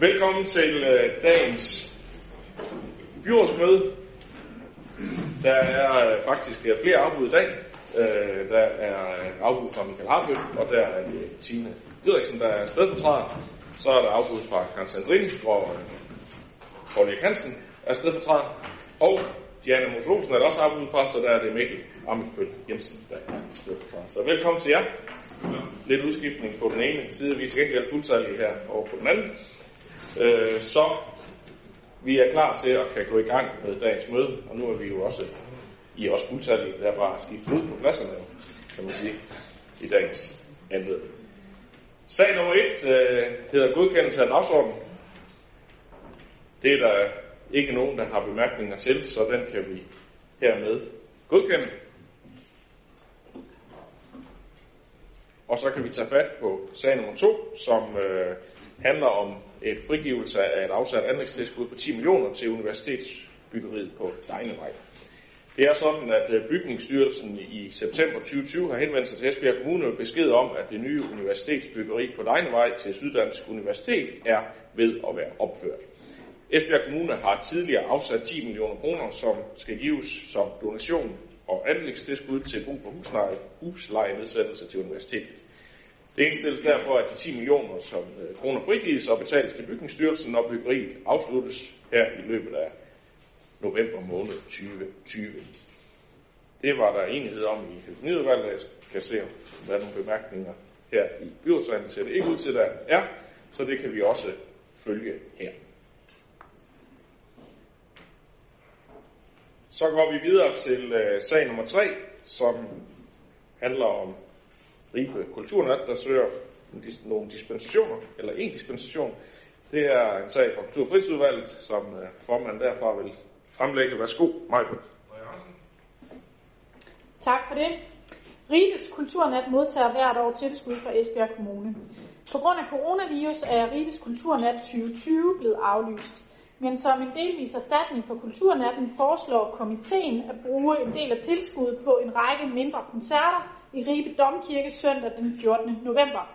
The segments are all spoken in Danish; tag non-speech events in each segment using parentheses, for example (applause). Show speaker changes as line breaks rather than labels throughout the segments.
Velkommen til øh, dagens byrådsmøde. Der er øh, faktisk øh, flere afbud i dag. Øh, der er øh, afbud fra Michael Harbøl, og der er det Tine Didriksen, der er stedfortræder. Så er der afbud fra Karen Sandrini, hvor øh, Paul Erik Hansen er stedfortræder. Og Diana Mos er der også afbud fra, så der er det Mikkel Amitsbøl Jensen, der er stedfortræder. Så velkommen til jer. Lidt udskiftning på den ene side, vi er til gengæld fuldtallige her over på den anden. Øh, så vi er klar til at kan gå i gang med dagens møde, og nu er vi jo også, I er også fuldtallige, der bare skiftet ud på pladserne, kan man sige, i dagens anledning. Sag nummer 1 øh, hedder godkendelse af dagsordenen. Det er der ikke nogen, der har bemærkninger til, så den kan vi hermed godkende. Og så kan vi tage fat på sag nummer 2, som øh, handler om et frigivelse af et afsat anlægstilskud på 10 millioner til universitetsbyggeriet på Dejnevej. Det er sådan, at øh, Bygningsstyrelsen i september 2020 har henvendt sig til Esbjerg Kommune med besked om, at det nye universitetsbyggeri på Dejnevej til Syddansk Universitet er ved at være opført. Esbjerg Kommune har tidligere afsat 10 millioner kroner, som skal gives som donation og anlægstilskud til brug for husleje, huslejenedsættelse til universitetet. Det indstilles derfor, at de 10 millioner som øh, kroner frigives og betales til bygningsstyrelsen, når byggeriet afsluttes her i løbet af november måned 2020. Det var der enighed om i økonomiudvalget, jeg kan se, om der er nogle bemærkninger her i byrådsvalget. Ser det ikke ud til, der er, så det kan vi også følge her. Så går vi videre til øh, sag nummer 3, som handler om Ribe Kulturnat, der søger nogle dispensationer, eller en dispensation. Det er en sag fra Kultur- og som uh, formanden derfra vil fremlægge. Værsgo, Majbert.
Tak for det. Ribes Kulturnat modtager hvert år tilskud fra Esbjerg Kommune. På grund af coronavirus er Ribes Kulturnat 2020 blevet aflyst. Men som en delvis erstatning for Kulturnatten foreslår komiteen at bruge en del af tilskuddet på en række mindre koncerter i Ribe Domkirke søndag den 14. november.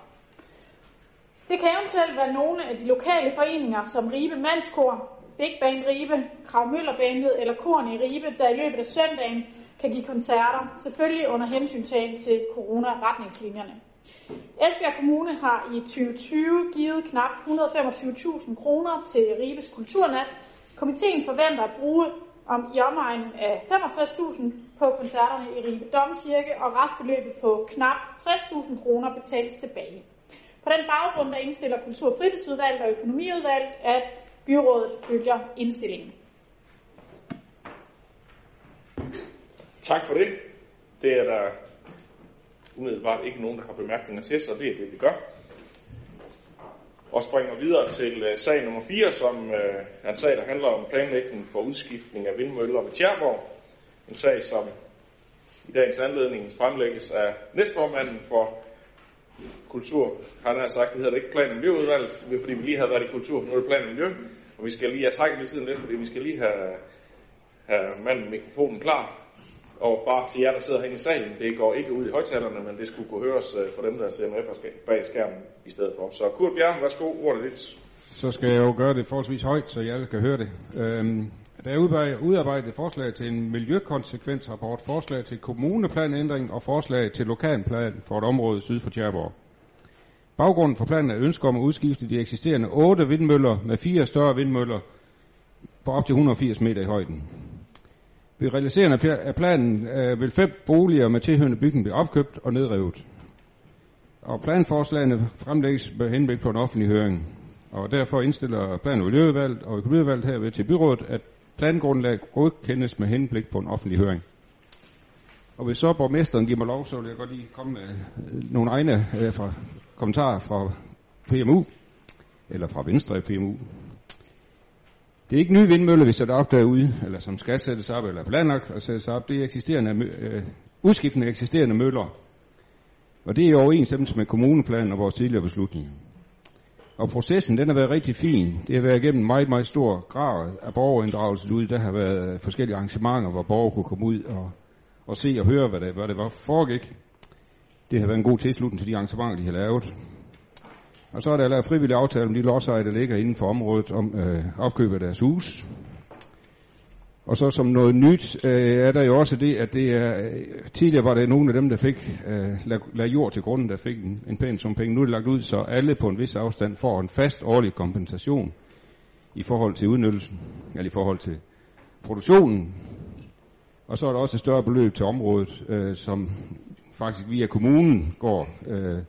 Det kan eventuelt være nogle af de lokale foreninger som Ribe Mandskor, Big Band Ribe, Krav Møllerbandet eller Korn i Ribe, der i løbet af søndagen kan give koncerter, selvfølgelig under hensyntagen til corona-retningslinjerne. Esbjerg Kommune har i 2020 givet knap 125.000 kroner til Ribes Kulturnat. Komiteen forventer at bruge om i omegnen af 65.000 på koncerterne i Ribe Domkirke, og restbeløbet på knap 60.000 kroner betales tilbage. På den baggrund der indstiller Kultur- og Fritidsudvalget og Økonomiudvalget, at byrådet følger indstillingen.
Tak for det. Det er der umiddelbart ikke nogen, der har bemærkninger til, så det er det, vi gør. Og springer videre til uh, sag nummer 4, som uh, er en sag, der handler om planlægning for udskiftning af vindmøller ved Tjerborg. En sag, som i dagens anledning fremlægges af næstformanden for kultur. Han har sagt, det hedder det ikke plan- og miljøudvalget, fordi vi lige har været i kultur, nu er det plan og miljø. Og vi skal lige jeg trækker lidt tiden lidt, fordi vi skal lige have, have manden mikrofonen klar. Og bare til jer, der sidder herinde i salen, det går ikke ud i højtalerne, men det skulle kunne høres øh, for dem, der sidder med bag skærmen i stedet for. Så Kurt Bjerg, værsgo, ordet dit.
Så skal jeg jo gøre det forholdsvis højt, så jeg kan høre det. Øhm, der er udarbejdet et forslag til en miljøkonsekvensrapport, forslag til kommuneplanændring og forslag til lokalplan for et område syd for Tjerborg. Baggrunden for planen er ønsker om at udskifte de eksisterende otte vindmøller med fire større vindmøller på op til 180 meter i højden. Ved realiseringen af planen øh, vil fem boliger med tilhørende bygning blive opkøbt og nedrevet. Og planforslagene fremlægges med henblik på en offentlig høring. Og derfor indstiller plan- og miljøudvalget og økonomiudvalget herved til byrådet, at plangrundlag godkendes med henblik på en offentlig høring. Og hvis så borgmesteren giver mig lov, så vil jeg godt lige komme med øh, nogle egne øh, fra, kommentarer fra PMU, eller fra Venstre i PMU. Det er ikke nye vindmøller, vi sætter op derude, eller som skal sættes op, eller planlagt at sættes op. Det er eksisterende, øh, udskiftende eksisterende møller. Og det er i overensstemmelse med kommuneplanen og vores tidligere beslutninger. Og processen, den har været rigtig fin. Det har været igennem meget, meget stor grad af borgerinddragelse ud. Der har været forskellige arrangementer, hvor borgere kunne komme ud og, og se og høre, hvad det, hvad det var foregik. Det har været en god tilslutning til de arrangementer, de har lavet. Og så er der lavet frivillige aftaler om de lodsejere, der ligger inden for området om øh, opkøb af deres hus. Og så som noget nyt øh, er der jo også det, at det er, øh, tidligere var det nogle af dem, der fik øh, lagt jord til grunden, der fik en, en pæn sum penge. Nu er det lagt ud, så alle på en vis afstand får en fast årlig kompensation i forhold til udnyttelsen, eller i forhold til produktionen. Og så er der også et større beløb til området, øh, som faktisk via kommunen går, øh,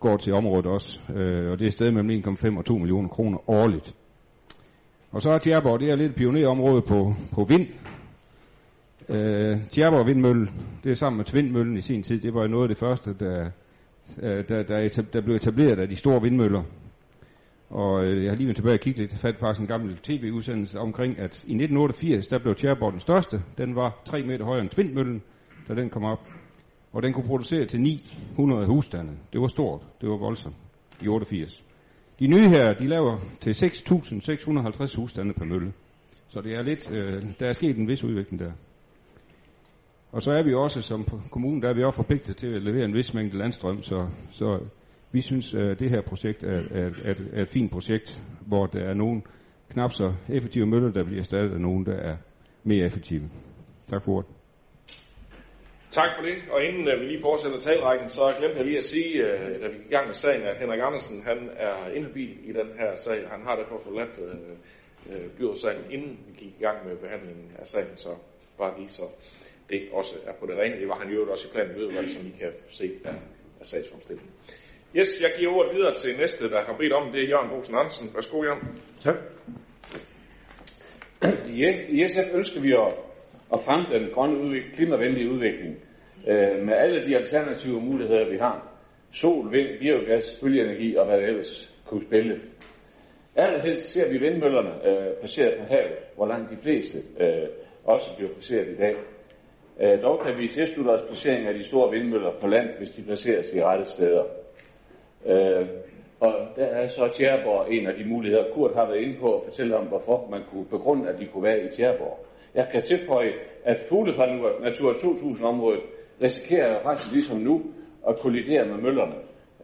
går til området også. Øh, og det er et sted mellem 1,5 og 2 millioner kroner årligt. Og så er Tjerborg, det er lidt pionerområde på, på vind. Øh, Tjerborg Vindmølle, det er sammen med Tvindmøllen i sin tid, det var jo noget af det første, der, øh, der, der, der blev etableret af de store vindmøller. Og øh, jeg har lige været tilbage og kigget lidt, fandt faktisk en gammel tv-udsendelse omkring, at i 1988, der blev Tjerborg den største. Den var 3 meter højere end Tvindmøllen, da den kom op. Og den kunne producere til 900 husstande. Det var stort, det var voldsomt i 88. De nye her, de laver til 6.650 husstande per mølle. Så det er lidt, øh, der er sket en vis udvikling der. Og så er vi også som kommunen, der er vi også forpligtet til at levere en vis mængde landstrøm, så, så vi synes, at det her projekt er, er, er, er et fint projekt, hvor der er nogle knap så effektive møller, der bliver erstattet af nogen, der er mere effektive. Tak for ordet.
Tak for det, og inden uh, vi lige fortsætter talrækken, så glemte jeg lige at sige, uh, da vi gik i gang med sagen, at Henrik Andersen han er inhabil i den her sag. Han har derfor forladt uh, byrådssagen, inden vi gik i gang med behandlingen af sagen, så bare lige så det også er på det rene. Det var han jo også i planen ved, som I kan se af, af sagsfremstillingen. Yes, jeg giver ordet videre til næste, der har bedt om det, er Jørgen Bosen Andersen. Værsgo, Jørgen.
Tak. I SF ønsker vi at at fremme den grønne udvikling, klimavenlige udvikling øh, med alle de alternative muligheder, vi har. Sol, vind, biogas, bølgeenergi og hvad det ellers kunne spille. Allerhelst ser vi vindmøllerne øh, placeret på havet, hvor langt de fleste øh, også bliver placeret i dag. Øh, dog kan vi tilslutte os placering af de store vindmøller på land, hvis de placeres i rette steder. Øh, og der er så Tjæreborg en af de muligheder. Kurt har været inde på at fortælle om, hvorfor man kunne begrunde, at de kunne være i Tjæreborg. Jeg kan tilføje, at fugle fra Natur 2000-området risikerer faktisk ligesom nu at kollidere med møllerne.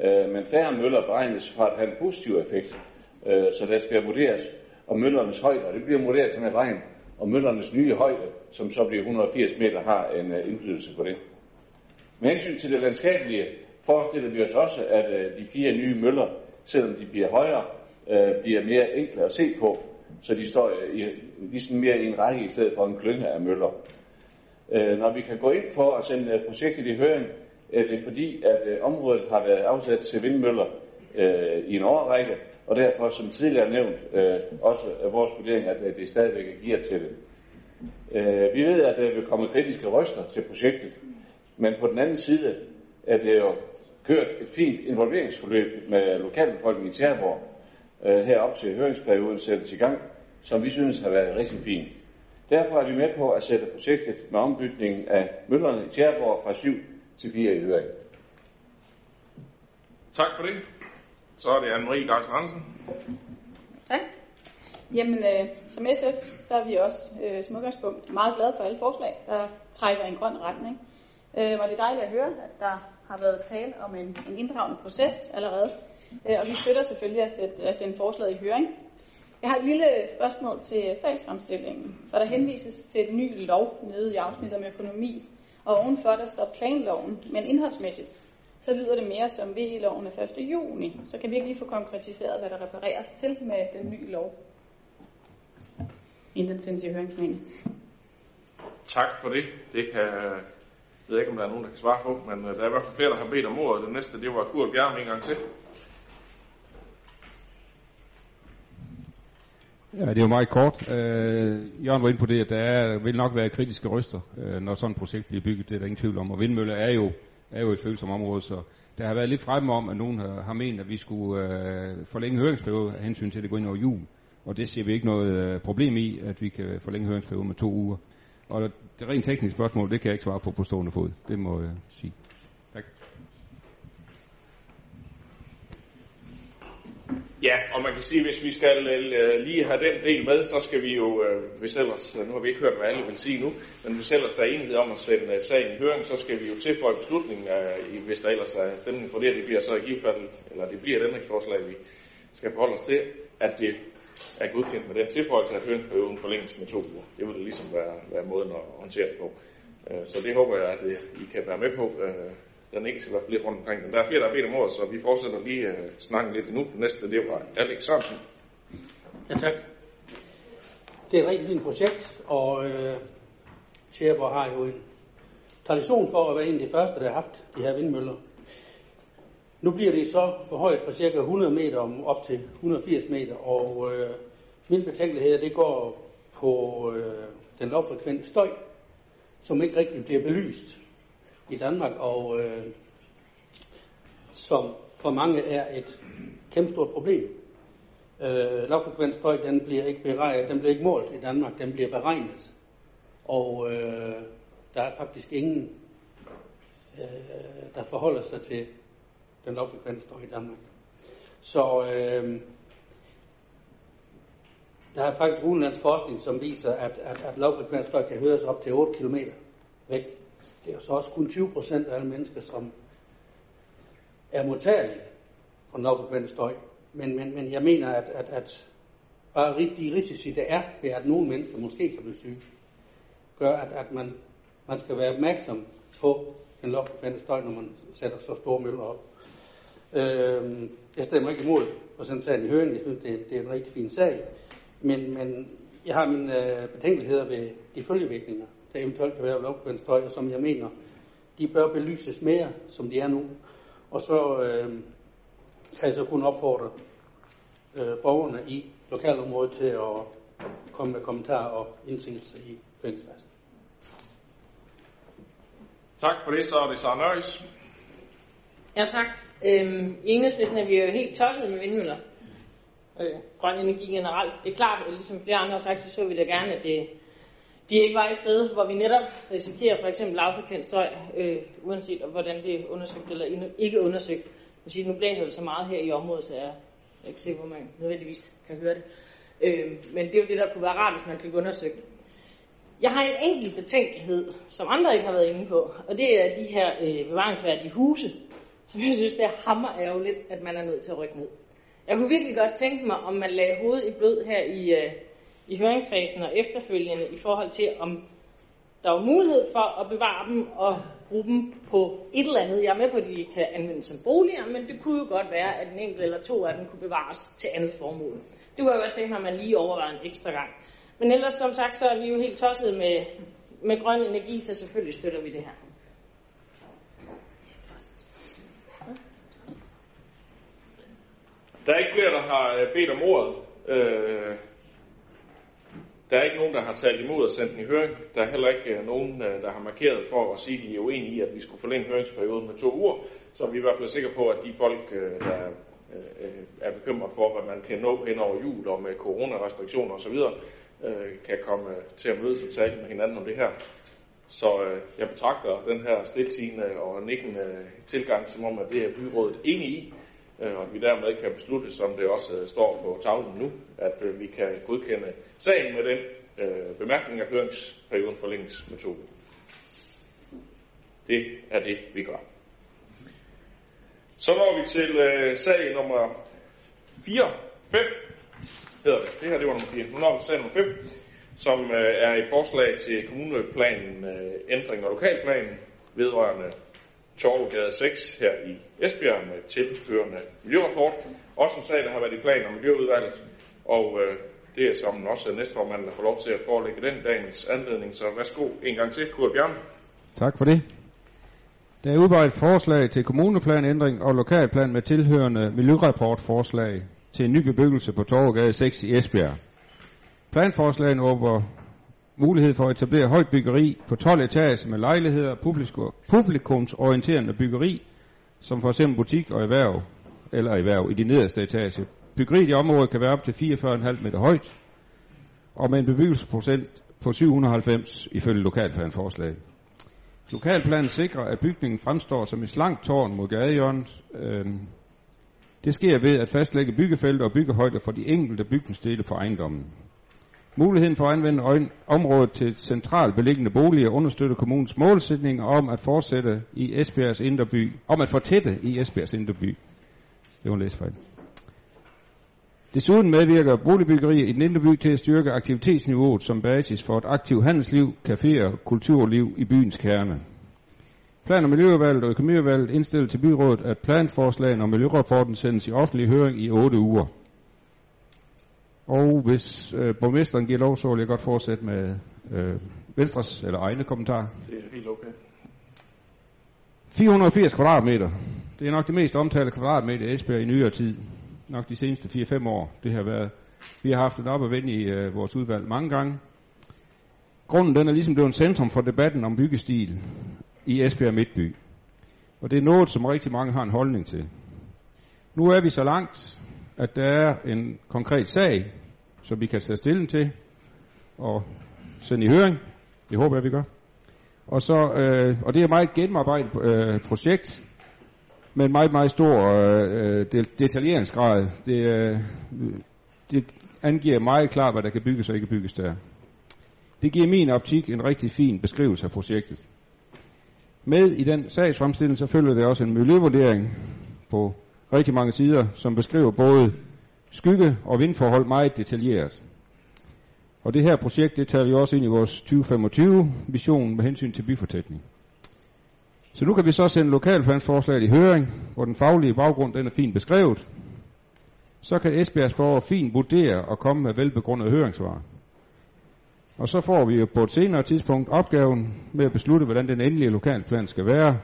Øh, men færre møller beregnes for at have en positiv effekt, øh, så der skal vurderes om møllernes højde, og det bliver vurderet den her vejen, og møllernes nye højde, som så bliver 180 meter, har en øh, indflydelse på det. Med hensyn til det landskabelige, forestiller vi os også, at øh, de fire nye møller, selvom de bliver højere, øh, bliver mere enkle at se på, så de står i, ligesom mere i en række i stedet for en klynge af møller. Øh, når vi kan gå ind for at sende øh, projektet i høring, er det fordi, at øh, området har været afsat til vindmøller øh, i en årrække, og derfor, som tidligere nævnt, øh, også er vores vurdering, at at det stadigvæk er gear til det. Øh, vi ved, at der vil komme kritiske røster til projektet, men på den anden side er det jo kørt et fint involveringsforløb med lokalbefolkningen i Tjærborg, øh, herop til høringsperioden sættes i gang, som vi synes har været rigtig fint. Derfor er vi med på at sætte projektet med ombytningen af møllerne i Tjærborg fra 7 til 4 i høring.
Tak for det. Så er det Anne-Marie Garsen Hansen.
Tak. Jamen, øh, som SF, så er vi også øh, som udgangspunkt meget glade for alle forslag, der trækker i en grøn retning. Øh, og det er dejligt at høre, at der har været tale om en, en inddragende proces allerede. Øh, og vi støtter selvfølgelig at, sætte, at sende forslaget i høring. Jeg har et lille spørgsmål til sagsfremstillingen, for der henvises til et ny lov nede i afsnittet om økonomi, og ovenfor der står planloven, men indholdsmæssigt, så lyder det mere som VE-loven af 1. juni. Så kan vi ikke lige få konkretiseret, hvad der refereres til med den nye lov, inden den sendes i.
Tak for det. Det kan jeg ved ikke, om der er nogen, der kan svare på, men øh, der er i hvert fald flere, der har bedt om ordet. Det næste, det var Kurt Bjerg en gang til.
Ja, det er jo meget kort. Øh, Jørgen var inde på det, at der er, vil nok være kritiske røster, øh, når sådan et projekt bliver bygget. Det er der ingen tvivl om. Og vindmøller er jo, er jo et følsomt område, så der har været lidt fremme om, at nogen har, har ment, at vi skulle øh, forlænge høringsperioden af hensyn til, at det går ind over jul. Og det ser vi ikke noget øh, problem i, at vi kan forlænge høringsperioden med to uger. Og det rent tekniske spørgsmål, det kan jeg ikke svare på på stående fod. Det må jeg sige.
Ja, og man kan sige, at hvis vi skal øh, lige have den del med, så skal vi jo, uh, hvis ellers, øh, nu har vi ikke hørt, hvad alle vil sige nu, men hvis ellers der er enighed om at sende sagen i høring, så skal vi jo tilføje beslutningen, uh, hvis der ellers er stemning for det, det bliver så i givet fald, eller det bliver et ændringsforslag, vi skal forholde os til, at det er godkendt med den tilføjelse, at høringsperioden forlænges med to uger. Det vil ligesom være, være måden at håndtere det på. Så det håber jeg, at I kan være med på den ikke skal være flere rundt omkring den. Der er flere, der har bedt om ordet, så vi fortsætter lige uh, snakken lidt endnu. Den næste, det var Alex Sørensen.
Ja, tak. Det er et rigtig fint projekt, og øh, Tjerborg har jo en tradition for at være en af de første, der har haft de her vindmøller. Nu bliver det så forhøjet fra cirka 100 meter om op til 180 meter, og øh, min betænkelighed det går på øh, den lavfrekvente støj, som ikke rigtig bliver belyst i Danmark, og øh, som for mange er et kæmpestort problem. Øh, lavfrekvent støj, den bliver ikke beregnet, den bliver ikke målt i Danmark, den bliver beregnet. Og øh, der er faktisk ingen, øh, der forholder sig til den lavfrekvente støj i Danmark. Så øh, der er faktisk udenlands forskning, som viser, at, at, at lavfrekvent støj kan høres op til 8 km væk det er jo så også kun 20 procent af alle mennesker, som er modtagelige for lavfrekvent støj. Men, men, men jeg mener, at, at, at bare de risici, der er ved, at nogle mennesker måske kan blive syge, gør, at, at man, man skal være opmærksom på den lavfrekvente støj, når man sætter så store møller op. Øh, jeg stemmer ikke imod på sådan sagen i høringen. Jeg synes, det det er en rigtig fin sag. Men, men jeg har mine øh, betænkeligheder ved de følgevirkninger, der eventuelt kan være lovkvældt støj, og som jeg mener, de bør belyses mere, som de er nu. Og så øh, kan jeg så kun opfordre øh, borgerne i lokalområdet til at komme med kommentarer og indsigelse i høringsfasen.
Tak for det, så er det Sara Nøjes.
Ja, tak. Øhm, I enhedslisten er vi jo helt tosset med vindmøller. Øh, grøn energi generelt. Det er klart, at ligesom flere andre har sagt, så så vi da gerne, at det de ikke var et sted, hvor vi netop risikerer for eksempel lavfrekvent støj, øh, uanset hvordan det er undersøgt eller ikke undersøgt. Man siger, nu blæser det så meget her i området, så jeg ikke sikker, hvor man nødvendigvis kan høre det. Øh, men det er jo det, der kunne være rart, hvis man fik undersøgt. Jeg har en enkelt betænkelighed, som andre ikke har været inde på, og det er de her øh, bevaringsværdige huse, som jeg synes, det er hammer ærgerligt, at man er nødt til at rykke ned. Jeg kunne virkelig godt tænke mig, om man lagde hovedet i blød her i, øh, i høringsfasen og efterfølgende i forhold til, om der var mulighed for at bevare dem og bruge dem på et eller andet. Jeg er med på, at de kan anvendes som boliger, men det kunne jo godt være, at en enkelt eller to af dem kunne bevares til andet formål. Det kunne jeg godt tænke mig, at man lige overvejer en ekstra gang. Men ellers, som sagt, så er vi jo helt tosset med, med grøn energi, så selvfølgelig støtter vi det her.
Der er ikke flere, der har øh, bedt om ordet. Øh, der er ikke nogen, der har talt imod at sende den i høring. Der er heller ikke øh, nogen, øh, der har markeret for at sige, at de er uenige i, at vi skulle forlænge høringsperioden med to uger. Så er vi i hvert fald sikre på, at de folk, øh, der er bekymret for, hvad man kan nå hen over jul og med coronarestriktioner osv., kan komme til at mødes og tale med hinanden om det her. Så jeg betragter den her stiltigende og nikkende tilgang, som om, at det er byrådet enige i, Øh, og at vi dermed kan beslutte, som det også øh, står på tavlen nu, at øh, vi kan godkende sagen med den øh, bemærkning, at høringsperioden forlænges med to Det er det, vi gør. Så når vi til øh, sag nummer 4, 5 hedder det. Det her, det var nummer 4. Nu når vi til sag nummer 5, som øh, er et forslag til kommuneplanen øh, ændring af lokalplanen vedrørende Torvegade 6 her i Esbjerg med tilhørende miljørapport. Også en sag, der har været i plan om miljøudvalget, og øh, det er som også næstformanden, der får lov til at forelægge den dagens anledning. Så værsgo en gang til, Kurt Bjørn.
Tak for det. Der er udvejet forslag til kommuneplanændring og lokalplan med tilhørende miljørapportforslag til en ny bebyggelse på Torvegade 6 i Esbjerg. Planforslagene over mulighed for at etablere højt byggeri på 12 etager med lejligheder, publikumsorienterende byggeri, som for eksempel butik og erhverv, eller erhverv i de nederste etage. Byggeriet i området kan være op til 44,5 meter højt, og med en bebyggelsesprocent på 790 ifølge lokalplanforslag. Lokalplanen sikrer, at bygningen fremstår som et slankt tårn mod gadehjørnet. Øh, Det sker ved at fastlægge byggefelter og byggehøjder for de enkelte bygningsdele på ejendommen. Muligheden for at anvende området til centralt beliggende boliger understøtter kommunens målsætning om at fortsætte i Esbjergs indre by, om at fortætte i Esbjergs indre by. Det var en læsfejl. Desuden medvirker boligbyggeri i den indre by til at styrke aktivitetsniveauet som basis for et aktivt handelsliv, caféer og kulturliv i byens kerne. Plan- og Miljøudvalget og Økonomiudvalget indstiller til byrådet, at planforslagene og miljørapporten sendes i offentlig høring i 8 uger. Og hvis øh, borgmesteren giver lov, så vil jeg godt fortsætte med øh, Venstres eller egne kommentarer.
Det er helt okay.
480 kvadratmeter. Det er nok det mest omtalte kvadratmeter i Esbjerg i nyere tid. Nok de seneste 4-5 år. Det har været. Vi har haft det op og vende i øh, vores udvalg mange gange. Grunden den er ligesom blevet centrum for debatten om byggestil i Esbjerg Midtby. Og det er noget, som rigtig mange har en holdning til. Nu er vi så langt, at der er en konkret sag, som vi kan tage stilling til og sende i høring. Det håber jeg, vi gør. Og, så, øh, og det er et meget gennemarbejdet øh, projekt med en meget, meget stor øh, øh detaljeringsgrad. Det, øh, det angiver meget klart, hvad der kan bygges og ikke bygges der. Det giver min optik en rigtig fin beskrivelse af projektet. Med i den sagsfremstilling så følger det også en miljøvurdering på rigtig mange sider, som beskriver både skygge- og vindforhold meget detaljeret. Og det her projekt, det tager vi også ind i vores 2025-vision med hensyn til byfortætning. Så nu kan vi så sende lokalplansforslaget i høring, hvor den faglige baggrund den er fint beskrevet. Så kan Esbjergs borger fint vurdere og komme med velbegrundet høringssvar. Og så får vi jo på et senere tidspunkt opgaven med at beslutte, hvordan den endelige lokalplan skal være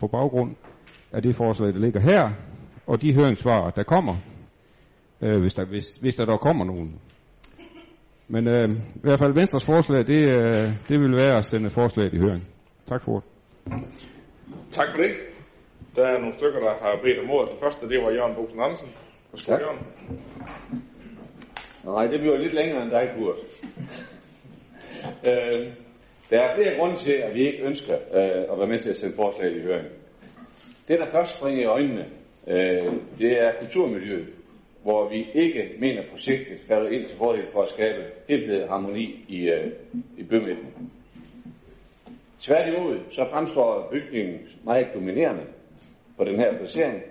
på baggrund af det forslag, der ligger her, og de høringssvar, der kommer, øh, hvis, der, hvis, hvis der dog kommer nogen. Men øh, i hvert fald Venstres forslag, det, øh, det vil være at sende forslaget i høring. Tak for ordet.
Tak for det. Der er nogle stykker, der har bedt om ordet. Den første, det var Jørgen Bosen Andersen. Værsgo,
Tak.
Jørgen.
Nej, det bliver lidt længere end dig, Kurt. øh, der er flere grunde til, at vi ikke ønsker øh, at være med til at sende forslag i høring. Det, der først springer i øjnene, øh, det er kulturmiljøet, hvor vi ikke mener, at projektet falder ind til fordel for at skabe helhed og harmoni i, øh, i bymidten. Tværtimod, så fremstår bygningen meget dominerende på den her placering,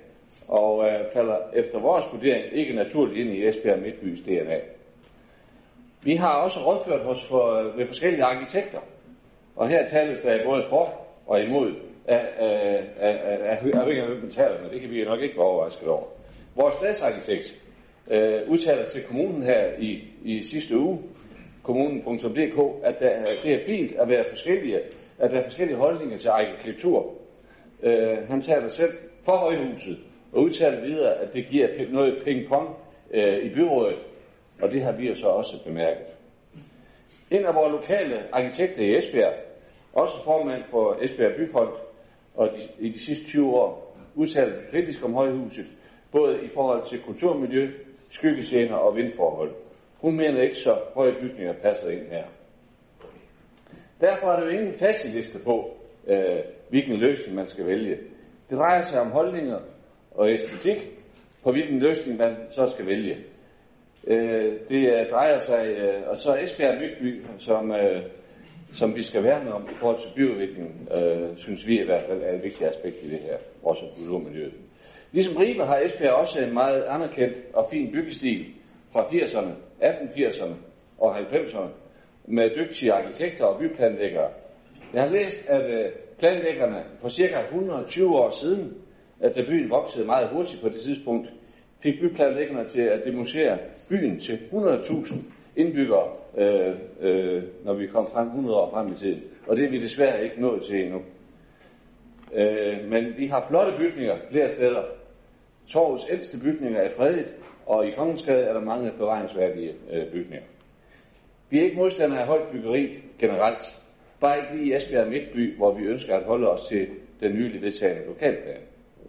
og øh, falder efter vores vurdering ikke naturligt ind i Esbjerg Midtbys DNA. Vi har også rådført os for, øh, med forskellige arkitekter, og her tales der både for og imod af, af, af, af, af, jeg ved taler med, det kan vi nok ikke være overrasket over. Vores stadsarkitekt øh, udtaler til kommunen her i, i sidste uge, kommunen.dk, at der, det er fint at være forskellige, at der er forskellige holdninger til arkitektur. Øh, han taler selv for højhuset, og udtaler videre, at det giver noget ping-pong øh, i byrådet, og det har vi jo så også bemærket. En af vores lokale arkitekter i Esbjerg, også formand for Esbjerg Byfond, og de, i de sidste 20 år udtalte sig kritisk om højhuset, både i forhold til kulturmiljø, skyggescener og vindforhold. Hun mener ikke, så høje bygninger passer ind her. Derfor er der jo ingen liste på, øh, hvilken løsning man skal vælge. Det drejer sig om holdninger og æstetik, på hvilken løsning man så skal vælge. Øh, det øh, drejer sig, øh, og så Esbjerg Bygby, som, øh, som vi skal værne om i forhold til byudviklingen, øh, synes vi i hvert fald er et vigtigt aspekt i det her, også kulturmiljøet. Ligesom Ribe har Esbjerg også en meget anerkendt og fin byggestil fra 80'erne, 1880'erne og 90'erne med dygtige arkitekter og byplanlæggere. Jeg har læst, at øh, planlæggerne for cirka 120 år siden, at da byen voksede meget hurtigt på det tidspunkt, fik byplanlæggerne til at demonstrere byen til 100.000 indbyggere, øh, øh, når vi kom frem 100 år frem i tiden. Og det er vi desværre ikke nået til endnu. Øh, men vi har flotte bygninger flere steder. Torvets ældste bygninger er fredet, og i Kongensgade er der mange bevaringsværdige øh, bygninger. Vi er ikke modstandere af højt byggeri generelt. Bare ikke lige i Esbjerg Midtby, hvor vi ønsker at holde os til den nylig vedtagende lokalplan,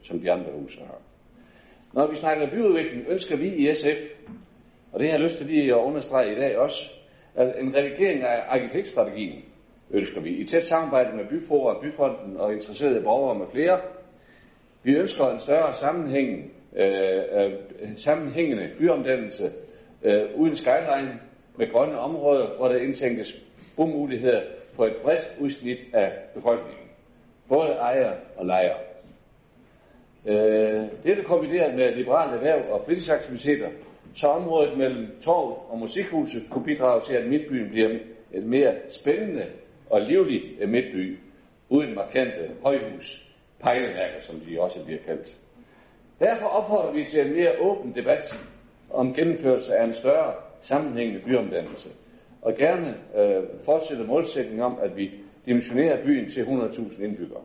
som de andre huse har. Når vi snakker byudvikling, ønsker vi i SF, og det har jeg lyst til lige at understrege i dag også, at en revidering af arkitektstrategien ønsker vi, i tæt samarbejde med byforer, Byfonden og interesserede borgere med flere. Vi ønsker en større sammenhæng øh, øh, sammenhængende byomdannelse øh, uden skyline med grønne områder, hvor der indtænkes bomuligheder for et bredt udsnit af befolkningen. Både ejer og lejer. Øh, dette kombineret med liberale erhverv og fritidsaktiviteter, så området mellem torv og musikhuset kunne bidrage til, at midtbyen bliver et mere spændende og livlig eh, midtby, uden markante højhus, pejlemærker, som de også bliver kaldt. Derfor opfordrer vi til en mere åben debat om gennemførelse af en større sammenhængende byomdannelse, og gerne øh, fortsætte målsætningen om, at vi dimensionerer byen til 100.000 indbyggere.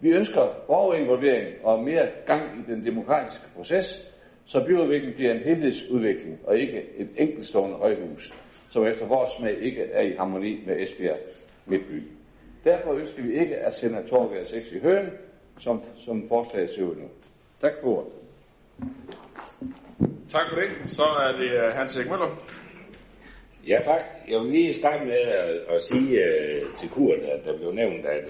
Vi ønsker borgerinvolvering og mere gang i den demokratiske proces, så byudviklingen bliver en helhedsudvikling og ikke et enkeltstående højhus, som efter vores smag ikke er i harmoni med Esbjerg Midtby. Derfor ønsker vi ikke at sende Torgade 6 i høen, som, som forslaget ser ud nu. Tak for ordet.
Tak for det. Så er det øh, Hans Erik Møller.
Ja, tak. Jeg vil lige starte med at, at sige uh, til Kurt, at der blev nævnt, at,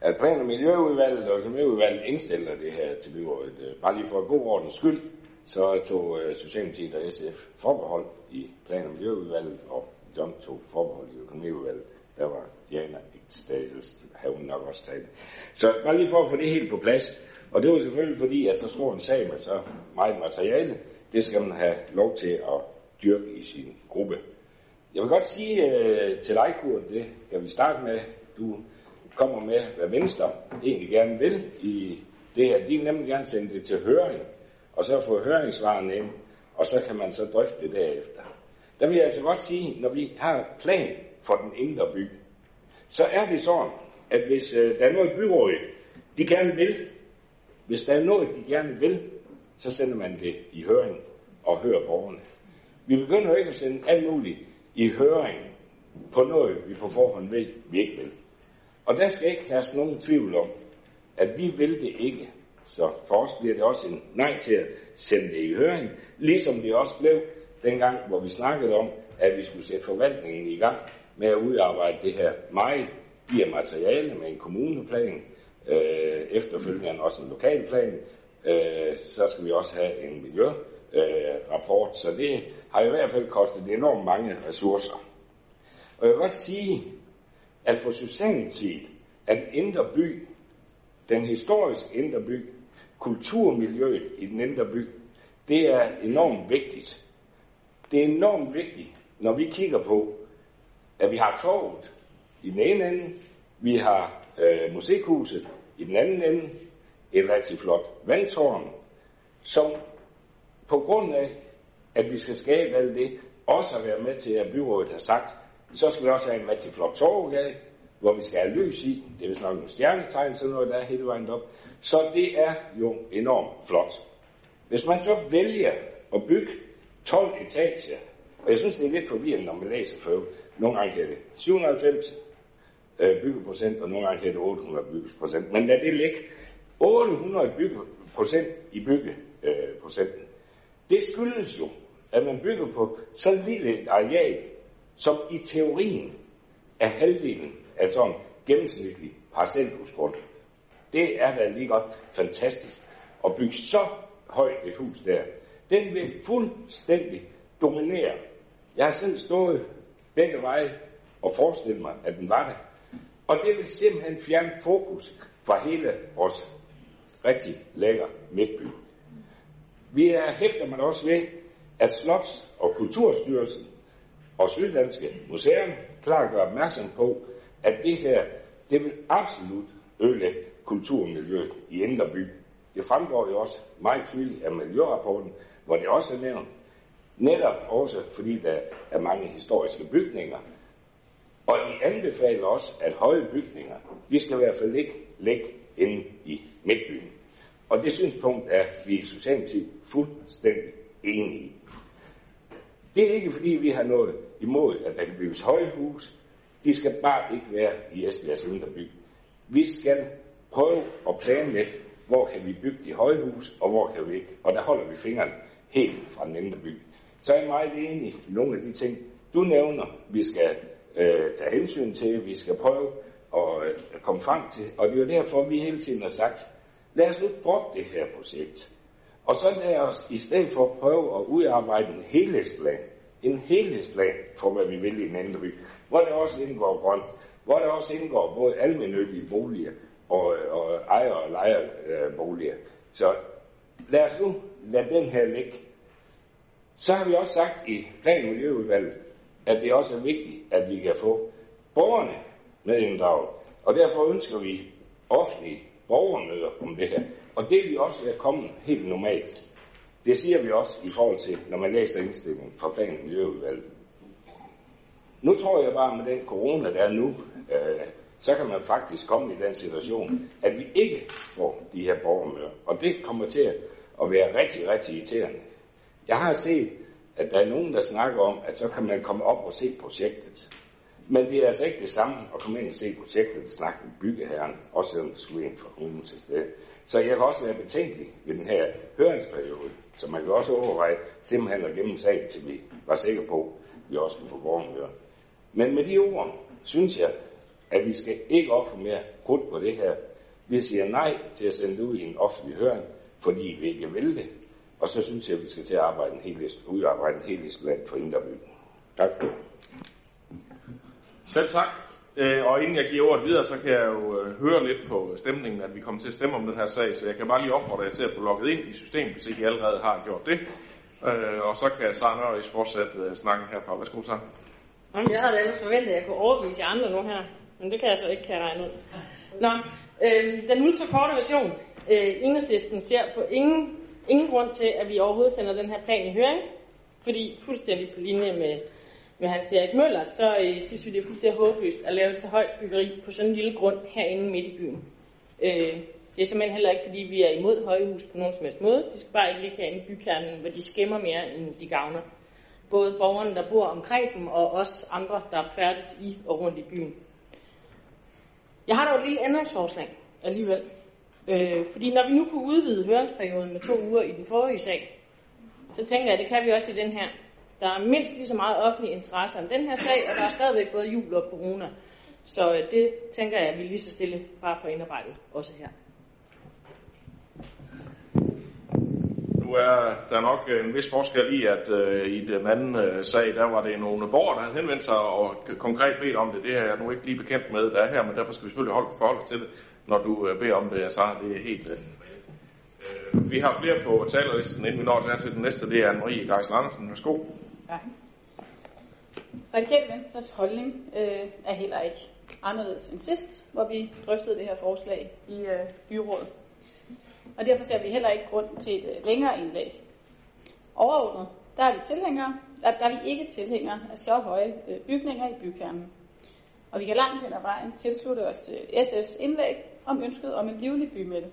at Plan- og Miljøudvalget og Økonomiudvalget indstiller det her til byrådet. Uh, bare lige for god ordens skyld, så tog uh, Socialdemokratiet og SF forbehold i Plan- og Miljøudvalget, og John tog forbehold i Økonomiudvalget. Der var Diana ikke til stede, ellers havde hun nok også talt. Så bare lige for at få det helt på plads. Og det var selvfølgelig fordi, at så stor en sag med så meget materiale, det skal man have lov til at dyrke i sin gruppe. Jeg vil godt sige øh, til dig, Kurt, det kan vi starte med. Du kommer med, hvad Venstre egentlig gerne vil i det her. De vil nemlig gerne sende det til høring, og så få høringssvarene ind, og så kan man så drøfte det derefter. Der vil jeg altså godt sige, når vi har plan for den indre by, så er det sådan, at hvis øh, der er noget byrådet, de gerne vil, hvis der er noget, de gerne vil, så sender man det i høring og hører borgerne. Vi begynder jo ikke at sende alt muligt i høring på noget, vi på forhånd ved, vi ikke vil. Og der skal ikke have nogen tvivl om, at vi vil det ikke. Så for os bliver det også en nej til at sende det i høring, ligesom det også blev dengang, hvor vi snakkede om, at vi skulle sætte forvaltningen i gang med at udarbejde det her meget bliver materiale med en kommuneplan, øh, efterfølgende også en lokalplan, øh, så skal vi også have en miljørapport, øh, så det har i hvert fald kostet enormt mange ressourcer. Og jeg vil godt sige, at for Socialdemokratiet, at indre by, den historiske indre by, kulturmiljøet i den indre by, det er enormt vigtigt. Det er enormt vigtigt, når vi kigger på, at vi har torvet i den ene ende, vi har øh, musikhuset i den anden ende, et rigtig flot vandtårn, som på grund af, at vi skal skabe alt det, også har været med til, at byrådet har sagt, så skal vi også have en rigtig flot torvgade, hvor vi skal have lys i. Det er vist nok nogle stjernetegn, sådan noget, der er hele vejen op. Så det er jo enormt flot. Hvis man så vælger at bygge 12 etager, og jeg synes, det er lidt forvirrende, når man læser for Nogle gange er det 790 øh, byggeprocent, og nogle gange er det 800 byggeprocent. Men lad det ligge. 800 byggeprocent i byggeprocenten. Det skyldes jo, at man bygger på så lille et areal, som i teorien er halvdelen af sådan gennemsnitlig parcelhusgrund. Det er da lige godt fantastisk at bygge så højt et hus der. Den vil fuldstændig dominere. Jeg har selv stået begge veje og forestillet mig, at den var der. Og det vil simpelthen fjerne fokus fra hele vores rigtig lækker midtby. Vi er hæfter man også ved, at Slots- og Kulturstyrelsen og Syddanske Museum klart gør opmærksom på, at det her, det vil absolut ødelægge kulturmiljøet i Indre By. Det fremgår jo også meget tydeligt af miljørapporten, hvor det også er nævnt, netop også fordi der er mange historiske bygninger. Og de anbefaler også, at høje bygninger, vi skal i hvert fald ikke ligge inde i midtbyen. Og det synspunkt er vi i Socialdemokratiet fuldstændig enige i. Det er ikke fordi, vi har noget imod, at der kan bygges højhus. De skal bare ikke være i Esbjergs indre by. Vi skal prøve at planlægge, hvor kan vi bygge de højhus, og hvor kan vi ikke. Og der holder vi fingeren helt fra den indre by. Så er jeg meget enig i nogle af de ting, du nævner, vi skal øh, tage hensyn til, vi skal prøve at øh, komme frem til. Og det er jo derfor, vi hele tiden har sagt, lad os nu droppe det her projekt. Og så lad os i stedet for prøve at udarbejde en helhedsplan. En helhedsplan for, hvad vi vil i den anden by. Hvor der også indgår grønt. Hvor der også indgår både almindelige boliger og, og ejer- og lejerboliger. Så lad os nu lade den her ligge. Så har vi også sagt i plan- og miljøudvalget, at det også er vigtigt, at vi kan få borgerne med inddraget. Og derfor ønsker vi offentlige borgermøder om det her. Og det vil også være kommet helt normalt. Det siger vi også i forhold til, når man læser indstillingen fra plan- og miljøudvalget. Nu tror jeg bare, med den corona, der er nu, øh, så kan man faktisk komme i den situation, at vi ikke får de her borgermøder. Og det kommer til at være rigtig, rigtig irriterende. Jeg har set, at der er nogen, der snakker om, at så kan man komme op og se projektet. Men det er altså ikke det samme at komme ind og se projektet og snakke med byggeherren, også selvom der skulle ind fra kommunen til sted. Så jeg kan også være betænkelig ved den her høringsperiode, så man kan også overveje simpelthen at gemme sagen, til vi var sikre på, at vi også kunne få borgermøder. Men med de ord, synes jeg, at vi skal ikke ofre mere krudt på det her. Vi siger nej til at sende det ud i en offentlig høring, fordi vi ikke vil det. Og så synes jeg, at vi skal til at arbejde en helheds, udarbejde en plan for Indreby. Tak for det.
Selv tak. Øh, og inden jeg giver ordet videre, så kan jeg jo øh, høre lidt på stemningen, at vi kommer til at stemme om den her sag, så jeg kan bare lige opfordre jer til at få logget ind i systemet, hvis ikke I allerede har gjort det. Øh, og så kan Sara Nørres fortsætte øh, snakken herfra. Værsgo, Sara.
Jamen, jeg havde ellers forventet, at jeg kunne overbevise jer andre nu her, men det kan jeg så ikke, kan jeg regne ud. Nå, øh, den ultrakorte version. Øh, enhedslisten ser på ingen, ingen grund til, at vi overhovedet sender den her plan i høring, fordi fuldstændig på linje med, med Hans Erik Møller, så øh, synes vi, det er fuldstændig håbløst at lave så højt byggeri på sådan en lille grund herinde midt i byen. Øh, det er simpelthen heller ikke, fordi vi er imod højhus på nogen som helst måde. De skal bare ikke ligge herinde i bykernen, hvor de skæmmer mere, end de gavner. Både borgerne, der bor omkring dem, og også andre, der færdes i og rundt i byen. Jeg har dog et lille ændringsforslag alligevel. Øh, fordi når vi nu kunne udvide høringsperioden med to uger i den forrige sag, så tænker jeg, at det kan vi også i den her. Der er mindst lige så meget offentlig interesse om den her sag, og der er stadigvæk både jul og corona. Så øh, det tænker jeg, at vi lige så stille bare får indarbejdet også her.
Nu er der nok en vis forskel i, at øh, i den anden øh, sag, der var det nogle borgere, der havde henvendt sig og konkret bedt om det. Det er jeg nu ikke lige bekendt med, der er her, men derfor skal vi selvfølgelig holde forhold til det, når du øh, beder om det, så det er helt... Øh, øh, vi har flere på talerlisten, inden vi når til, til den næste, det er Anne-Marie Geisel Andersen. Værsgo.
Ja. Radikale Venstres holdning øh, er heller ikke anderledes end sidst, hvor vi drøftede det her forslag i øh, byrådet. Og derfor ser vi heller ikke grund til et øh, længere indlæg. Overordnet, der er vi tilhængere, der, der er vi ikke tilhængere af så høje øh, bygninger i bykernen. Og vi kan langt hen ad vejen tilslutte os øh, til SF's indlæg om ønsket om en livlig bymidte.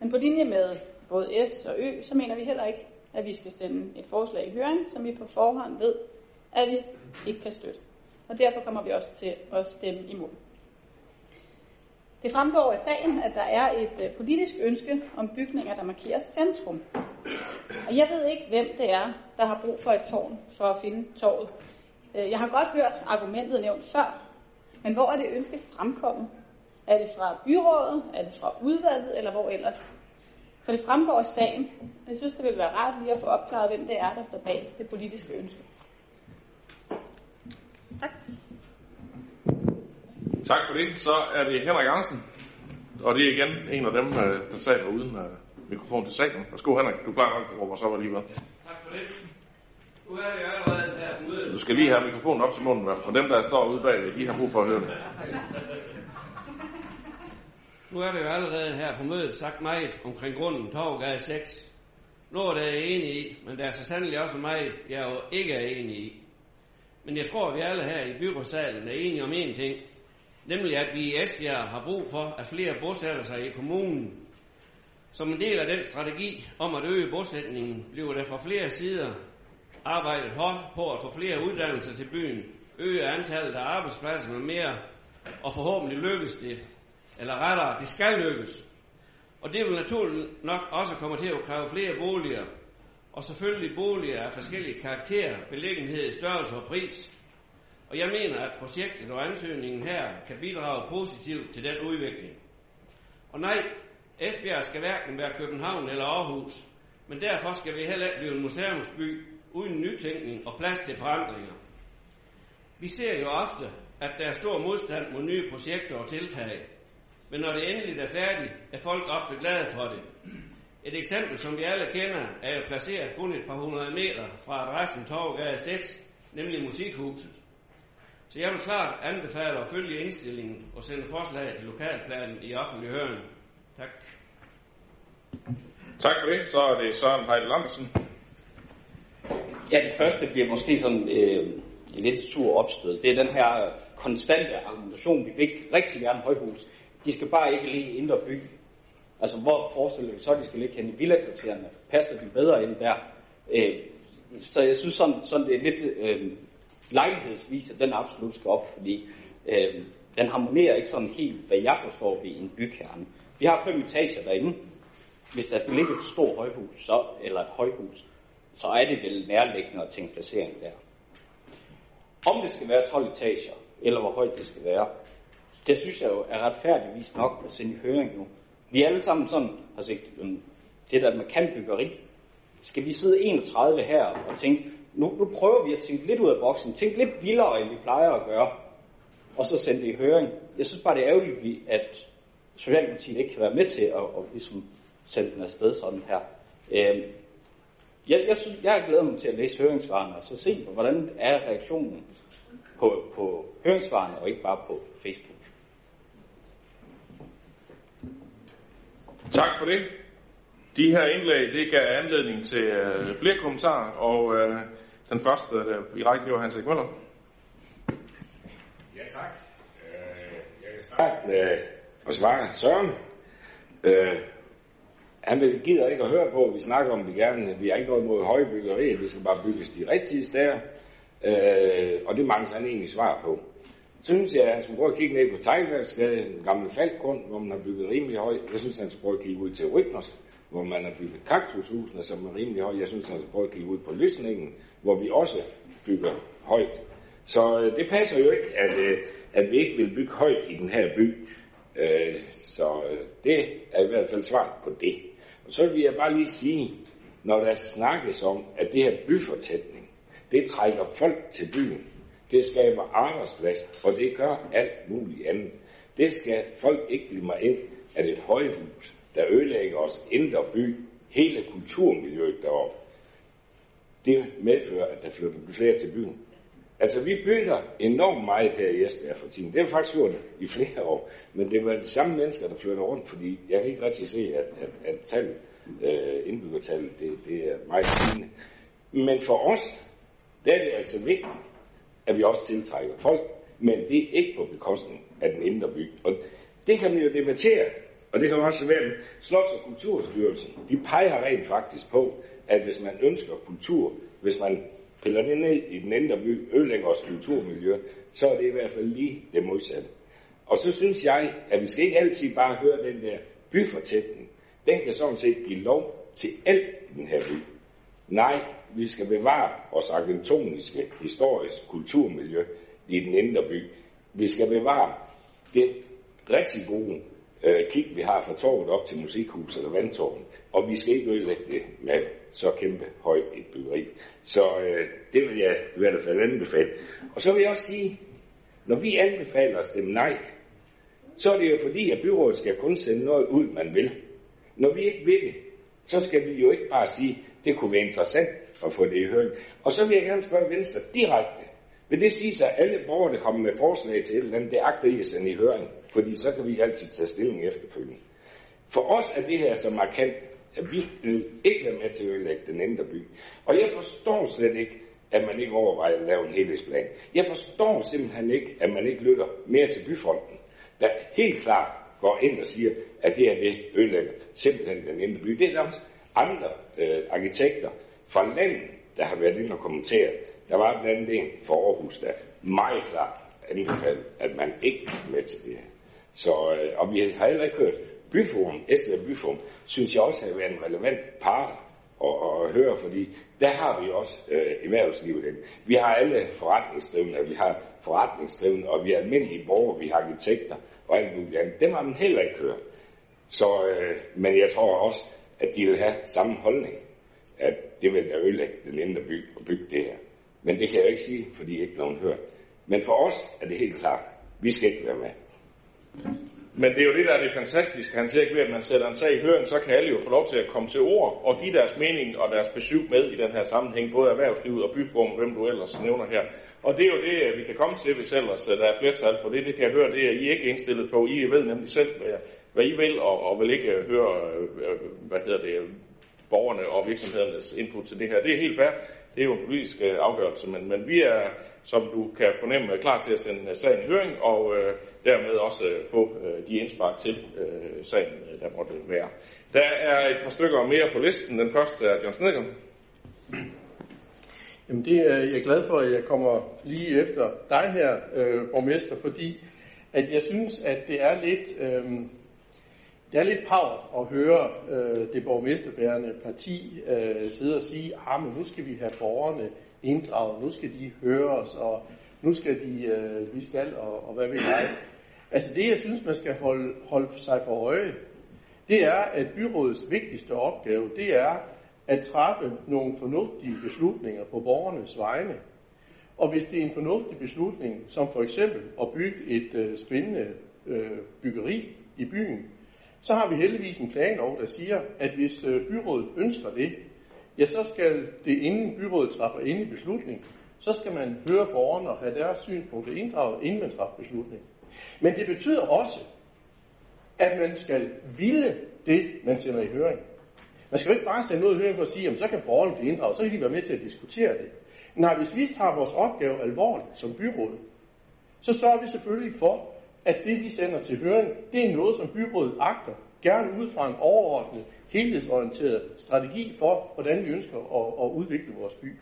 Men på linje med både S og Ø, så mener vi heller ikke, at vi skal sende et forslag i høring, som vi på forhånd ved, at vi ikke kan støtte. Og derfor kommer vi også til at stemme imod. Det fremgår af sagen, at der er et øh, politisk ønske om bygninger, der markerer centrum. Og jeg ved ikke, hvem det er, der har brug for et tårn for at finde torvet. Øh, jeg har godt hørt argumentet nævnt før, men hvor er det ønske fremkommet? Er det fra byrådet, er det fra udvalget, eller hvor ellers? For det fremgår af sagen. Jeg synes, det ville være rart lige at få opklaret, hvem det er, der står bag det politiske ønske.
Tak for det. Så er det Henrik Andersen. Og det er igen en af dem, øh, der taler uden uh, mikrofon til salen. Værsgo Henrik, du plejer nok at råbe os op alligevel.
Tak for det. Nu er det jo allerede her på mødet.
Du skal lige have mikrofonen op til munden, for dem, der står ude bagved, de har brug for at høre det.
Nu er det jo allerede her på mødet sagt meget omkring grunden Torvgade 6. Noget der er enig i, men der er så sandelig også meget, jeg jo ikke er enig i. Men jeg tror, at vi alle her i byrådssalen er enige om én ting, nemlig at vi i Esbjerg har brug for, at flere bosætter sig i kommunen. Som en del af den strategi om at øge bosætningen, bliver der fra flere sider arbejdet hårdt på at få flere uddannelser til byen, øge antallet af arbejdspladser med mere, og forhåbentlig lykkes det. Eller rettere, det skal lykkes. Og det vil naturligt nok også komme til at kræve flere boliger, og selvfølgelig boliger af forskellige karakterer, beliggenhed, størrelse og pris. Og jeg mener, at projektet og ansøgningen her kan bidrage positivt til den udvikling. Og nej, Esbjerg skal hverken være København eller Aarhus, men derfor skal vi heller ikke blive en museumsby uden nytænkning og plads til forandringer. Vi ser jo ofte, at der er stor modstand mod nye projekter og tiltag, men når det endelig er færdigt, er folk ofte glade for det. Et eksempel, som vi alle kender, er jo placeret kun et par hundrede meter fra adressen Torvgade 6, nemlig Musikhuset. Så jeg vil klart anbefale at følge indstillingen og sende forslag til lokalplanen i offentlig høring. Tak.
Tak for det. Så er det Søren Heidel Andersen.
Ja, det første bliver måske sådan øh, en lidt sur opstød. Det er den her konstante argumentation. Vi vil rigtig gerne højhus. De skal bare ikke lige indre by. Altså, hvor forestiller vi så, at de skal ligge hen i villakvartererne? Passer de bedre ind der? Øh, så jeg synes sådan, sådan det er lidt øh, lejlighedsvis, at den absolut skal op, fordi øh, den harmonerer ikke sådan helt, hvad jeg forstår ved en bykerne. Vi har fem etager derinde. Hvis der skal ligge et stort højhus, så, eller et højhus, så er det vel nærliggende at tænke placering der. Om det skal være 12 etager, eller hvor højt det skal være, det synes jeg jo er retfærdigvis nok at sende i høring nu. Vi alle sammen sådan har set, det der med kantbyggeri. Skal vi sidde 31 her og tænke, nu, nu prøver vi at tænke lidt ud af boksen, tænke lidt vildere, end vi plejer at gøre, og så sende det i høring. Jeg synes bare, det er ærgerligt, at Socialdemokratiet ikke kan være med til at, at ligesom sende den afsted sådan her. Øhm, jeg, jeg, synes, jeg glæder mig til at læse høringssvarene, og så se, hvordan er reaktionen på, på høringssvarene, og ikke bare på Facebook.
Tak for det. De her indlæg, det gav anledning til øh, flere kommentarer, og øh, den første der i rækken, det var Hans Møller.
Ja, tak. Øh, jeg kan starte med at svare Søren. Øh, han vil, gider ikke at høre på, at vi snakker om, at vi gerne, vi har ikke noget mod høje byggerier, det skal bare bygges de rigtige steder, øh, og det mangler han egentlig svar på. Så synes jeg, at han skulle prøve at kigge ned på Tejlværksgade, den gamle faldgrund, hvor man har bygget rimelig højt. Jeg synes, han skulle prøve at kigge ud til Rygnos, hvor man har bygget kaktushusene, som er rimelig højt. Jeg synes, han skal prøve at kigge ud på Lysningen, hvor vi også bygger højt. Så øh, det passer jo ikke, at, øh, at vi ikke vil bygge højt i den her by. Øh, så øh, det er i hvert fald svaret på det. Og så vil jeg bare lige sige, når der snakkes om, at det her byfortætning, det trækker folk til byen. Det skaber arbejdsplads, og det gør alt muligt andet. Det skal folk ikke blive mig ind, at et højhus, der ødelægger os indre by, hele kulturmiljøet deroppe, det medfører, at der flytter flere til byen. Altså, vi bygger enormt meget her i Esbjerg for tiden. Det har faktisk gjort i flere år. Men det var de samme mennesker, der flytter rundt, fordi jeg kan ikke rigtig se, at, at, at tallet, øh, indbyggertallet, det, det er meget stigende. Men for os, der er det altså vigtigt, at vi også tiltrækker folk, men det er ikke på bekostning af den indre by. Og det kan man jo debattere, og det kan også være, Slots- og Kulturstyrelsen, de peger rent faktisk på, at hvis man ønsker kultur, hvis man piller det ned i den indre by, ødelægger vores kulturmiljø, så er det i hvert fald lige det modsatte. Og så synes jeg, at vi skal ikke altid bare høre den der byfortætning. Den kan sådan set give lov til alt i den her by. Nej, vi skal bevare vores arkitektoniske, historiske kulturmiljø i den indre by. Vi skal bevare det rigtig gode øh, kig, vi har fra torvet op til musikhuset eller vandtårnet, og vi skal ikke ødelægge det med så kæmpe højt et byggeri. Så øh, det vil jeg i hvert fald anbefale. Og så vil jeg også sige, når vi anbefaler at stemme nej, så er det jo fordi, at byrådet skal kun sende noget ud, man vil. Når vi ikke vil det, så skal vi jo ikke bare sige, det kunne være interessant at få det i høring. Og så vil jeg gerne spørge Venstre direkte. Vil det sige sig, at alle borgere, der kommer med forslag til et eller andet, det agter I at sende i høring? Fordi så kan vi altid tage stilling efterfølgende. For os er det her så markant, at vi vil ikke være med til at ødelægge den indre by. Og jeg forstår slet ikke, at man ikke overvejer at lave en helhedsplan. Jeg forstår simpelthen ikke, at man ikke lytter mere til byfronten, der helt klart går ind og siger, at det er det ødelægger simpelthen den indre by. Det er der også andre øh, arkitekter fra landet, der har været inde og kommenteret. Der var blandt andet en for Aarhus, der meget klart anbefalede, at man ikke er med til det her. Så, øh, og vi har heller ikke hørt Byforum, Esbjerg Byforum, synes jeg også har været en relevant part at, at høre, fordi der har vi også øh, erhvervslivet ind. Vi har alle forretningsdrivende, vi har forretningsdrivende, og vi er almindelige borgere, vi har arkitekter og alt muligt andet. Dem har man heller ikke hørt. Så, øh, men jeg tror også, at de vil have samme holdning, at det vil da ødelægge den indre by og bygge det her. Men det kan jeg jo ikke sige, fordi ikke nogen hører. Men for os er det helt klart, vi skal ikke være med.
Men det er jo det, der er det fantastiske. Han siger ikke ved, at man sætter en sag i høring, så kan alle jo få lov til at komme til ord og give deres mening og deres besøg med i den her sammenhæng, både erhvervslivet og byformen, hvem du ellers nævner her. Og det er jo det, øh, vi kan komme til, hvis ellers øh, der er flertal for det. Det kan jeg høre, det er I ikke indstillet på. I ved nemlig selv, hvad, hvad I vil, og, og vil ikke øh, høre, hvad hedder det, borgerne og virksomhedernes input til det her. Det er helt fair. Det er jo en politisk øh, afgørelse, men, men vi er, som du kan fornemme, klar til at sende øh, sagen i høring, og øh, dermed også øh, få øh, de indspark til øh, sagen, øh, der måtte være. Der er et par stykker mere på listen. Den første er John Snedgaard.
Jamen det er jeg er glad for, at jeg kommer lige efter dig her, øh, borgmester, fordi at jeg synes, at det er lidt, øh, det er lidt pavt at høre øh, det borgmesterbærende parti øh, sidde og sige, ah, men nu skal vi have borgerne inddraget, nu skal de høre os, og nu skal de, øh, vi skal, og, og hvad vil jeg. Altså det, jeg synes, man skal holde, holde sig for øje, det er, at byrådets vigtigste opgave, det er at træffe nogle fornuftige beslutninger på borgernes vegne. Og hvis det er en fornuftig beslutning, som for eksempel at bygge et øh, spændende øh, byggeri i byen, så har vi heldigvis en planlov, der siger, at hvis øh, byrådet ønsker det, ja, så skal det inden byrådet træffer i beslutning, så skal man høre borgerne og have deres synspunkter inddraget, inden man træffer beslutning. Men det betyder også, at man skal ville det, man sender i høring. Man skal jo ikke bare sende noget i høring for at sige, jamen så kan borgerne blive inddraget, så kan de være med til at diskutere det. Nej, hvis vi tager vores opgave alvorligt som byråd, så sørger vi selvfølgelig for, at det vi sender til høring, det er noget, som byrådet agter, gerne ud fra en overordnet, helhedsorienteret strategi for, hvordan vi ønsker at, at udvikle vores by.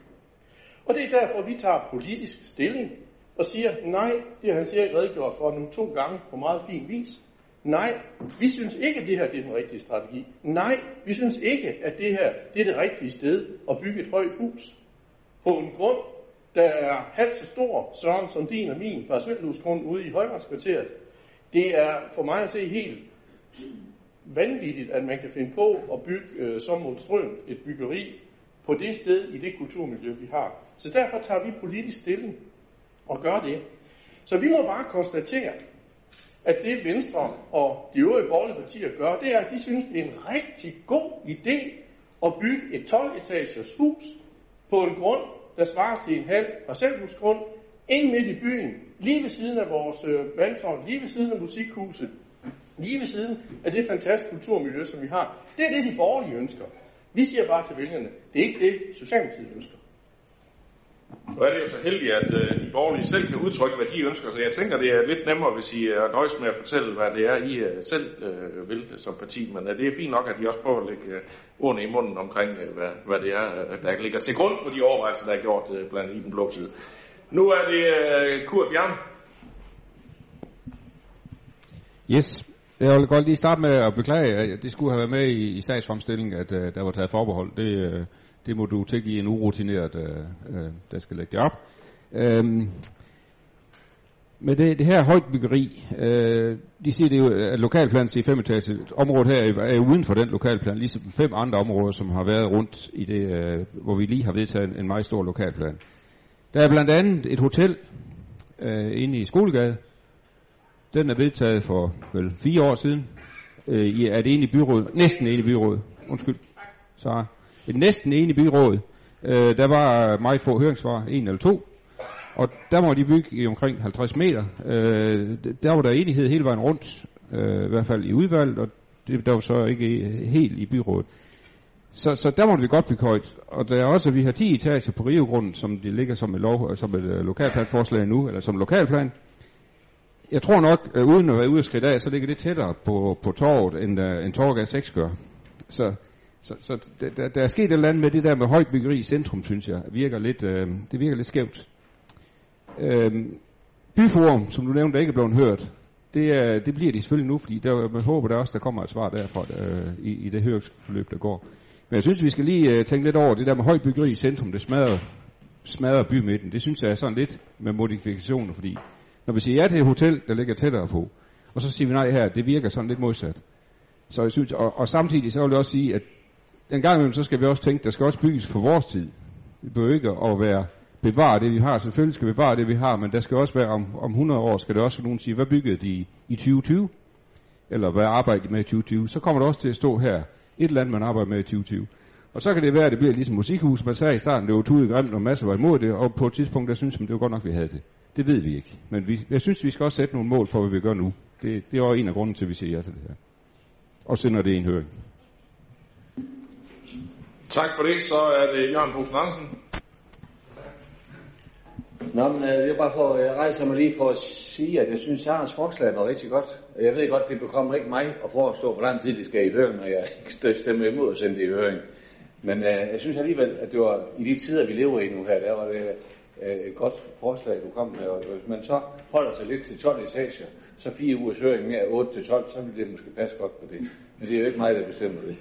Og det er derfor, vi tager politisk stilling og siger, nej, det har han sikkert redegjort for nu to gange på meget fin vis. Nej, vi synes ikke, at det her det er den rigtige strategi. Nej, vi synes ikke, at det her det er det rigtige sted at bygge et højt hus. På en grund, der er halvt så stor, Søren, som din og min parcelhusgrund ude i Højmarkskvarteret. Det er for mig at se helt vanvittigt, at man kan finde på at bygge øh, som mod strøm et byggeri på det sted i det kulturmiljø, vi har. Så derfor tager vi politisk stilling og gør det. Så vi må bare konstatere, at det Venstre og de øvrige borgerlige partier gør, det er, at de synes, det er en rigtig god idé at bygge et 12-etagers hus på en grund, der svarer til en halv parcelhusgrund, ind midt i byen, lige ved siden af vores øh, vandtårn, lige ved siden af musikhuset, lige ved siden af det fantastiske kulturmiljø, som vi har. Det er det, de borgerlige ønsker. Vi siger bare til vælgerne, det er ikke det, Socialdemokratiet ønsker.
Nu er det jo så heldigt, at øh, de borgerlige selv kan udtrykke, hvad de ønsker, så jeg tænker, det er lidt nemmere, hvis I er nøjes med at fortælle, hvad det er, I øh, selv øh, vil som parti, men øh, det er fint nok, at I også prøver at lægge øh, ordene i munden omkring, øh, hvad, hvad det er, øh, der ligger til grund for de overvejelser, der er gjort øh, blandt i den blå side. Nu er det øh, Kurt Bjørn.
Yes. Jeg vil godt lige starte med at beklage, at det skulle have været med i, i sagsfremstillingen, at øh, der var taget forbehold. Det, øh, det må du tilgive en urutineret, øh, øh, der skal lægge det op. Øhm, med det, det her højt byggeri, øh, de siger det jo, at lokalplanen siger fem etage. Området her er, er uden for den lokalplan, ligesom fem andre områder, som har været rundt i det, øh, hvor vi lige har vedtaget en, en meget stor lokalplan. Der er blandt andet et hotel øh, inde i Skolegade, den er vedtaget for vel fire år siden. Øh, er det ene i byrådet? næsten ene i byrådet. Undskyld. Så et næsten enig byråd. Øh, der var meget få høringssvar, en eller to. Og der må de bygge i omkring 50 meter. Øh, der var der enighed hele vejen rundt, øh, i hvert fald i udvalget, og det, der var så ikke helt i byrådet. Så, så der må vi godt bygge højt. Og der er også, at vi har 10 etager på Riogrunden, som det ligger som et, lov, øh, som et øh, lokalplanforslag nu, eller som lokalplan jeg tror nok, øh, uden at være ude og skridt af, så ligger det tættere på, på torvet, end, uh, end Torgade 6 gør. Så, så, så der, der er sket et eller andet med det der med højt byggeri i centrum, synes jeg, virker lidt, øh, det virker lidt skævt. Øh, byforum, som du nævnte, der ikke er blevet hørt, det, er, det bliver de selvfølgelig nu, fordi der, man håber der også, der kommer et svar derfra øh, i, i det høringsforløb, der går. Men jeg synes, vi skal lige øh, tænke lidt over det der med højt byggeri i centrum, det smadrer, smadrer bymidten. Det synes jeg er sådan lidt med modifikationer, fordi når vi siger ja til et hotel, der ligger tættere på, og så siger vi nej her, det virker sådan lidt modsat. Så jeg synes, og, og samtidig så vil jeg også sige, at den gang imellem, så skal vi også tænke, der skal også bygges på vores tid. Vi behøver ikke at være bevare det, vi har. Selvfølgelig skal vi bevare det, vi har, men der skal også være, om, om 100 år skal det også nogen sige, hvad byggede de i, i 2020? Eller hvad arbejdede de med i 2020? Så kommer det også til at stå her, et eller andet, man arbejder med i 2020. Og så kan det være, at det bliver ligesom musikhus. Man sagde i starten, det var tudet grimt, og masser var imod det, og på et tidspunkt, der synes man, det var godt nok, vi havde det. Det ved vi ikke. Men vi, jeg synes, vi skal også sætte nogle mål for, hvad vi gør nu. Det, det er også en af grunden til, at vi siger ja til det her. Og sender det i en høring.
Tak for det. Så er det Jørgen Bosen Andersen.
Nå, men øh, det er bare for jeg rejser mig lige for at sige, at jeg synes, at forslag var rigtig godt. Jeg ved godt, det bekommer ikke mig at forestå, hvor lang tid det skal i høring, når jeg (laughs) ikke stemmer imod at sende det i høring. Men øh, jeg synes alligevel, at det var i de tider, vi lever i nu her, der var det øh, et godt forslag, du kom med. Og hvis man så holder sig lidt til 12 etager, så fire ugers høring mere 8 til 12, så ville det måske passe godt på det. Men det er jo ikke mig, der bestemmer det.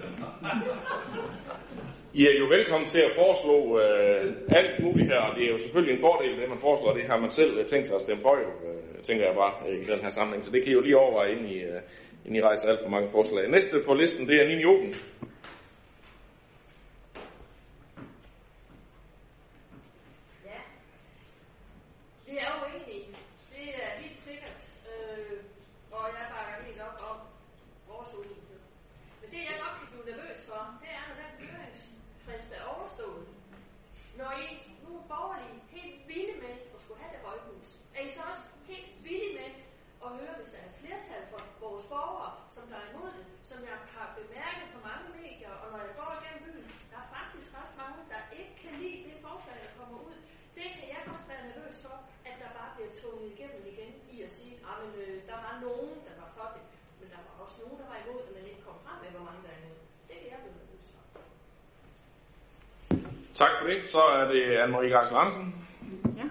I er jo velkommen til at foreslå øh, alt muligt her, og det er jo selvfølgelig en fordel, det man foreslår, det har man selv øh, tænkt sig at stemme for, jo, øh, tænker jeg bare øh, i den her sammenhæng. Så det kan I jo lige overveje, inden I, øh, inden I rejser alt for mange forslag. Næste på listen, det er Nini Joken.
Det er jo egentlig, det er helt sikkert, øh, og jeg bakker helt op om vores uenighed. Men det jeg godt kan blive nervøs for, det er, når den høringsfrist er overstået. Når I nu er borgerlige helt vilde med at skulle have det højhus, er I så også helt vilde med at høre, hvis der er et flertal for vores borgere, som der er imod det, som jeg har bemærket på mange medier, og når jeg går igennem byen, der er faktisk ret mange, der ikke kan lide det forslag, der kommer ud. Det kan jeg godt være nervøs for, at der bare bliver tvunget igennem igen i at sige, at øh, der var nogen, der var for det, men der var også nogen, der var imod det, men ikke kom frem med, hvor mange der er imod. Det kan jeg blive nervøs for.
Tak for det. Så er det Anne-Marie Geisel Andersen.
Ja.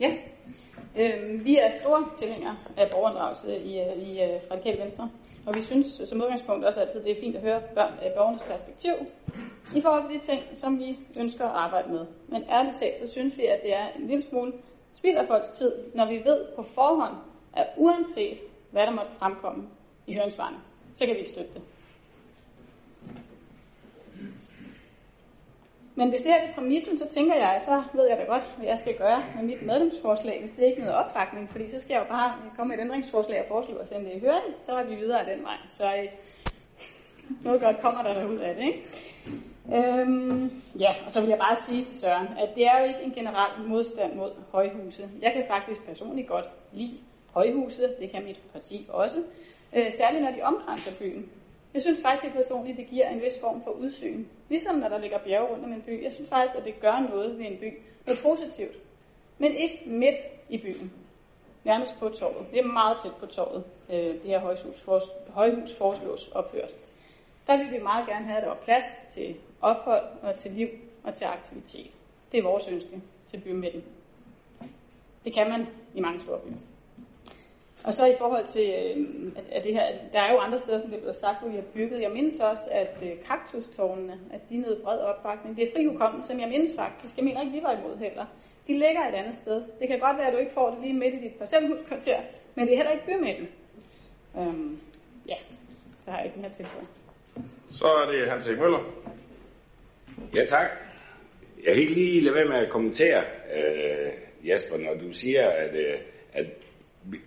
Ja. Øhm, vi er store tilhængere af borgerinddragelse i, øh, i uh, Radikale Venstre. Og vi synes som udgangspunkt også altid, det er fint at høre børn, uh, borgernes perspektiv i forhold til de ting, som vi ønsker at arbejde med. Men ærligt talt, så synes vi, at det er en lille smule spild af folks tid, når vi ved på forhånd, at uanset hvad der måtte fremkomme i høringsvarene, så kan vi ikke støtte det. Men hvis det her er præmissen, så tænker jeg, så ved jeg da godt, hvad jeg skal gøre med mit medlemsforslag, hvis det ikke er noget opbakning, fordi så skal jeg jo bare komme med et ændringsforslag og foreslå at sende det i høring, så er vi videre af den vej. Så øh, noget godt kommer der ud af det, ikke? Øhm, ja, og så vil jeg bare sige til Søren, at det er jo ikke en generel modstand mod højhuse. Jeg kan faktisk personligt godt lide højhuse, det kan mit parti også, øh, særligt når de omkranser byen. Jeg synes faktisk at personligt, det giver en vis form for udsyn. Ligesom når der ligger bjerge rundt om en by. Jeg synes faktisk, at det gør noget ved en by. Noget positivt. Men ikke midt i byen. Nærmest på torvet. Det er meget tæt på torvet, øh, det her højhus, for, højhus foreslås opført. Der vil vi meget gerne have, at der var plads til ophold og til liv og til aktivitet. Det er vores ønske til bymidten. Det kan man i mange store byer. Og så i forhold til øh, at, at det her, altså, der er jo andre steder, som det er blevet sagt, hvor vi har bygget. Jeg mindes også, at øh, kaktustårnene, at de nød bred opbakning. Det er fri hukommelse, men jeg mindes faktisk, jeg mener ikke, vi var imod heller. De ligger et andet sted. Det kan godt være, at du ikke får det lige midt i dit parcelhuskvarter, men det er heller ikke bymidten. Øhm, ja, så har jeg ikke den her.
Så er det Hans Erik Møller.
Ja, tak. Jeg kan ikke lige lade være med at kommentere, øh, Jasper, når du siger, at, øh, at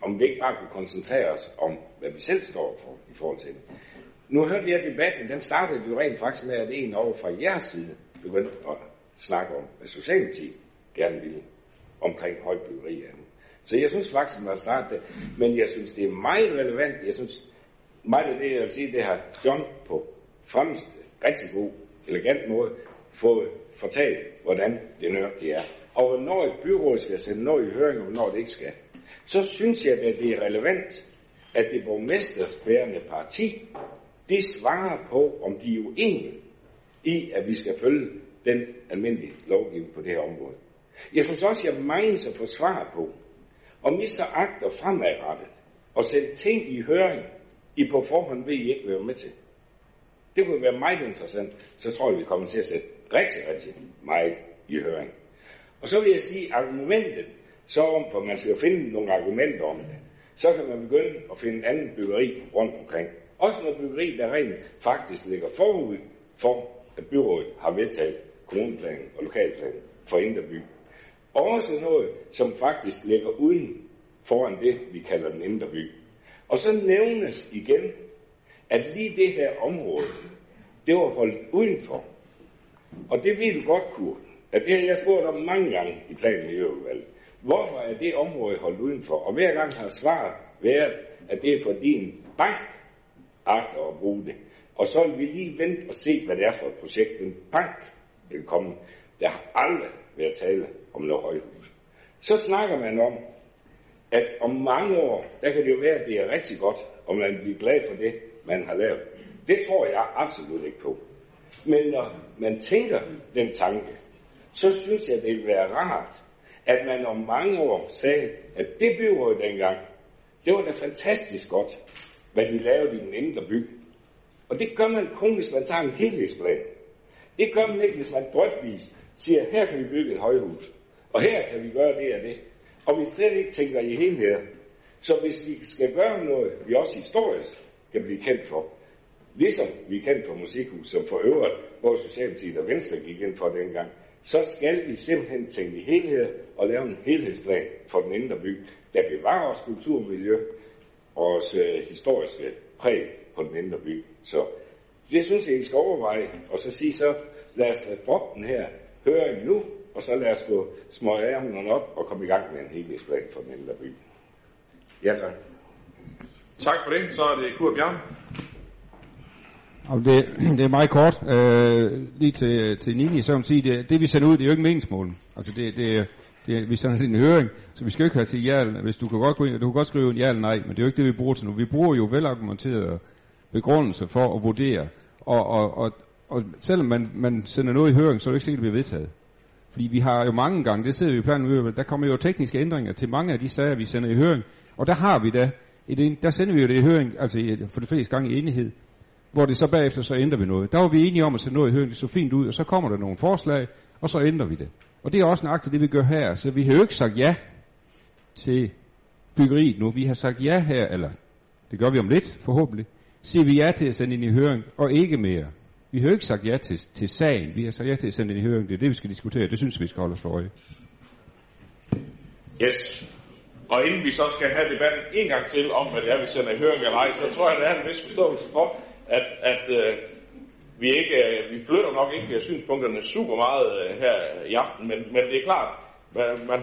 om vi ikke bare kunne koncentrere os om, hvad vi selv står for i forhold til det. Nu hørte jeg debatten, den startede jo rent faktisk med, at en over fra jeres side begyndte at snakke om, hvad Socialdemokratiet gerne ville omkring højt byggeri Så jeg synes faktisk, man har startet det. Men jeg synes, det er meget relevant. Jeg synes, meget af det, jeg vil sige, det har John på fremmest rigtig god, elegant måde fået fortalt, hvordan det nøjagtigt er. Og hvornår et byråd skal sende noget i høring, og hvornår det ikke skal så synes jeg, at det er relevant, at det borgmestersbærende parti, det svarer på, om de er uenige i, at vi skal følge den almindelige lovgivning på det her område. Jeg synes også, at jeg mindes at få svar på, om I så agter fremadrettet og sætte ting i høring, I på forhånd ved I ikke være med til. Det kunne være meget interessant. Så tror jeg, vi kommer til at sætte rigtig, rigtig meget i høring. Og så vil jeg sige, at argumentet så om, for man skal jo finde nogle argumenter om det. så kan man begynde at finde anden byggeri rundt omkring. Også noget byggeri, der rent faktisk ligger forud for, at byrådet har vedtaget kommuneplanen og lokalplanen for Indre By. Og også noget, som faktisk ligger uden foran det, vi kalder den Indre By. Og så nævnes igen, at lige det her område, det var holdt udenfor. Og det ved du godt, Kurt, at det har jeg spurgt om mange gange i planen i øvrigt. Hvorfor er det område holdt udenfor? Og hver gang har svaret været, at det er fordi en bank agter at bruge det. Og så vil vi lige vente og se, hvad det er for et projekt, en bank vil komme. Der har aldrig været tale om noget højhus. Så snakker man om, at om mange år, der kan det jo være, at det er rigtig godt, og man bliver glad for det, man har lavet. Det tror jeg absolut ikke på. Men når man tænker den tanke, så synes jeg, det vil være rart, at man om mange år sagde, at det byråd dengang, det var da fantastisk godt, hvad de lavede i den indre by. Og det gør man kun, hvis man tager en helhedsplan. Det gør man ikke, hvis man drøbvis siger, her kan vi bygge et højhus, og her kan vi gøre det og det. Og vi slet ikke tænker i helhed. Så hvis vi skal gøre noget, vi også historisk kan blive kendt for, ligesom vi er kendt for musikhus, som for øvrigt både Socialdemokratiet og Venstre gik ind for dengang, så skal vi simpelthen tænke i helhed og lave en helhedsplan for den indre by, der bevarer vores kulturmiljø og vores øh, historiske præg på den indre by. Så det synes jeg, I skal overveje, og så sige så, lad os droppe den her høring nu, og så lad os gå små ærmerne op og komme i gang med en helhedsplan for den indre by. Ja, tak.
Tak for det. Så er det Kurt Bjørn.
Og det, (clears throat) det er meget kort. Øh, lige til, til Nini, så vil sige, det, det vi sender ud, det er jo ikke meningsmålen. Altså det, det, det, vi sender det en høring, så vi skal jo ikke have sige ja eller Hvis du kan godt gå ind, du kan godt skrive en ja eller nej, men det er jo ikke det, vi bruger til nu. Vi bruger jo velargumenterede begrundelser for at vurdere. Og, og, og, og selvom man, man sender noget i høring, så er det ikke sikkert, at det bliver vedtaget. Fordi vi har jo mange gange, det sidder vi i planen, der kommer jo tekniske ændringer til mange af de sager, vi sender i høring. Og der har vi da, et, der sender vi jo det i høring, altså for det fleste gange i enighed hvor det så bagefter så ændrer vi noget. Der var vi enige om at sætte noget i høring, det så fint ud, og så kommer der nogle forslag, og så ændrer vi det. Og det er også nøjagtigt det, vi gør her. Så vi har jo ikke sagt ja til byggeriet nu. Vi har sagt ja her, eller det gør vi om lidt, forhåbentlig. Siger vi ja til at sende ind i høring, og ikke mere. Vi har jo ikke sagt ja til, til sagen. Vi har sagt ja til at sende ind i høring. Det er det, vi skal diskutere. Det synes vi skal holde os for øje.
Yes. Og inden vi så skal have debatten en gang til om, hvad det er, vi sender i høring eller ej, så tror jeg, der er en vis forståelse for, at, at øh, vi ikke øh, vi flytter nok ikke synspunkterne super meget øh, her i aften, men, men det er klart, man, man,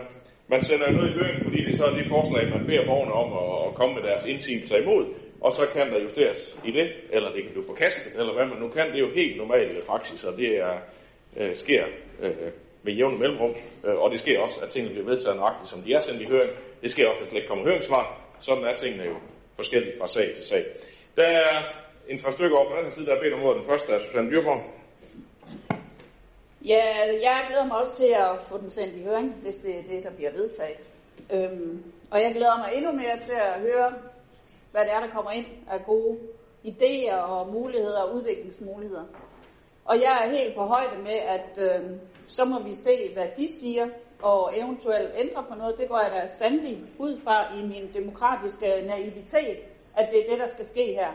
man sender noget i høring, fordi det så er det forslag, man beder borgerne om at, at komme med deres indsigelser imod, og så kan der justeres i det, eller det kan blive forkastet, eller hvad man nu kan. Det er jo helt normal praksis, og det er, øh, sker øh, med jævne mellemrum, øh, og det sker også, at tingene bliver vedtaget nøjagtigt, som de er sendt i høring. Det sker også, at der slet ikke kommer høringssvar. Sådan er tingene jo forskellige fra sag til sag. Der er en tre stykker over på den her side, der er bedt om ordet. Den første er Susanne Dyrborg.
Ja, jeg glæder mig også til at få den sendt i høring, hvis det er det, der bliver vedtaget. Øhm, og jeg glæder mig endnu mere til at høre, hvad det er, der kommer ind af gode idéer og muligheder og udviklingsmuligheder. Og jeg er helt på højde med, at øh, så må vi se, hvad de siger, og eventuelt ændre på noget. Det går jeg da sandelig ud fra i min demokratiske naivitet, at det er det, der skal ske her.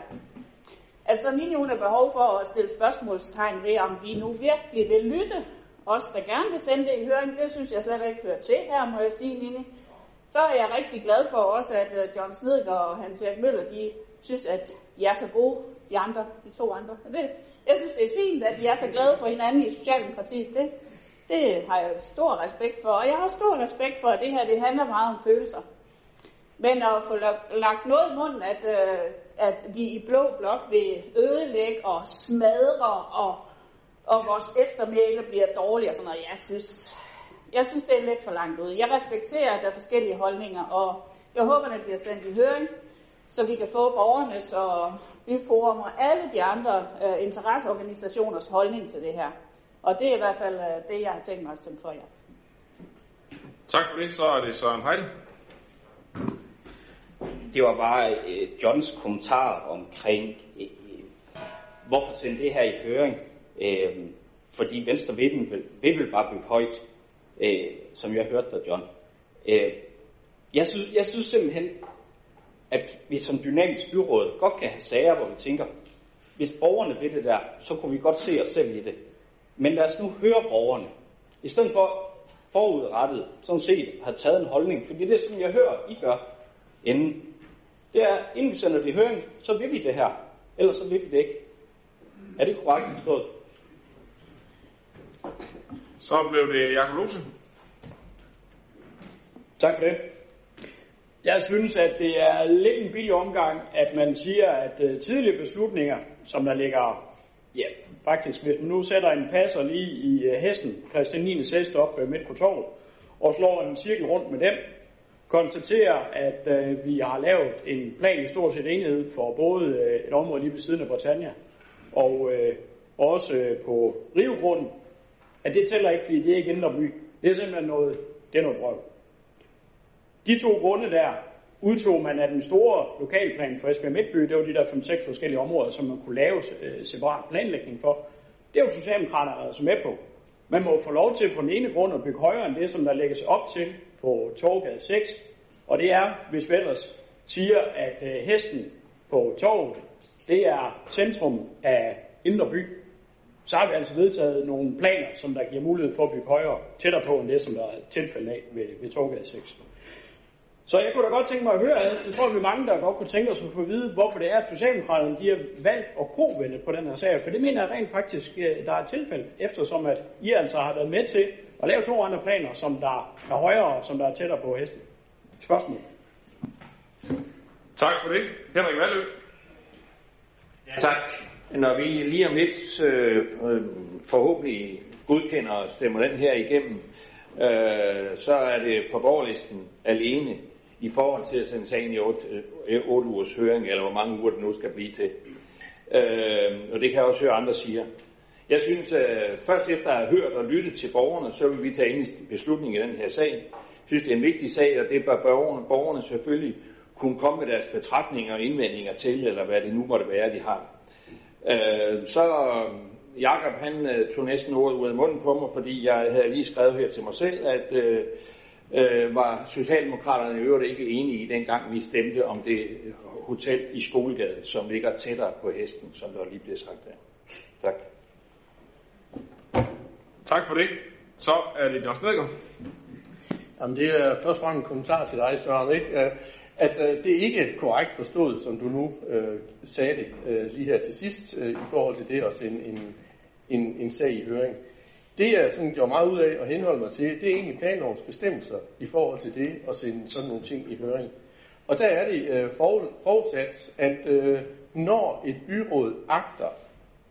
Altså min hun er behov for at stille spørgsmålstegn ved, om vi nu virkelig vil lytte. Os, der gerne vil sende det i høring, det synes jeg slet ikke hører til her, må jeg sige, Nini. Så er jeg rigtig glad for også, at øh, John Snedger og Hans Erik Møller, de synes, at de er så gode, de andre, de to andre. Det, jeg synes, det er fint, at de er så glade for hinanden i Socialdemokratiet. Det, det har jeg stor respekt for. Og jeg har stor respekt for, at det her det handler meget om følelser. Men at få lagt noget i munden, at, øh, at vi i Blå Blok vil ødelægge og smadre, og, og vores eftermæle bliver dårligere, sådan noget, jeg synes, jeg synes, det er lidt for langt ud. Jeg respekterer, at der er forskellige holdninger, og jeg håber, det bliver sendt i høring, så vi kan få borgernes og byforum og alle de andre øh, interesseorganisationers holdning til det her. Og det er i hvert fald øh, det, jeg har tænkt mig at stemme for jer.
Tak for det. Så er det Søren Heide.
Det var bare øh, Johns kommentar omkring, øh, øh, hvorfor sende det her i høring. Øh, fordi Venstre vil, vil, vil, bare blive højt, øh, som jeg hørte dig, John. Øh, jeg, synes, jeg synes simpelthen, at vi som dynamisk byråd godt kan have sager, hvor vi tænker, hvis borgerne vil det der, så kunne vi godt se os selv i det. Men lad os nu høre borgerne. I stedet for forudrettet, sådan set, har taget en holdning. Fordi det, er som jeg hører, I gør inden, det er, inden vi sender det i høring, så vil vi det her. Ellers så vil vi det ikke. Er det korrekt forstået?
Så blev det Jakob Lose.
Tak for det. Jeg synes, at det er lidt en billig omgang, at man siger, at uh, tidlige beslutninger, som der ligger, ja, faktisk, hvis man nu sætter en passer lige i uh, hesten, Christian 9. hest op uh, midt på torvet, og slår en cirkel rundt med dem, konstaterer, at øh, vi har lavet en plan i stort set enhed for både øh, et område lige ved siden af Britannia, og øh, også øh, på Rivegrunden, at det tæller ikke, fordi det er ikke indre by. Det er simpelthen noget, det er noget brøv. De to grunde der udtog man af den store lokalplan for Esbjerg Midtby. Det var de der 5-6 forskellige områder, som man kunne lave øh, separat planlægning for. Det er jo Socialdemokraterne altså med på. Man må få lov til på den ene grund at bygge højere end det, som der lægges op til på Torgade 6. Og det er, hvis vi ellers siger, at øh, hesten på torvet, det er centrum af Indre By, så har vi altså vedtaget nogle planer, som der giver mulighed for at bygge højere, tættere på end det, som der er tilfælde af ved, ved Torgade 6. Så jeg kunne da godt tænke mig at høre, det tror jeg, vi er mange, der godt kunne tænke os at få at vide, hvorfor det er, at Socialdemokraterne de har valgt at kovende på den her sag. For det mener jeg rent faktisk, øh, der er et tilfælde, eftersom at I altså har været med til at lave to andre planer, som der er højere, som der er tættere på hesten. Spørgsmål?
Tak for det. Henrik Valø.
Ja, tak. Når vi lige om lidt øh, øh, forhåbentlig godkender og stemmer den her igennem, øh, så er det for borgerlisten alene i forhold til at sende sagen i 8, 8 øh, ugers høring, eller hvor mange uger det nu skal blive til. Øh, og det kan jeg også høre andre siger. Jeg synes, at først efter at have hørt og lyttet til borgerne, så vil vi tage en beslutning i den her sag. Jeg synes, det er en vigtig sag, og det bør borgerne, borgerne selvfølgelig kunne komme med deres betragtninger og indvendinger til, eller hvad det nu måtte være, de har. Øh, så øh, Jakob han tog næsten ordet ud af munden på mig, fordi jeg havde lige skrevet her til mig selv, at øh, øh, var Socialdemokraterne i øvrigt ikke enige i, dengang vi stemte om det hotel i Skolegade, som ligger tættere på hesten, som der lige blev sagt der. Tak.
Tak for det. Så er det John Snedgaard.
Jamen, det er først og fremmest en kommentar til dig, Søren, ikke? at uh, det er ikke korrekt forstået, som du nu uh, sagde det uh, lige her til sidst, uh, i forhold til det at sende en, en, en sag i høring. Det jeg sådan gjorde meget ud af at henholde mig til, det er egentlig planlovens bestemmelser i forhold til det at sende sådan nogle ting i høring. Og der er det øh, forudsat, at øh, når et byråd agter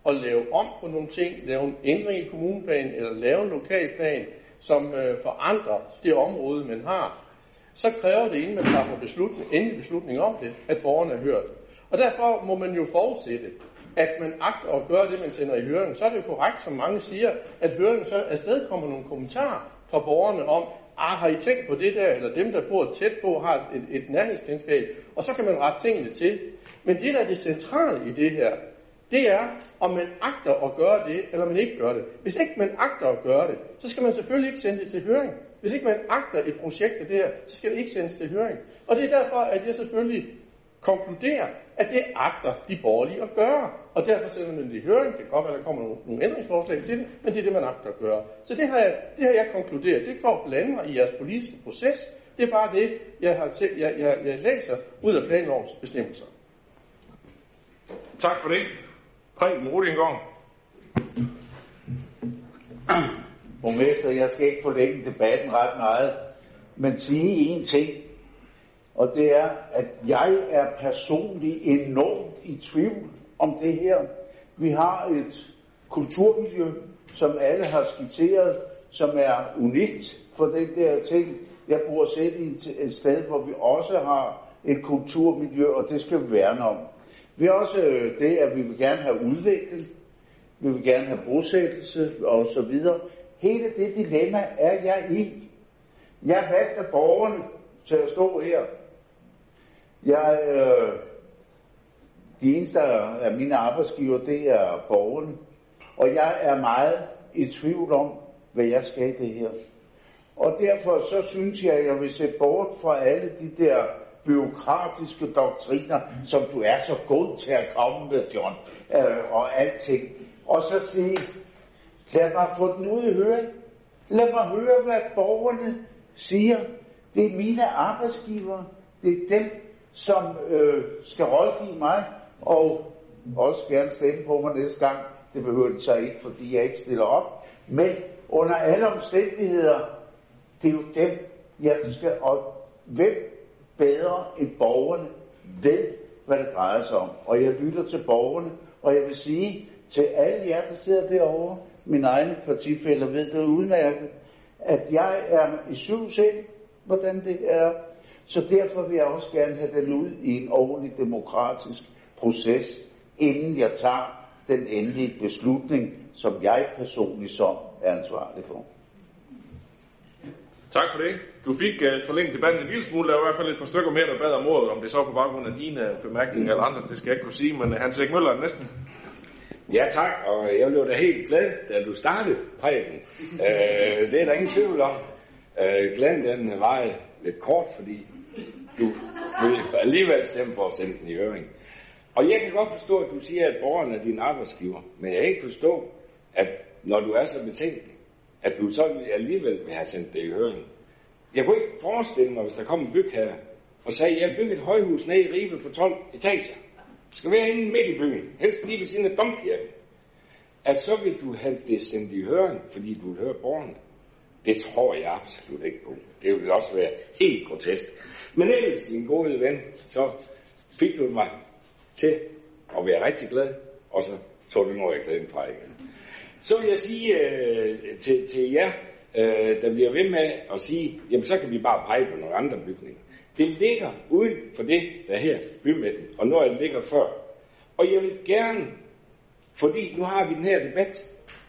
at lave om på nogle ting, lave en ændring i kommuneplanen eller lave en lokalplan, som øh, forandrer det område, man har, så kræver det, inden man tager beslutning, endelig beslutning om det, at borgerne er hørt. Og derfor må man jo forudsætte, at man agter at gøre det, man sender i høring. Så er det jo korrekt, som mange siger, at høringen så afsted kommer nogle kommentarer fra borgerne om, ah, har I tænkt på det der, eller dem, der bor tæt på, har et, et nærhedskendskab, og så kan man rette tingene til. Men det, der er det centrale i det her, det er, om man agter at gøre det, eller man ikke gør det. Hvis ikke man agter at gøre det, så skal man selvfølgelig ikke sende det til høring. Hvis ikke man agter et projekt af det her, så skal det ikke sendes til høring. Og det er derfor, at jeg selvfølgelig konkluderer, at det agter de borgerlige at gøre. Og derfor sender man det i høring. Det kan godt være, at der kommer nogle, nogle ændringsforslag til det, men det er det, man agter at gøre. Så det har jeg, det har jeg konkluderet. Det er ikke for at blande mig i jeres politiske proces. Det er bare det, jeg, har til, jeg, jeg, jeg læser ud af planlovens bestemmelser.
Tak for det. Preben Rudingård.
Borgmester, jeg skal ikke forlænge debatten ret meget, men sige en ting. Og det er, at jeg er personligt enormt i tvivl om det her. Vi har et kulturmiljø, som alle har skitseret, som er unikt for den der ting. Jeg bor selv i et sted, hvor vi også har et kulturmiljø, og det skal vi værne om. Vi har også øh, det, at vi vil gerne have udvikling, vi vil gerne have bosættelse og så videre. Hele det dilemma er jeg i. Jeg valgte borgerne til at stå her. Jeg, øh, de eneste af mine arbejdsgiver, det er borgerne. Og jeg er meget i tvivl om, hvad jeg skal i det her. Og derfor så synes jeg, at jeg vil se bort fra alle de der byråkratiske doktriner, som du er så god til at komme med, John, øh, og alting. Og så sige, lad mig få den ud i høring. Lad mig høre, hvad borgerne siger. Det er mine arbejdsgivere. Det er dem, som øh, skal rådgive mig, og også gerne stemme på mig næste gang. Det behøver de så ikke, fordi jeg ikke stiller op. Men under alle omstændigheder, det er jo dem, jeg skal og hvem bedre end borgerne ved, hvad det drejer sig om. Og jeg lytter til borgerne, og jeg vil sige til alle jer, der sidder derovre, mine egne partifælder ved det udmærket, at jeg er i syv sind, hvordan det er. Så derfor vil jeg også gerne have den ud i en ordentlig demokratisk proces, inden jeg tager den endelige beslutning, som jeg personligt som er ansvarlig for.
Tak for det. Du fik uh, forlænget debatten en lille smule. Der var i hvert fald et par stykker mere, der bad om ordet. Om det så på baggrund af dine bemærkninger eller andres, det skal jeg ikke kunne sige. Men uh, Hans Erik Møller er næsten.
Ja tak, og jeg blev da helt glad, da du startede prædiken. uh, (laughs) det er der ingen tvivl om. Uh, glæden den var lidt kort, fordi du vil alligevel stemme for at sende den i høring. Og jeg kan godt forstå, at du siger, at borgeren er din arbejdsgiver. Men jeg kan ikke forstå, at når du er så betænkelig, at du så alligevel vil have sendt det i høring. Jeg kunne ikke forestille mig, hvis der kom en bygherre og sagde, at jeg bygger et højhus ned i Ribe på 12 etager. Det skal være inde midt i byen, helst lige ved siden af domkirken. At så vil du have det sendt i høring, fordi du vil høre borgerne. Det tror jeg absolut ikke på. Det ville også være helt grotesk. Men ellers, min gode ven, så fik du mig til at være rigtig glad, og så tog du noget af glæden fra igen. Så vil jeg sige øh, til, til jer, øh, der bliver ved med at sige, jamen så kan vi bare pege på nogle andre bygninger. Det ligger uden for det, der her bymidten, og når det ligger før. Og jeg vil gerne, fordi nu har vi den her debat,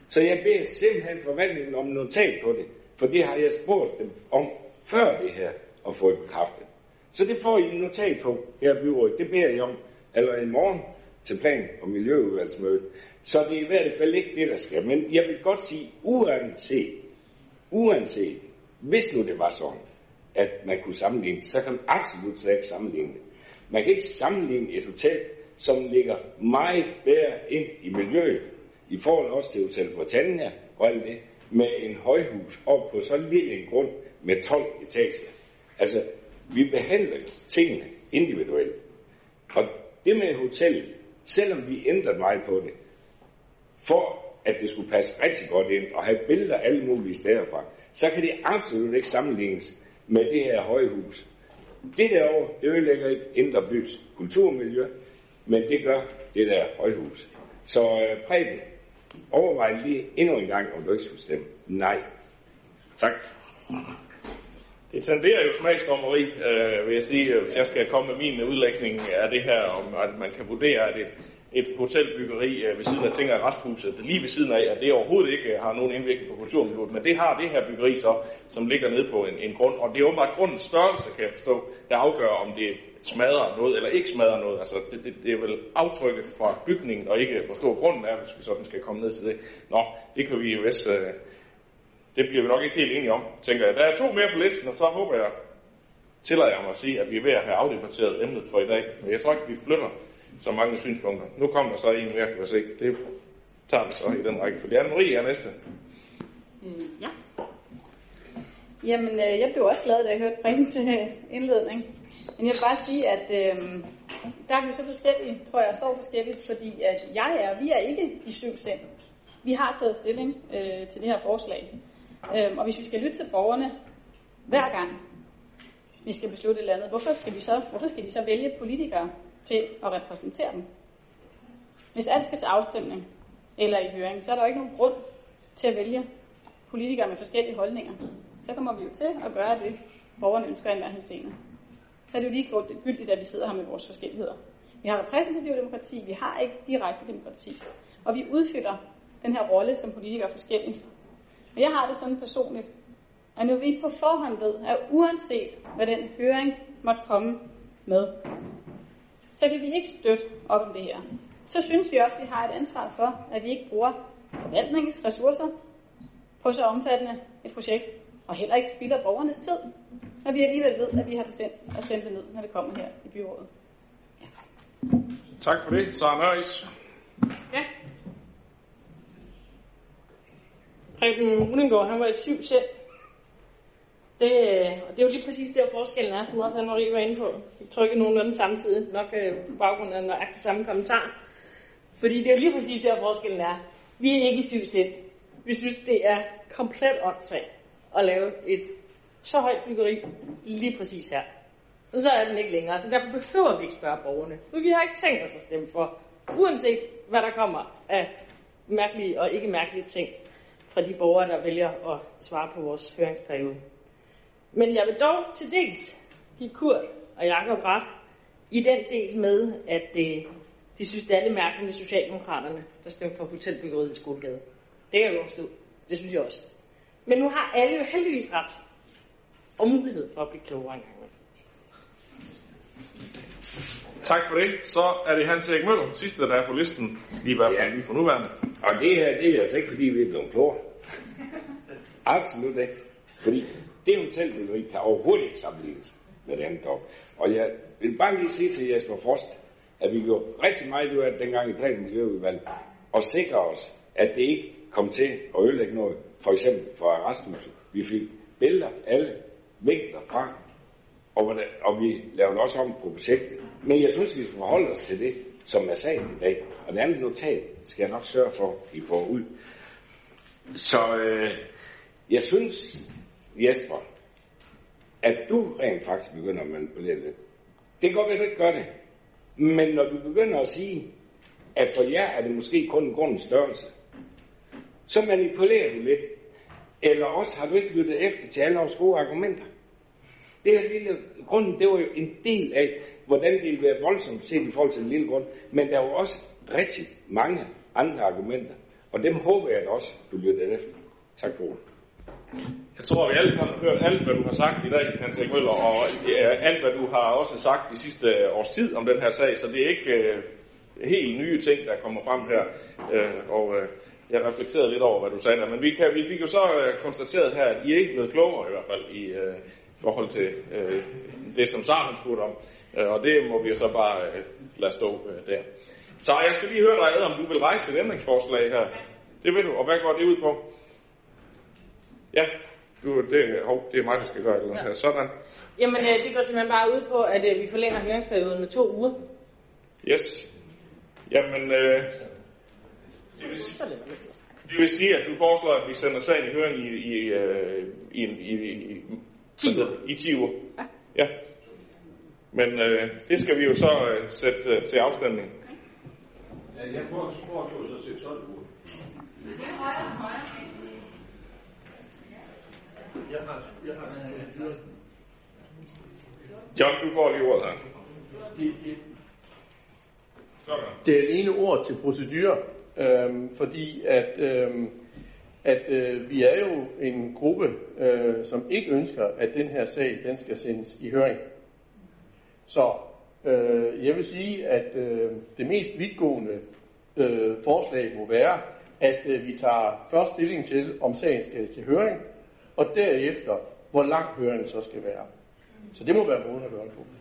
så jeg beder simpelthen forvaltningen om notat på det, for det har jeg spurgt dem om før det her, og fået bekræftet. Så det får I en notat på her i byrådet. Det beder jeg om, allerede i morgen til plan- og miljøudvalgsmødet. Så det er i hvert fald ikke det, der skal. Men jeg vil godt sige, uanset, uanset, hvis nu det var sådan, at man kunne sammenligne, så kan man absolut slet ikke sammenligne det. Man kan ikke sammenligne et hotel, som ligger meget bedre ind i miljøet, i forhold også til Hotel Britannia og alt det, med en højhus op på så lille en grund med 12 etager. Altså, vi behandler tingene individuelt. Og det med hotellet, selvom vi ændrede meget på det, for at det skulle passe rigtig godt ind og have billeder alle mulige steder fra, så kan det absolut ikke sammenlignes med det her højhus. Det derovre, det ødelægger ikke indre bys kulturmiljø, men det gør det der højhus. Så øh, Preben, overvej lige endnu en gang, om du ikke skulle stemme nej. Tak.
Det tenderer jo smagsdommeri, øh, vil jeg sige, øh, hvis jeg skal komme med min øh, udlægning af det her, om at man kan vurdere, at et, et hotelbyggeri øh, ved siden af Tinger Resthuset, lige ved siden af, at det overhovedet ikke øh, har nogen indvirkning på kulturmiljøet, men det har det her byggeri så, som ligger nede på en, en grund, og det er åbenbart grundens størrelse, kan jeg forstå, der afgør, om det smadrer noget eller ikke smadrer noget. Altså, det, det, det er vel aftrykket fra bygningen, og ikke hvor stor grunden er, hvis vi sådan skal komme ned til det. Nå, det kan vi jo vist... Øh, det bliver vi nok ikke helt enige om, tænker jeg. Der er to mere på listen, og så håber jeg, tillader jeg mig at sige, at vi er ved at have afdebatteret emnet for i dag. Men jeg tror ikke, vi flytter så mange synspunkter. Nu kommer der så en mere, kan jeg se. Det tager vi så i den række. For Anne-Marie er næste.
Mm, ja. Jamen, øh, jeg blev også glad, da jeg hørte Bredens øh, indledning. Men jeg vil bare sige, at øh, der er vi så forskellige, tror jeg, står forskelligt, fordi at jeg er, vi er ikke i syv sind. Vi har taget stilling øh, til det her forslag. Øh, og hvis vi skal lytte til borgerne hver gang, vi skal beslutte et eller andet, hvorfor skal, vi så, hvorfor skal de så vælge politikere til at repræsentere dem? Hvis alt skal til afstemning eller i høring, så er der jo ikke nogen grund til at vælge politikere med forskellige holdninger. Så kommer vi jo til at gøre det, borgerne ønsker i enhver henseende. Så er det jo lige gyldigt, at vi sidder her med vores forskelligheder. Vi har repræsentativ demokrati, vi har ikke direkte demokrati. Og vi udfylder den her rolle som politikere forskelligt. Og jeg har det sådan personligt, at nu vi på forhånd ved, at uanset hvad den høring måtte komme med, så kan vi ikke støtte op om det her. Så synes vi også, at vi har et ansvar for, at vi ikke bruger forvaltningens ressourcer på så omfattende et projekt, og heller ikke spilder borgernes tid. Når vi alligevel ved, at vi har til at sende det ned, når det kommer her i byrådet.
Tak for det. Sara Nøjes.
Ja. Preben Rudengård, han var i syv selv. Det, og det er jo lige præcis der forskellen er, som også Anne-Marie var inde på. Vi trykker nogenlunde samtidig, nok øh, på baggrund af nøjagtig samme kommentar. Fordi det er jo lige præcis der forskellen er. Vi er ikke i syv selv. Vi synes, det er komplet åndssvagt at lave et så højt byggeri lige præcis her. Og så er den ikke længere, så derfor behøver vi ikke spørge borgerne. For vi har ikke tænkt os at stemme for, uanset hvad der kommer af mærkelige og ikke mærkelige ting fra de borgere, der vælger at svare på vores høringsperiode. Men jeg vil dog til dels give Kurt og Jakob ret i den del med, at det, de synes, det er lidt mærkeligt med Socialdemokraterne, der stemmer for hotelbyggeriet i Skolegade. Det kan jeg godt forstå. Det synes jeg også. Men nu har alle jo heldigvis ret og mulighed for at blive klogere engang.
Tak for det. Så er det Hans Erik Møller, sidste der er på listen, lige i hvert fald lige for nuværende.
Og det her, det er altså ikke, fordi vi er blevet klogere. (laughs) Absolut ikke. Fordi det hotelbyggeri kan overhovedet ikke sammenlignes med det andet op. Og jeg vil bare lige sige til Jesper Frost, at vi gjorde rigtig meget ud af det dengang i plan- og miljøudvalget, og sikre os, at det ikke kom til at ødelægge noget, for eksempel for arresthuset. Vi fik billeder alle vinkler fra, og, hvordan, og vi lavede også om på projektet. Men jeg synes, vi skal forholde os til det, som er sagen i dag. Og det andet notat skal jeg nok sørge for, at I får ud. Så øh, jeg synes, Jesper, at du rent faktisk begynder at manipulere lidt. Det går godt at du ikke gør det. Men når du begynder at sige, at for jer er det måske kun en grundens størrelse, så manipulerer du lidt. Eller også har du ikke lyttet efter til alle vores gode argumenter. Det her lille grunden, det var jo en del af, hvordan det ville være voldsomt set i forhold til den lille grund. Men der var også rigtig mange andre argumenter. Og dem håber jeg da også, du lytter efter. Tak for ordet.
Jeg tror, vi alle sammen har hørt alt, hvad du har sagt i dag, Hans Erik Møller, og alt, hvad du har også sagt de sidste øh, års tid om den her sag, så det er ikke øh, helt nye ting, der kommer frem her. Øh, og øh, jeg reflekterede lidt over, hvad du sagde der, men vi, kan, vi fik jo så øh, konstateret her, at I er ikke blevet klogere i hvert fald i øh, forhold til øh, det, som Sarmen spurgte om. Øh, og det må vi jo så bare øh, lade stå øh, der. Så jeg skal lige høre dig, Ad, om du vil rejse et ændringsforslag her. Det vil du, og hvad går det ud på? Ja, du, det, hov, det er mig, der skal gøre det ja. her. Sådan.
Jamen, øh, det går simpelthen bare ud på, at øh, vi forlænger høringsperioden med to uger.
Yes. Jamen, øh, det, vil sige, det vil sige, at du foreslår, at vi sender sagen i høring i, i, øh, i, i, i, i
10 uger.
I 10 uger. Ja. ja. Men øh, det skal vi jo så øh, sætte øh, til afstemning.
Ja, jeg foreslår så til 12 uger. Jeg har, jeg har
John, du får lige ordet her.
Det er ene ord til procedure, øhm, fordi at, øhm, at øh, vi er jo en gruppe, øh, som ikke ønsker, at den her sag den skal sendes i høring. Så øh, jeg vil sige, at øh, det mest vidtgående øh, forslag må være, at øh, vi tager først stilling til, om sagen skal til høring, og derefter, hvor lang høringen så skal være. Så det må være måden at gøre det på.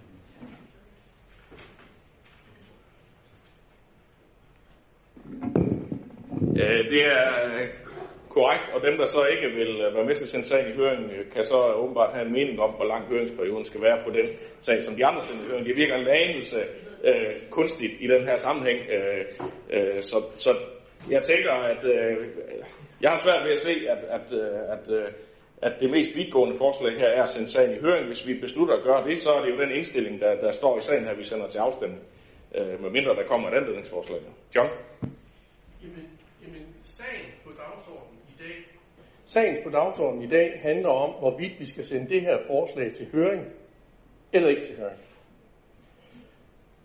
Øh, det er øh, korrekt, og dem, der så ikke vil øh, være med til at sende sagen i høring, øh, kan så åbenbart have en mening om, hvor lang høringsperioden skal være på den sag, som de andre sender i høring. Det virker en anelse øh, kunstigt i den her sammenhæng. Øh, øh, så, så jeg tænker, at øh, jeg har svært ved at se, at, at, øh, at, øh, at det mest vidtgående forslag her er at sende sagen i høring. Hvis vi beslutter at gøre det, så er det jo den indstilling, der, der står i sagen her, vi sender til afstemning. Øh, med mindre der kommer et anledningsforslag. John?
Jamen, jamen, sagen på dagsordenen i dag... Sagen på dagsordenen i dag handler om, hvorvidt vi skal sende det her forslag til høring, eller ikke til høring.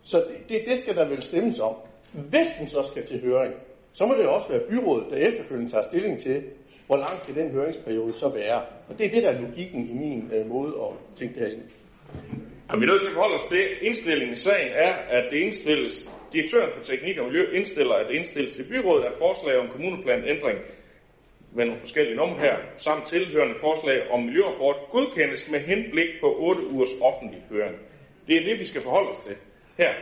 Så det, det, det skal der vel stemmes om. Hvis den så skal til høring, så må det også være byrådet, der efterfølgende tager stilling til, hvor lang skal den høringsperiode så være. Og det er det, der er logikken i min øh, måde at tænke det her ind.
Og vi er nødt til at forholde os til, indstillingen i sagen er, at det indstilles, direktøren for teknik og miljø indstiller, at det indstilles til byrådet, at forslag om kommuneplanændring med nogle forskellige numre her, samt tilhørende forslag om miljørapport, godkendes med henblik på 8 ugers offentlig høring. Det er det, vi skal forholde os til her.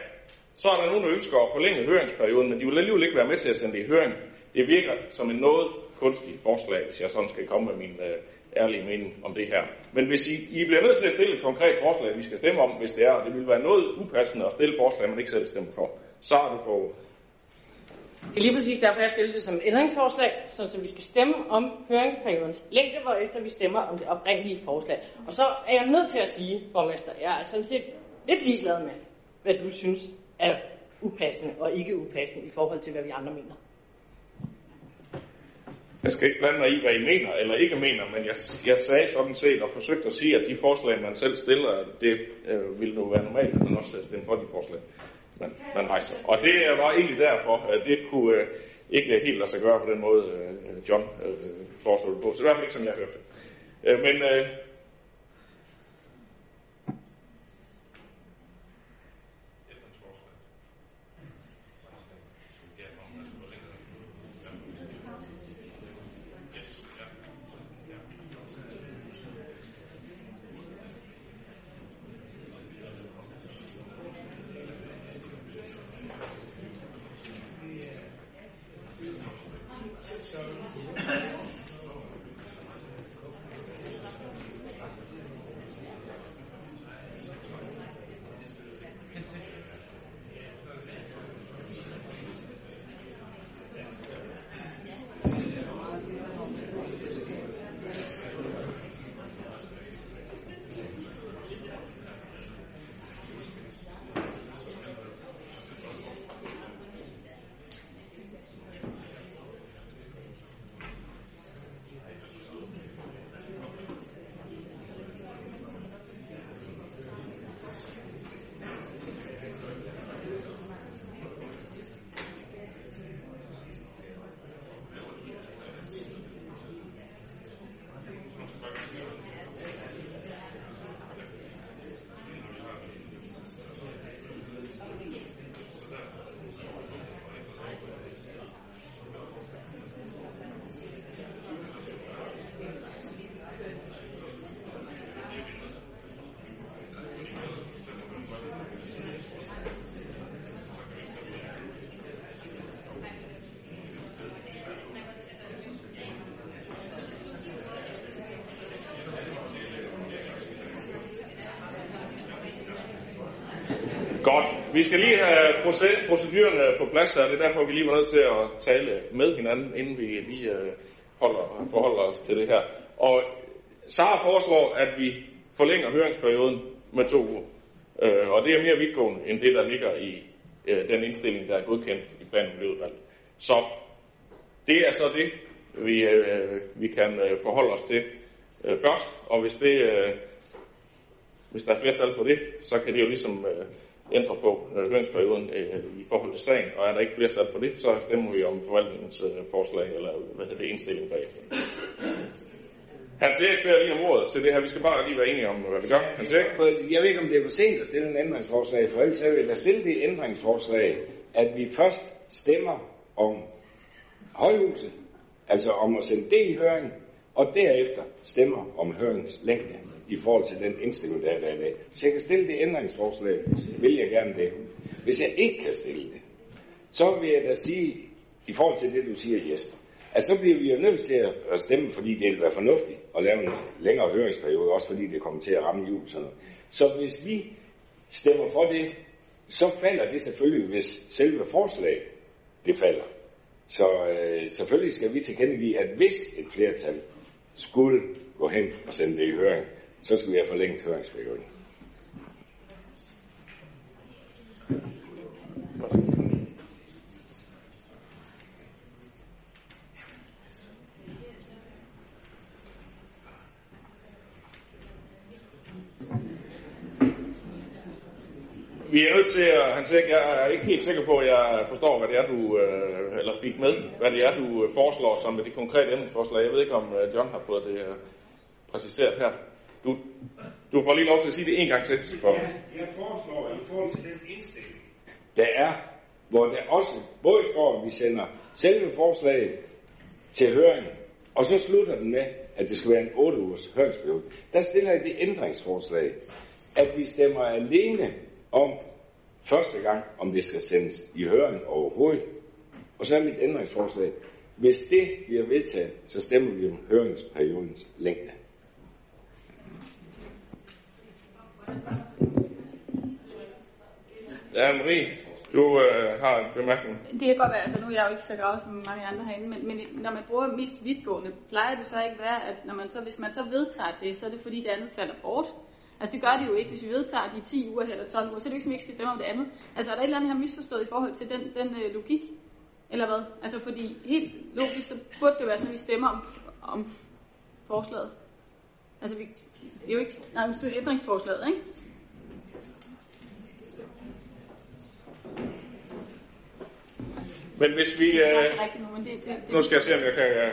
Så er der nogen, der ønsker at forlænge høringsperioden, men de vil alligevel ikke være med til at sende det i høring. Det virker som en noget kunstig forslag, hvis jeg sådan skal komme med min øh, ærlige mening om det her. Men hvis I, I bliver nødt til at stille et konkret forslag, vi skal stemme om, hvis det er, og det vil være noget upassende at stille forslag, man ikke selv stemmer for, så er du for
det er lige præcis derfor, jeg stillede det som ændringsforslag, så vi skal stemme om høringsperiodens længde, efter vi stemmer om det oprindelige forslag. Og så er jeg nødt til at sige, borgmester, jeg er sådan set lidt ligeglad med, hvad du synes er upassende og ikke upassende i forhold til, hvad vi andre mener.
Jeg skal ikke blande mig i, hvad I mener eller ikke mener, men jeg, jeg sagde sådan set og forsøgte at sige, at de forslag, man selv stiller, det øh, ville nu være normalt, at man også stemme for de forslag, man, man rejser. Og det var egentlig derfor, at det kunne øh, ikke helt lade sig gøre på den måde, øh, John øh, foreslog det på. Så det var i hvert fald ikke, som jeg hørte det. Øh, men øh, Godt. Vi skal lige have procedurerne på plads her. Det er derfor, vi lige var nødt til at tale med hinanden, inden vi lige øh, holder, forholder os til det her. Og Sara foreslår, at vi forlænger høringsperioden med to uger. Øh, og det er mere vidtgående end det, der ligger i øh, den indstilling, der er godkendt i planen miljøudvalget. Så det er så det, vi, øh, vi kan øh, forholde os til først. Og hvis det hvis der er flertal på det, så kan det jo ligesom ændre på øh, høringsperioden øh, i forhold til sagen, og er der ikke flertal på det, så stemmer vi om forvaltningens øh, forslag, eller hvad hedder det, indstilling bagefter. Hans Erik beder lige om ordet til det her. Vi skal bare lige være enige om, hvad vi gør. Hans Erik?
Jeg ved ikke, om det er for sent at stille en ændringsforslag, for ellers vil jeg stille det ændringsforslag, at vi først stemmer om højhuset, altså om at sende det i høring, og derefter stemmer om høringslængde i forhold til den indstilling, der er der i dag. Hvis jeg kan stille det ændringsforslag, vil jeg gerne det. Hvis jeg ikke kan stille det, så vil jeg da sige, i forhold til det, du siger, Jesper, at så bliver vi jo nødt til at stemme, fordi det vil være fornuftigt at lave en længere høringsperiode, også fordi det kommer til at ramme jul. Sådan noget. Så hvis vi stemmer for det, så falder det selvfølgelig, hvis selve forslaget det falder. Så øh, selvfølgelig skal vi tilkendegive, at hvis et flertal skulle gå hen og sende det i høring, så skal vi have forlænget høringsperioden.
Vi er nødt til at, han siger, jeg er ikke helt sikker på, at jeg forstår, hvad det er, du, øh, eller fik med, hvad det er, du øh, foreslår som med det konkrete ændringsforslag. Jeg ved ikke, om øh, John har fået det øh, præciseret her. Du, du får lige lov til at sige det en gang til.
For... Ja, jeg foreslår i forhold til den indstilling, der er, hvor der også både står, at vi sender selve forslaget til høring, Og så slutter den med, at det skal være en 8 ugers høringsperiode. Der stiller jeg det ændringsforslag, at vi stemmer alene om første gang, om det skal sendes i høring overhovedet. Og så er mit ændringsforslag, hvis det bliver vedtaget, så stemmer vi om høringsperiodens længde.
Ja, Marie, du øh, har en bemærkning.
Det kan godt være, altså nu er jeg jo ikke så grav som mange andre herinde, men, men når man bruger mest vidtgående, plejer det så ikke være, at når man så, hvis man så vedtager det, så er det fordi det andet falder bort. Altså det gør det jo ikke, hvis vi vedtager de 10 uger eller 12 uger, så er det jo ikke, som ikke skal stemme om det andet. Altså er der et eller andet, jeg har misforstået i forhold til den, den øh, logik? Eller hvad? Altså fordi helt logisk, så burde det være sådan, at vi stemmer om, om forslaget. Altså vi, det er jo ikke, nej, det er ændringsforslaget, ikke?
Men hvis vi... Øh, nu skal jeg se, om jeg kan øh,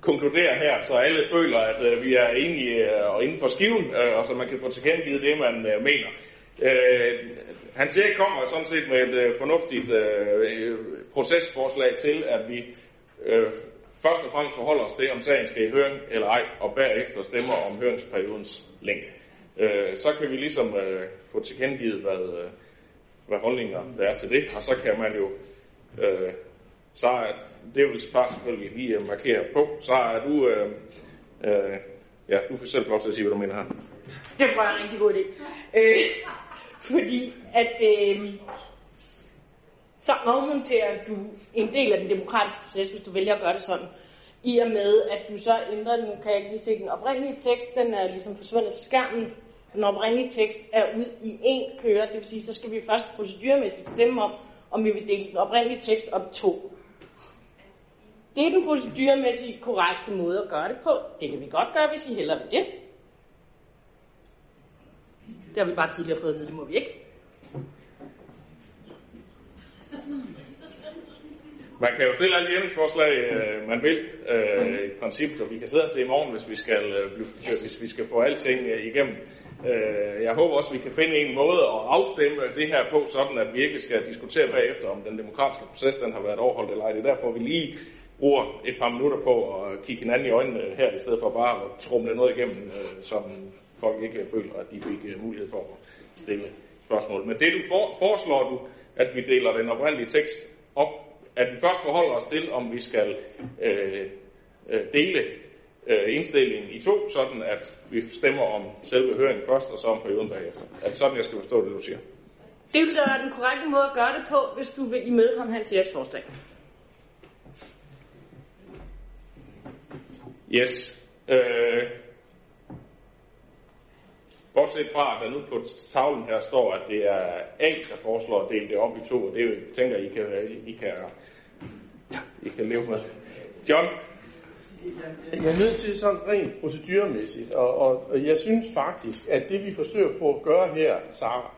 konkludere her, så alle føler, at øh, vi er enige øh, og inden for skiven, øh, og så man kan få tilkendegivet det, man øh, mener. Øh, han siger, kommer sådan set med et øh, fornuftigt øh, procesforslag til, at vi øh, først og fremmest forholder os til, om sagen skal i høring eller ej, og bagefter stemmer om høringsperiodens længde. Øh, så kan vi ligesom øh, få tilkendegivet, hvad, øh, hvad holdninger der er til det, og så kan man jo øh, så er det vil bare selvfølgelig lige øh, markere på, så er du, øh, øh, ja, du får selv lov til at sige, hvad du mener her.
Det var en rigtig god idé. Øh, fordi at øh, så afmonterer du en del af den demokratiske proces, hvis du vælger at gøre det sådan. I og med, at du så ændrer den, kan jeg ikke lige se, den oprindelige tekst, den er ligesom forsvundet fra skærmen. Den oprindelige tekst er ud i en køre, det vil sige, så skal vi først proceduremæssigt stemme om, om vi vil dele den oprindelige tekst op to. Det er den proceduremæssigt korrekte måde at gøre det på. Det kan vi godt gøre, hvis I hellere vil det. Det har vi bare tidligere fået at vide, det må vi ikke.
Man kan jo stille alle de ændringsforslag, øh, man vil, øh, i princippet, og vi kan sidde og se i morgen, hvis vi skal, øh, hvis vi skal få alting øh, igennem. Øh, jeg håber også, at vi kan finde en måde at afstemme det her på, sådan at vi ikke skal diskutere bagefter, om den demokratiske proces den har været overholdt eller ej. Det er derfor, vi lige bruger et par minutter på at kigge hinanden i øjnene her, i stedet for bare at trumle noget igennem, øh, som folk ikke føler, at de fik øh, mulighed for at stille spørgsmål. Men det du for, foreslår du, at vi deler den oprindelige tekst op, at vi først forholder os til, om vi skal øh, øh, dele øh, indstillingen i to, sådan at vi stemmer om selve høringen først, og så om perioden bagefter. Er det sådan, jeg skal forstå det, du siger?
Det vil da være den korrekte måde at gøre det på, hvis du vil imødekomme hans forslag.
Yes. Øh, bortset fra, at der nu på tavlen her står, at det er A, der foreslår at dele det op i to, og det tænker I kan, I kan, I kan leve med. John?
Jeg er nødt til sådan rent procedurmæssigt, og, og, og jeg synes faktisk, at det vi forsøger på at gøre her, Sara,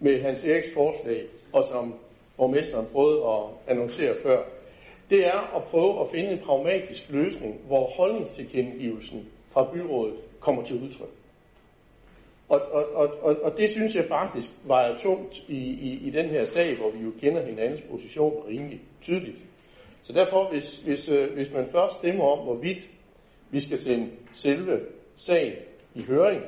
med Hans Eriks forslag, og som borgmesteren prøvede at annoncere før, det er at prøve at finde en pragmatisk løsning, hvor holdningstilkendegivelsen fra byrådet kommer til udtryk. Og, og, og, og, og det synes jeg faktisk vejer tungt i, i, i den her sag, hvor vi jo kender hinandens position rimelig tydeligt. Så derfor, hvis, hvis, øh, hvis man først stemmer om, hvorvidt vi skal sende selve sagen i høring,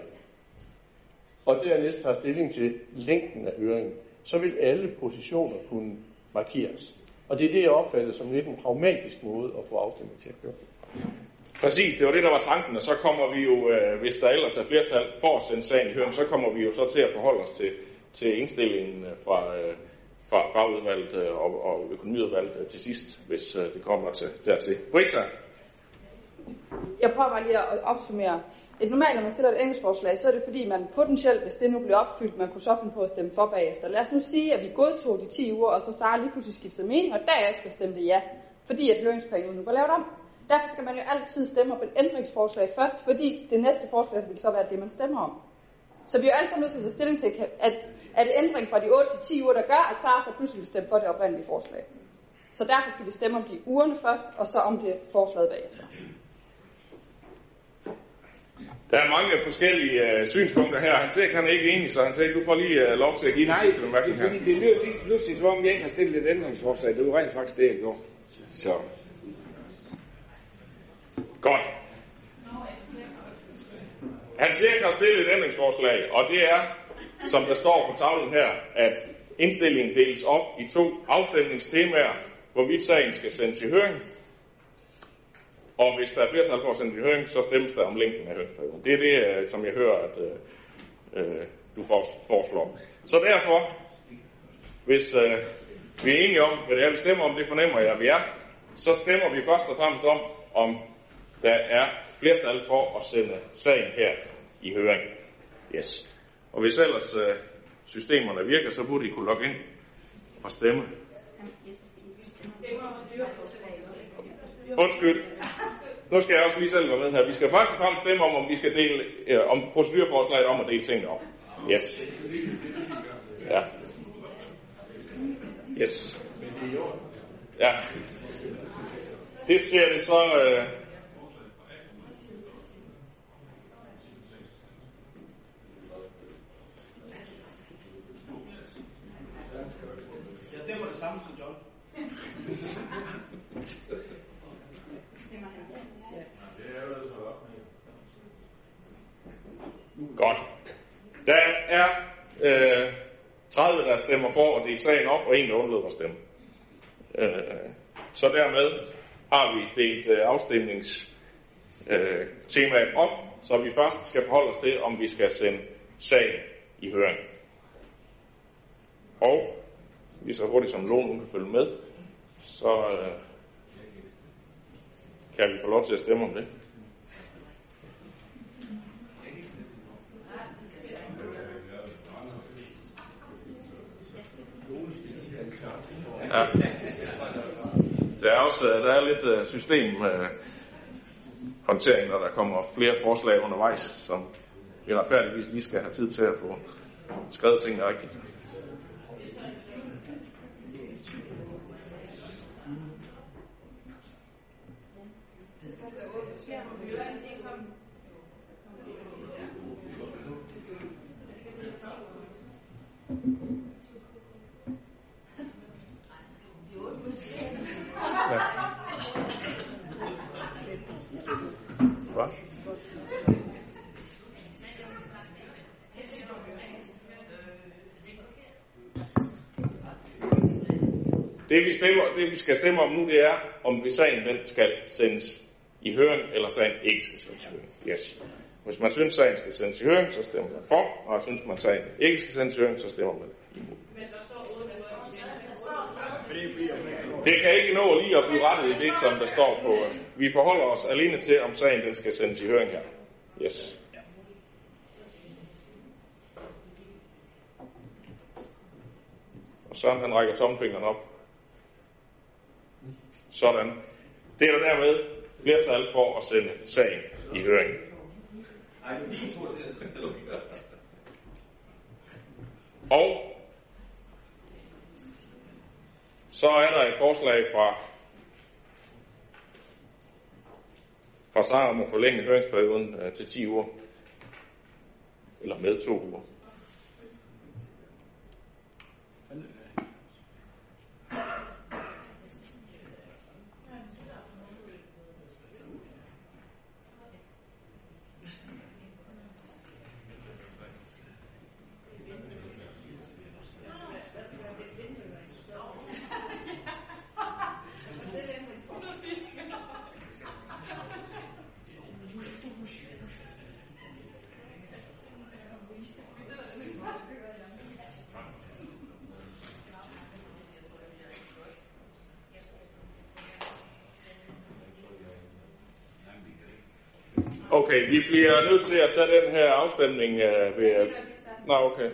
og dernæst tager stilling til længden af høringen, så vil alle positioner kunne markeres. Og det er det, jeg opfatter som lidt en pragmatisk måde at få afstemning til at køre.
Præcis, det var det, der var tanken, og så kommer vi jo, øh, hvis der ellers er flertal for at sende sagen i høring, så kommer vi jo så til at forholde os til, til indstillingen øh, fra, øh, fra fagudvalget øh, og, og økonomiudvalget øh, til sidst, hvis øh, det kommer til, dertil. Britta?
Jeg prøver bare lige at opsummere. Et normalt, når man stiller et ændringsforslag, så er det fordi, man potentielt, hvis det nu bliver opfyldt, man kunne så finde på at stemme for bagefter. Lad os nu sige, at vi godtog de 10 uger, og så Sara lige pludselig skiftede mening, og derefter stemte ja, fordi at høringsperioden nu var lavet om. Derfor skal man jo altid stemme op et ændringsforslag først, fordi det næste forslag vil så være det, man stemmer om. Så vi er jo altid nødt til at tage stilling til, at, at ændring fra de 8 til 10 uger, der gør, at Sara så pludselig vil stemme for det oprindelige forslag. Så derfor skal vi stemme om de ugerne først, og så om det forslaget bagefter.
Der er mange forskellige uh, synspunkter her. Han siger, han er ikke enig, så han sagde, du får lige uh, lov til at give
Nej,
den sidste bemærkning
fordi det lyder lige pludselig, som om jeg ikke har stillet et ændringsforslag. Det er jo rent faktisk det, jeg gjorde. Så.
Godt. Hans Erik har stillet et ændringsforslag, og det er, som der står på tavlen her, at indstillingen deles op i to afstemningstemaer, hvorvidt sagen skal sendes i høring. Og hvis der er flertal for at sende i høring, så stemmes der om længden af høringsperioden. Det er det, øh, som jeg hører, at øh, øh du foreslår. Så derfor, hvis øh, vi er enige om, hvad det er, vi stemmer om, det fornemmer jeg, at vi er, så stemmer vi først og fremmest om, om der er flertal for at sende sagen her i høring. Yes. Og hvis ellers øh, systemerne virker, så burde I kunne logge ind og stemme. Undskyld. Nu skal jeg også lige selv være med her. Vi skal først og fremmest stemme om, om vi skal dele, øh, om procedurforslaget om at dele tingene op. Yes. Ja. Yes. Ja. Det ser det så... Øh,
samme som John.
Godt. Der er øh, 30, der stemmer for at dele sagen op, og en, der undlader at stemme. Øh, så dermed har vi delt øh, afstemningstemaet øh, temaet op, så vi først skal forholde os til, om vi skal sende sagen i høring. Og lige så hurtigt som nogen kan følge med, så øh, kan vi få lov til at stemme om det. Ja. Der er også øh, der er lidt øh, system øh, håndtering, når der kommer flere forslag undervejs, som vi retfærdigvis lige skal have tid til at få skrevet tingene rigtigt. Hvad? Det vi, stemmer, det vi skal stemme om nu, det er, om vi sagen den skal sendes i høring, eller sagen ikke skal sendes i høring. Yes. Hvis man synes, sagen skal sendes i høring, så stemmer man for, og synes man, sagen ikke skal sendes i høring, så stemmer man imod. Det kan ikke nå lige at blive rettet i det, som der står på. Øh, vi forholder os alene til, om sagen den skal sendes i høring her. Yes. Og Søren han rækker tommelfingeren op. Sådan. Det er der dermed flertal for at sende sagen i høring. Og så er der et forslag fra, fra Sara om at forlænge høringsperioden øh, til 10 uger. Eller med 2 uger. Okay, vi bliver nødt til at tage den her afstemning øh, ved... Uh, Nå, okay.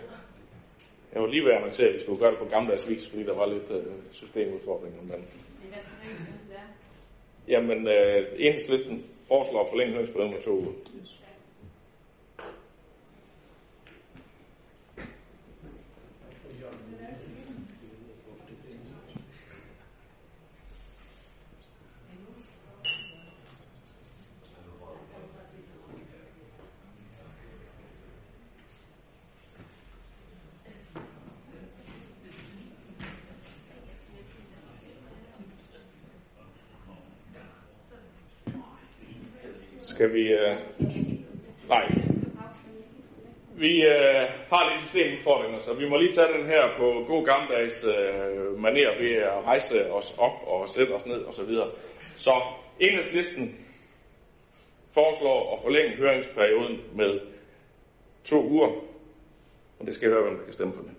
Jeg var lige ved at annoncere, at vi skulle gøre det på gammeldags vis, fordi der var lidt øh, systemudfordringer. Men... Jamen, øh, enhedslisten foreslår at forlænge høringsperioden med to uger. Skal vi... Øh... Nej. Vi øh, har lidt systemudfordringer, så vi må lige tage den her på god gammeldags øh, maner ved at rejse os op og sætte os ned osv. Så, så enhedslisten foreslår at forlænge høringsperioden med to uger, og det skal jeg høre, hvem der kan stemme for det.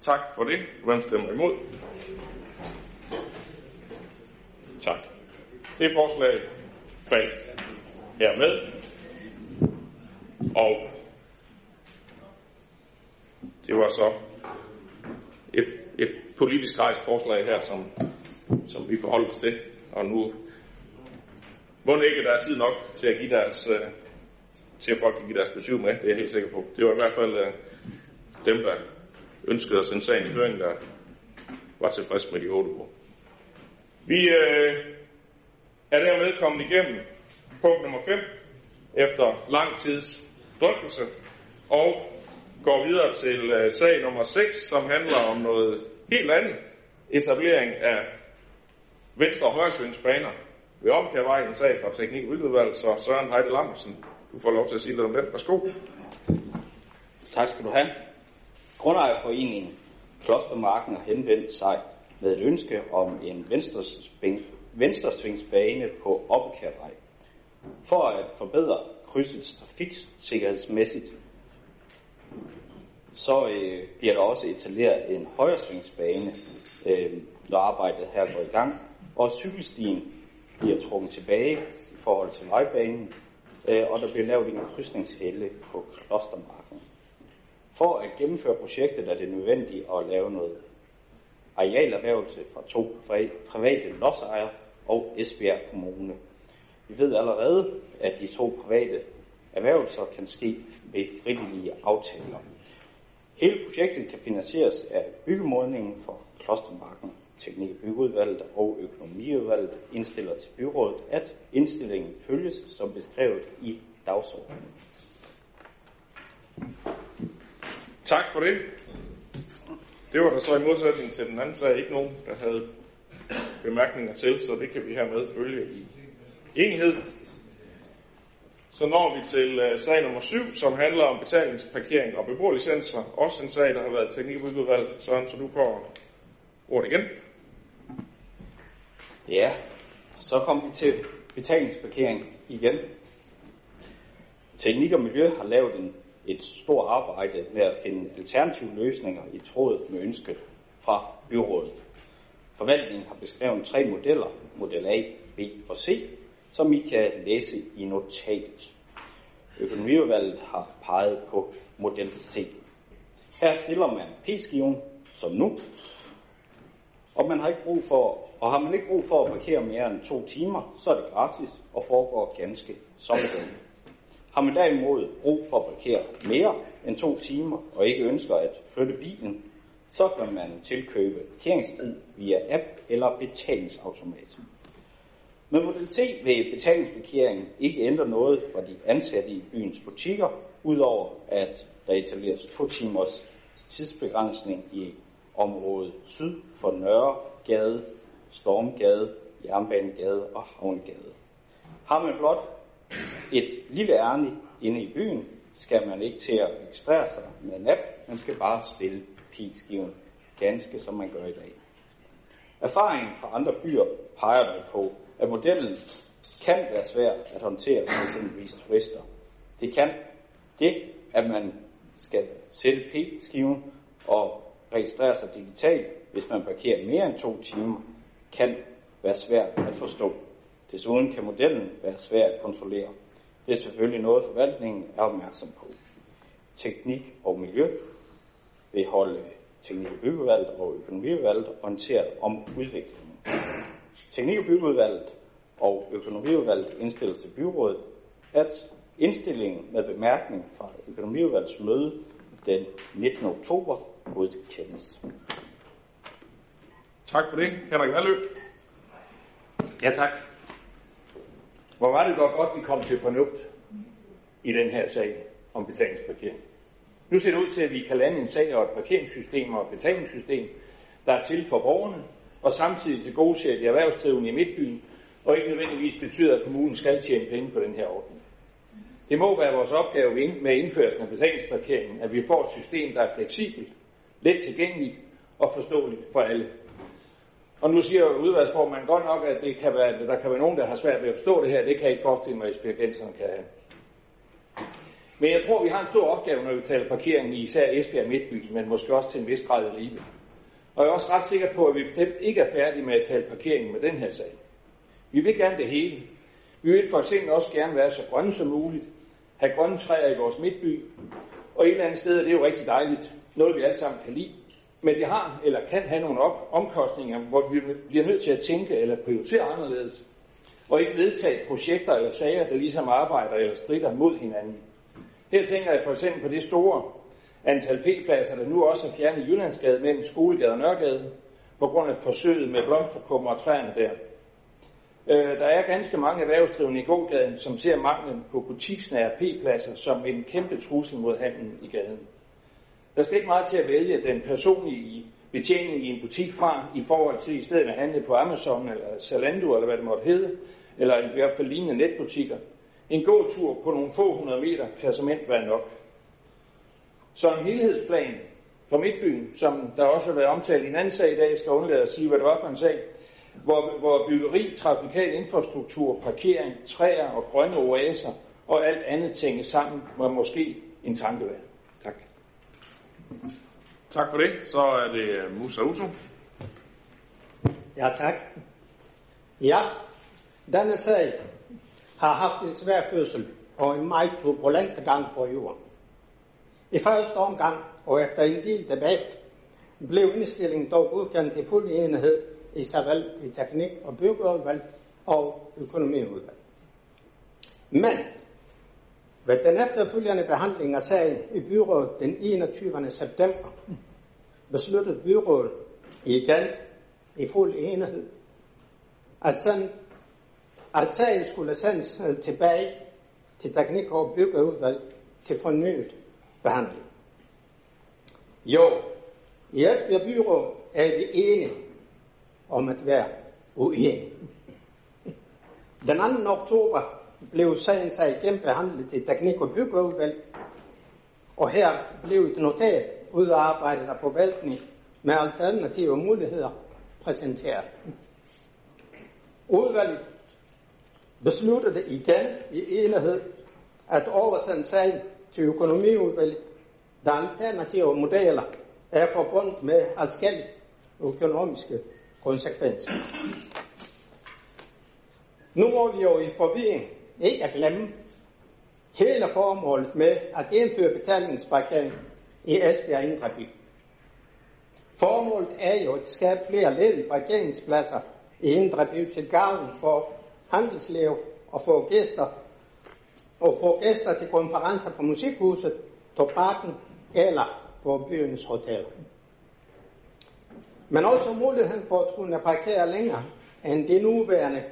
Tak for det. Hvem stemmer imod? Tak. Det forslag faldt hermed. Og det var så et, et politisk rejst forslag her, som, som vi forholder os til. Og nu må det ikke, der er tid nok til at give deres, øh, til at folk kan give deres besøg med, det er jeg helt sikker på. Det var i hvert fald øh, dem, der ønskede at sende sagen i høring, der var tilfreds med de otte uger. Vi øh, er dermed kommet igennem punkt nummer 5 efter lang tids drøftelse og går videre til øh, sag nummer 6, som handler om noget helt andet. Etablering af venstre- og højresvingsbaner ved Omkærvej, en sag fra Teknik- og så Søren Heide Lammersen, du får lov til at sige lidt om den. Værsgo.
Tak skal du have. Grundejerforeningen Klostermarken har henvendt sig med et ønske om en venstresving, venstresvingsbane på Oppekærvej. For at forbedre krydsets trafiksikkerhedsmæssigt, så øh, bliver der også etableret en højresvingsbane, øh, når arbejdet her går i gang, og cykelstien bliver trukket tilbage i forhold til vejbanen, øh, og der bliver lavet en krydsningshælde på Klostermarken. For at gennemføre projektet er det nødvendigt at lave noget arealerhvervelse fra to private lodsejere og Esbjerg Kommune. Vi ved allerede, at de to private erhvervelser kan ske ved frivillige aftaler. Hele projektet kan finansieres af byggemodningen for Klostermarken. Teknik- og byggeudvalget og økonomiudvalget indstiller til byrådet, at indstillingen følges som beskrevet i dagsordenen.
Tak for det. Det var der så i modsætning til den anden sag ikke nogen, der havde bemærkninger til, så det kan vi hermed følge i enighed. Så når vi til uh, sag nummer 7, som handler om betalingsparkering og beboerlicenser. Også en sag, der har været teknikudvalgt. Søren, så du får ordet igen.
Ja, så kom vi til betalingsparkering igen. Teknik og Miljø har lavet en, et stort arbejde med at finde alternative løsninger i tråd med ønsket fra byrådet. Forvaltningen har beskrevet tre modeller, model A, B og C, som I kan læse i notatet. Økonomiudvalget har peget på model C. Her stiller man P-skiven, som nu, og man har ikke brug for, og har man ikke brug for at parkere mere end to timer, så er det gratis og foregår ganske som det. Har man derimod brug for at parkere mere end to timer og ikke ønsker at flytte bilen, så kan man tilkøbe parkeringstid via app eller betalingsautomat. Med model C vil betalingsparkering ikke ændre noget for de ansatte i byens butikker, udover at der etableres to timers tidsbegrænsning i området syd for Nørregade, Stormgade, Jernbanegade og Havngade. Har man blot et lille ærne inde i byen, skal man ikke til at registrere sig med en app, man skal bare spille pilskiven, ganske som man gør i dag. Erfaringen fra andre byer peger dog på, at modellen kan være svær at håndtere for eksempelvis turister. Det kan det, at man skal sætte p-skiven og registrere sig digitalt, hvis man parkerer mere end to timer, kan være svært at forstå. Desuden kan modellen være svær at kontrollere. Det er selvfølgelig noget, forvaltningen er opmærksom på. Teknik og miljø vil holde teknik- og byggeudvalget og økonomiudvalget orienteret om udviklingen. Teknik- og byggeudvalget og økonomiudvalget indstiller til byrådet, at indstillingen med bemærkning fra økonomiudvalgets møde den 19. oktober godkendes.
Tak for det. Henrik Valø.
Ja, tak. Hvor var det godt godt, vi kom til fornuft i den her sag om betalingsparkering. Nu ser det ud til, at vi kan lande en sag og et parkeringssystem og et betalingssystem, der er til for borgerne, og samtidig til gode de erhvervsdrivende i Midtbyen, og ikke nødvendigvis betyder, at kommunen skal tjene penge på den her ordning. Det må være vores opgave med indførelsen af betalingsparkeringen, at vi får et system, der er fleksibelt, let tilgængeligt og forståeligt for alle. Og nu siger udvalgsformanden godt nok, at det kan være, der kan være nogen, der har svært ved at forstå det her. Det kan jeg ikke forestille mig, at eksperimenterne kan have. Men jeg tror, vi har en stor opgave, når vi taler parkering i især Esbjerg Midtby, men måske også til en vis grad i Libe. Og jeg er også ret sikker på, at vi bestemt ikke er færdige med at tale parkering med den her sag. Vi vil gerne det hele. Vi vil for eksempel også gerne være så grønne som muligt, have grønne træer i vores midtby, og et eller andet sted er det jo rigtig dejligt, noget vi alle sammen kan lide. Men det har eller kan have nogle op- omkostninger, hvor vi bliver nødt til at tænke eller prioritere anderledes, og ikke vedtage projekter eller sager, der ligesom arbejder eller strider mod hinanden. Her tænker jeg for eksempel på det store antal P-pladser, der nu også er fjernet i Jyllandsgade mellem Skolegade og Nørregade, på grund af forsøget med blomsterkummer og træerne der. Øh, der er ganske mange erhvervsdrivende i gågaden, som ser manglen på butiksnære P-pladser som en kæmpe trussel mod handlen i gaden. Der skal ikke meget til at vælge den personlige betjening i en butik fra, i forhold til i stedet at handle på Amazon eller Zalando, eller hvad det måtte hedde, eller i hvert fald lignende netbutikker. En god tur på nogle få hundrede meter kan som være nok. Så en helhedsplan for Midtbyen, som der også har været omtalt i en anden sag i dag, skal undlade at sige, hvad det var for en sag, hvor, hvor byggeri, trafikal infrastruktur, parkering, træer og grønne oaser og alt andet tænkes sammen, var måske en tankeværd. Tak.
For det. Så er det øh, Musa Uso.
Ja, tak. Ja, denne sag har haft en svær fødsel og en meget turbulent gang på jorden. I første omgang og efter en del debat blev indstillingen dog godkendt til fuld enighed i såvel i teknik- og byggeudvalg og økonomiudvalg. Men ved den efterfølgende behandling af sagen i byrådet den 21. september besluttede byrådet igen i fuld enighed, at, send, at sagen skulle sendes tilbage til teknik- og byggeudvalg til fornyet behandling. Jo, i Esbjerg Byråd er vi enige om at være uenige. Den 2. oktober blev sagen sig igen behandlet i teknik- og byggeudvalg, og her blev et notat udarbejdet af forvaltning med alternative muligheder præsenteret. Udvalget besluttede igen i enighed at oversende sagen til økonomiudvalget, da alternative modeller er forbundet med forskellige økonomiske konsekvenser. Nu må vi jo i forvirring ikke at glemme hele formålet med at indføre betalingsparkering i Esbjerg Indre By. Formålet er jo at skabe flere ledige parkeringspladser i Indre By til gavn for handelsliv og for gæster og få gæster til konferencer på musikhuset, Tobakken eller på byens hotel. Men også muligheden for at kunne parkere længere end de nuværende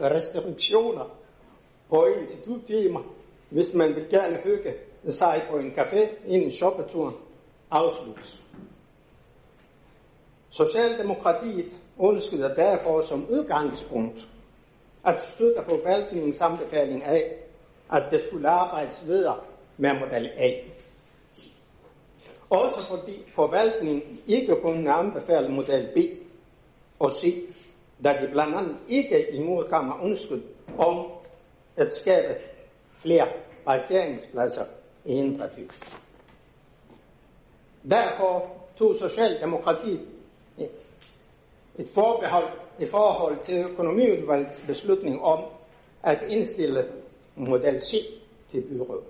restriktioner på en til to timer, hvis man vil gerne hygge sig på en café inden shoppeturen afsluttes. Socialdemokratiet ønskede derfor som udgangspunkt at støtte forvaltningens anbefaling af, at det skulle arbejdes videre med model A. Også fordi forvaltningen ikke kunne anbefale model B og C, da de blandt andet ikke imodkommer ønsket om at skabe flere parkeringspladser i Indre By. Derfor tog Socialdemokratiet et forbehold i forhold til økonomiudvalgets beslutning om at indstille model C til byrådet.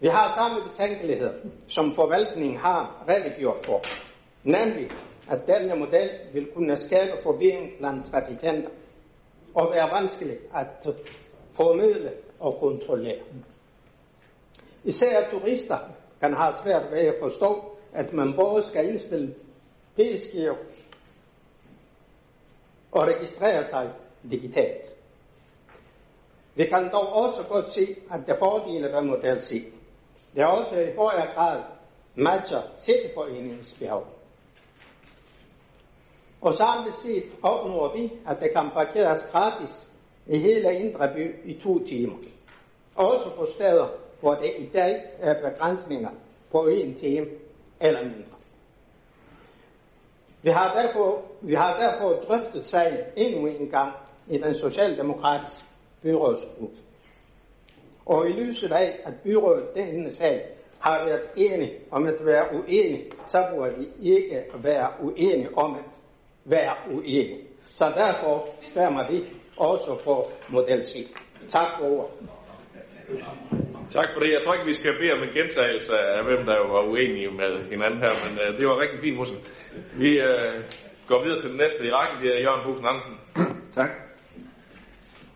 Vi har samme betænkelighed, som forvaltningen har redegjort for, nemlig at denne model vil kunne skabe forvirring blandt trafikanter og være vanskelig at formidle og kontrollere. Især turister kan have svært ved at forstå, at man både skal indstille p og registrere sig digitalt. Vi kan dog også godt se, at der fordele ved model C. Det er også i højere grad matcher selvforeningens behov. Og samlet set opnår vi, at det kan parkeres gratis i hele Indre By i to timer. Også på steder, hvor det i dag er begrænsninger på en time eller mindre. Vi har derfor, vi har derfor drøftet sagen endnu en gang i den socialdemokratiske byrådsgruppe. Og i lyset af, at byrådet denne sag har været enige om at være uenige, så burde vi ikke være uenige om at være uenige. Så derfor stemmer vi også for model C. Tak for ordet.
Tak for det. Jeg tror ikke, vi skal bede om en gentagelse af, hvem der var uenige med hinanden her, men uh, det var rigtig fint, Musse. Vi uh, går videre til den næste i rækken, det er Jørgen Busen Andersen. (clears throat)
Tak.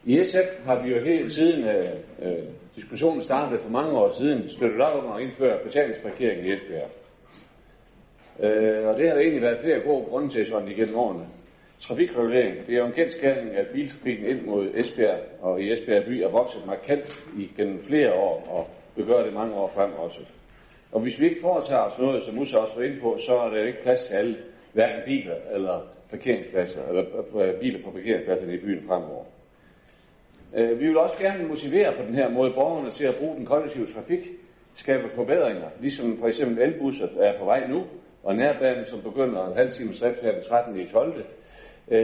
I SF har vi jo hele tiden, øh, øh, diskussionen startede for mange år siden, støttet op om at indføre betalingsparkering i Esbjerg. Øh, og det har der egentlig været flere gode grunde til sådan igennem årene. Trafikregulering, det er jo en kendt skæring, at biltrafikken ind mod Esbjerg og i Esbjerg by er vokset markant gennem flere år, og vil gøre det mange år frem også. Og hvis vi ikke foretager os noget, som Musa også var inde på, så er der ikke plads til alle, hverken biler eller parkeringspladser, eller øh, biler på parkeringspladserne i byen fremover. Øh, vi vil også gerne motivere på den her måde borgerne til at bruge den kollektive trafik, skabe forbedringer, ligesom for eksempel elbusser er på vej nu, og nærbanen, som begynder en halv times drift her den 13. i 12. Øh,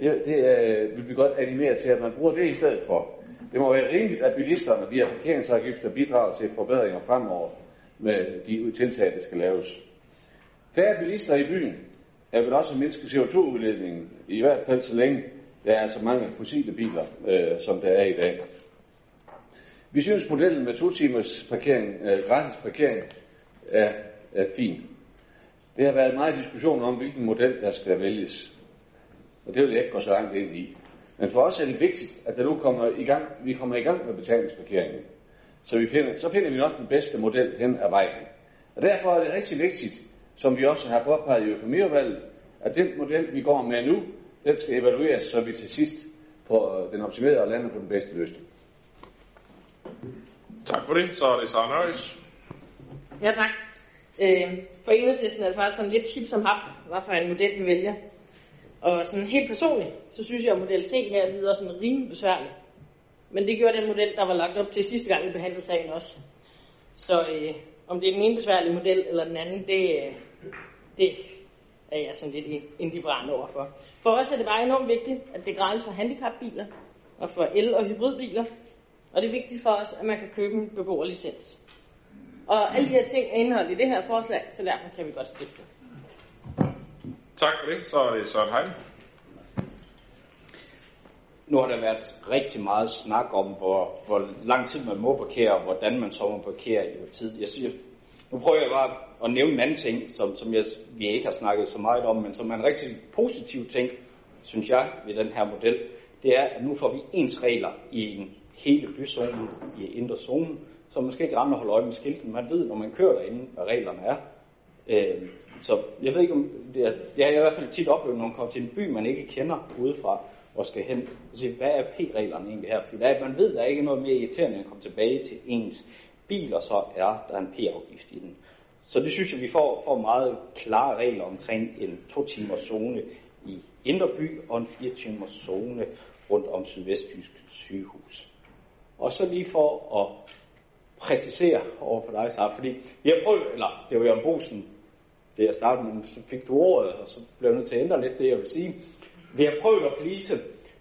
det, det øh, vil vi godt animere til, at man bruger det i stedet for. Det må være rimeligt, at bilisterne via parkeringsafgifter bidrager til forbedringer fremover med de tiltag, der skal laves. Færre bilister i byen er vel også mindske CO2-udledningen, i hvert fald så længe der er så mange fossile biler, øh, som der er i dag. Vi synes, modellen med to timers parkering, øh, gratis parkering er, er fin. Det har været meget diskussion om, hvilken model der skal vælges. Og det vil jeg ikke gå så langt ind i. Men for os er det vigtigt, at der nu kommer i gang, vi kommer i gang med betalingsparkeringen. Så, vi finder, så finder vi nok den bedste model hen ad vejen. Og derfor er det rigtig vigtigt, som vi også har påpeget i økonomiudvalget, at den model, vi går med nu, den skal evalueres, så vi til sidst får den optimerede og lander på den bedste løsning.
Tak for det. Så er det Sara Nøjes.
Ja, tak. Øh, for enhedslisten er det faktisk sådan lidt hip som hap, hvad for en model vi vælger. Og sådan helt personligt, så synes jeg, at model C her lyder sådan rimelig besværlig. Men det gjorde den model, der var lagt op til sidste gang, vi behandlede sagen også. Så øh, om det er den ene besværlige model eller den anden, det, øh, det er jeg sådan lidt indifferent overfor. For os er det bare enormt vigtigt, at det er gratis for handicapbiler og for el- og hybridbiler. Og det er vigtigt for os, at man kan købe en beboerlicens. Og alle de her ting er indeholdt i det her forslag, så derfor kan vi godt støtte det.
Tak for det. Så er det Søren Heim.
Nu har der været rigtig meget snak om, hvor, hvor lang tid man må parkere, og hvordan man så må parkere i tid. Jeg siger, nu prøver jeg bare at nævne en anden ting, som, som jeg, vi ikke har snakket så meget om, men som er en rigtig positiv ting, synes jeg, ved den her model. Det er, at nu får vi ens regler i en hele byzonen, i indre zone, så man skal ikke rende og holde øje med skilten. Man ved, når man kører derinde, hvad reglerne er. Øh, så jeg ved ikke, om det er, jeg har i hvert fald tit oplevet, når man kommer til en by, man ikke kender udefra, og skal hen og sige, hvad er P-reglerne egentlig her? Fordi der, man ved, der er ikke noget mere irriterende, end at komme tilbage til ens bil, og så er der en P-afgift i den. Så det synes jeg, vi får, får meget klare regler omkring en to timers zone i Indre By og en fire timers zone rundt om Sydvestjysk sygehus. Og så lige for at præcisere over for dig, Sara, fordi vi har prøvet, eller det var Jørgen Bosen, det jeg startede med, så fik du ordet, og så blev jeg nødt til at ændre lidt det, jeg vil sige. Vi har prøvet at plise,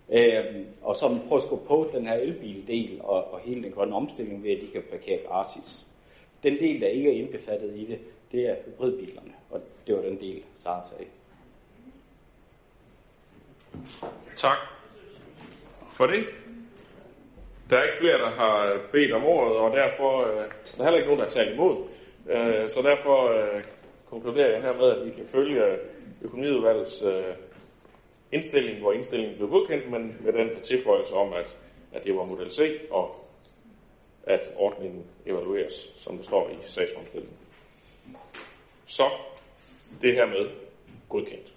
øh, og så prøve at skubbe på den her elbildel og, og hele den grønne omstilling ved, at de kan parkere gratis. Den del, der ikke er indbefattet i det, det er hybridbilerne, og det var den del, Sara sagde.
Tak for det. Der er ikke flere, der har øh, bedt om ordet, og derfor øh, der er heller ikke nogen, der har talt imod. Øh, så derfor øh, konkluderer jeg hermed, at vi kan følge øh, økonomiudvalgets øh, indstilling, hvor indstillingen blev godkendt, men med den tilføjelse om, at, at det var model C, og at ordningen evalueres, som det står i sagsfremstillingen. Så det her med godkendt.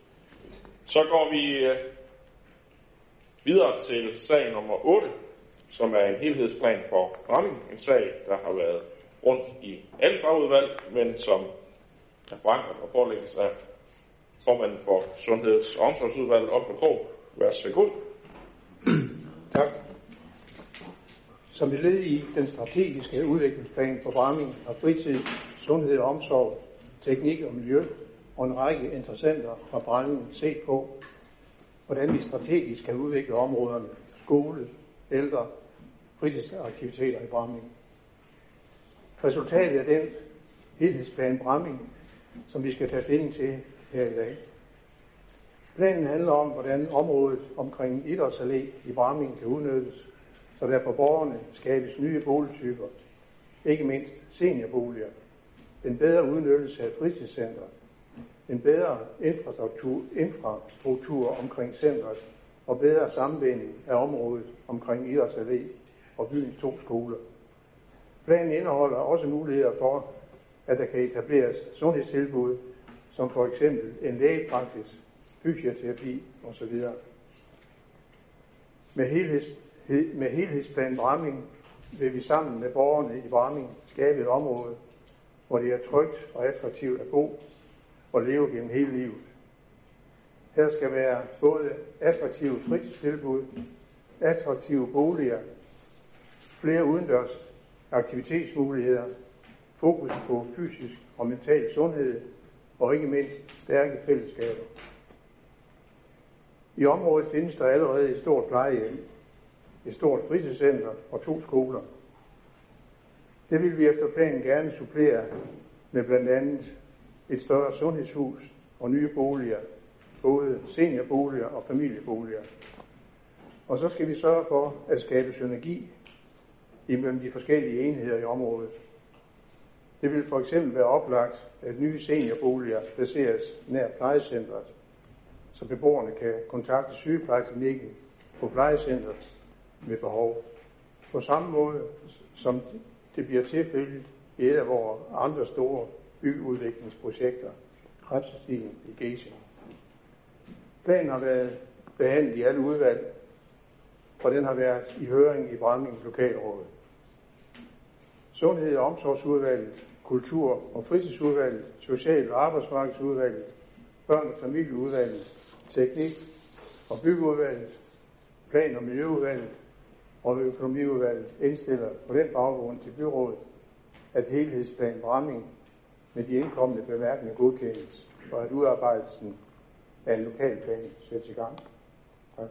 Så går vi øh, videre til sag nummer 8, som er en helhedsplan for Bramming. En sag, der har været rundt i alle fagudvalg, men som er forankret og forelægges af formanden for Sundheds- og Omsorgsudvalget, Otto Krog. Vær så god.
Tak. Som et led i den strategiske udviklingsplan for Bramming har fritid, sundhed og omsorg, teknik og miljø og en række interessenter fra Bramming set på, hvordan vi strategisk kan udvikle områderne skole, ældre, fritidsaktiviteter i Bramming. Resultatet af den helhedsplan Bramming, som vi skal tage stilling til her i dag. Planen handler om, hvordan området omkring Idrætsallé i Bramming kan udnyttes, så der for borgerne skabes nye boligtyper, ikke mindst seniorboliger, en bedre udnyttelse af fritidscenter, en bedre infrastruktur, infrastruktur omkring centret og bedre sammenbinding af området omkring Idrætsallé og byens to skoler. Planen indeholder også muligheder for, at der kan etableres sundhedstilbud, som for eksempel en lægepraksis, fysioterapi osv. Med, helheds, med helhedsplan Bramming vil vi sammen med borgerne i Bramming skabe et område, hvor det er trygt og attraktivt at bo og leve gennem hele livet. Der skal være både attraktive fritidstilbud, attraktive boliger, flere udendørs aktivitetsmuligheder, fokus på fysisk og mental sundhed og ikke mindst stærke fællesskaber. I området findes der allerede et stort plejehjem, et stort fritidscenter og to skoler. Det vil vi efter planen gerne supplere med blandt andet et større sundhedshus og nye boliger, både seniorboliger og familieboliger. Og så skal vi sørge for at skabe synergi imellem de forskellige enheder i området. Det vil for eksempel være oplagt, at nye seniorboliger placeres nær plejecentret, så beboerne kan kontakte sygeplejeklinikken på plejecentret med behov. På samme måde som det bliver tilfældet i et af vores andre store byudviklingsprojekter, Krebsstien i Gæsing. Planen har været behandlet i alle udvalg, og den har været i høring i Bramming Lokalråd. Sundhed- og omsorgsudvalget, kultur- og fritidsudvalget, social- og arbejdsmarkedsudvalget, børn- og familieudvalget, teknik- og byggeudvalget, plan- og miljøudvalget og økonomiudvalget indstiller på den baggrund til byrådet, at helhedsplan Bramming med de indkommende bemærkninger godkendes, og at udarbejdelsen af en lokalplan sættes i gang. Tak.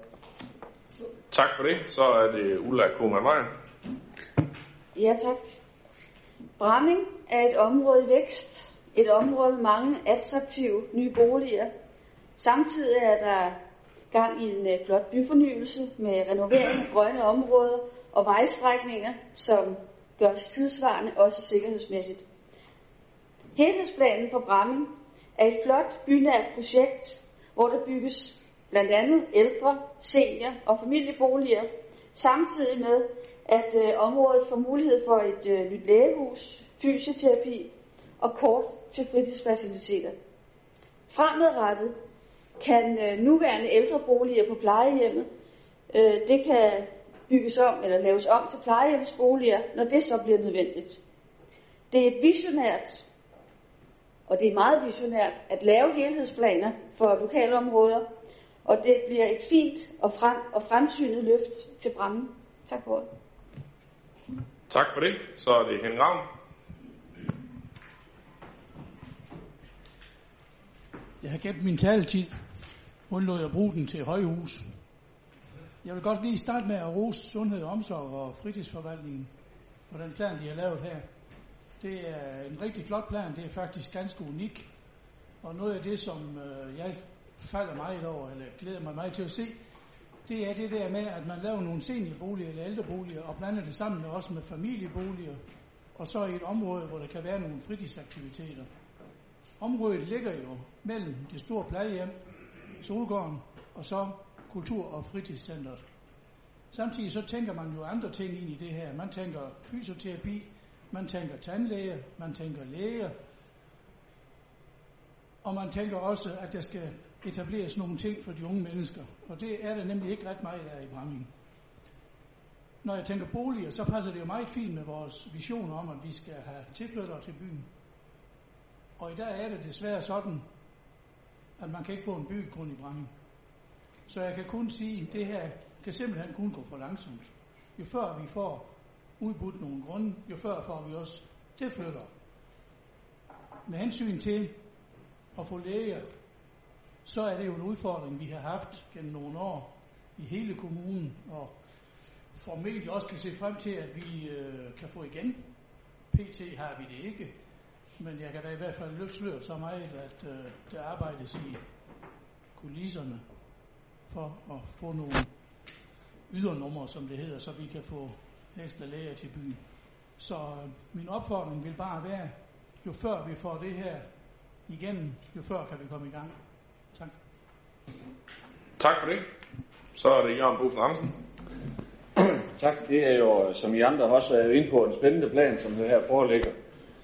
Tak for det. Så er det Ulla Kuhlmann Meyer.
Ja, tak. Bramming er et område i vækst. Et område med mange attraktive nye boliger. Samtidig er der gang i en uh, flot byfornyelse med renovering af grønne områder og vejstrækninger, som gøres tidsvarende, også sikkerhedsmæssigt. Helhedsplanen for Bramming er et flot bynært projekt, hvor der bygges blandt andet ældre, senior og familieboliger, samtidig med, at øh, området får mulighed for et øh, nyt lægehus, fysioterapi og kort til fritidsfaciliteter. Fremadrettet kan øh, nuværende ældreboliger på plejehjemmet, øh, det kan bygges om eller laves om til plejehjemsboliger, når det så bliver nødvendigt. Det er et visionært, og det er meget visionært, at lave helhedsplaner for lokalområder, og det bliver et fint og, frem, og fremsynet løft til Bramme. Tak for ordet.
Tak for det. Så er det Henrik Ravn.
Jeg har gemt min taletid. Undlod at bruge den til højhus. Jeg vil godt lige starte med at rose sundhed, omsorg og fritidsforvaltningen på den plan, de har lavet her. Det er en rigtig flot plan. Det er faktisk ganske unik. Og noget af det, som øh, jeg falder meget over, eller glæder mig meget til at se, det er det der med, at man laver nogle seniorboliger eller ældreboliger, og blander det sammen med, også med familieboliger, og så i et område, hvor der kan være nogle fritidsaktiviteter. Området ligger jo mellem det store plejehjem, Solgården, og så kultur- og fritidscentret. Samtidig så tænker man jo andre ting ind i det her. Man tænker fysioterapi, man tænker tandlæge, man tænker læger, og man tænker også, at der skal etableres nogle ting for de unge mennesker. Og det er der nemlig ikke ret meget af i Bramming. Når jeg tænker boliger, så passer det jo meget fint med vores vision om, at vi skal have tilflyttere til byen. Og i dag er det desværre sådan, at man kan ikke få en byggegrund i Bramming. Så jeg kan kun sige, at det her kan simpelthen kun gå for langsomt. Jo før vi får udbudt nogle grunde, jo før får vi også tilflytter. Med hensyn til at få læger, så er det jo en udfordring, vi har haft gennem nogle år i hele kommunen, og formentlig også kan se frem til, at vi øh, kan få igen. PT har vi det ikke, men jeg kan da i hvert fald løfte sløret så meget, at øh, der arbejdes i kulisserne for at få nogle ydernumre, som det hedder, så vi kan få ekstra læger til byen. Så min opfordring vil bare være, jo før vi får det her igennem, jo før kan vi komme i gang. Tak.
Tak for det. Så er det Jørgen Bosen Andersen. (clears throat)
Tak. Det er jo, som I andre også er inde på, en spændende plan, som det her foreligger.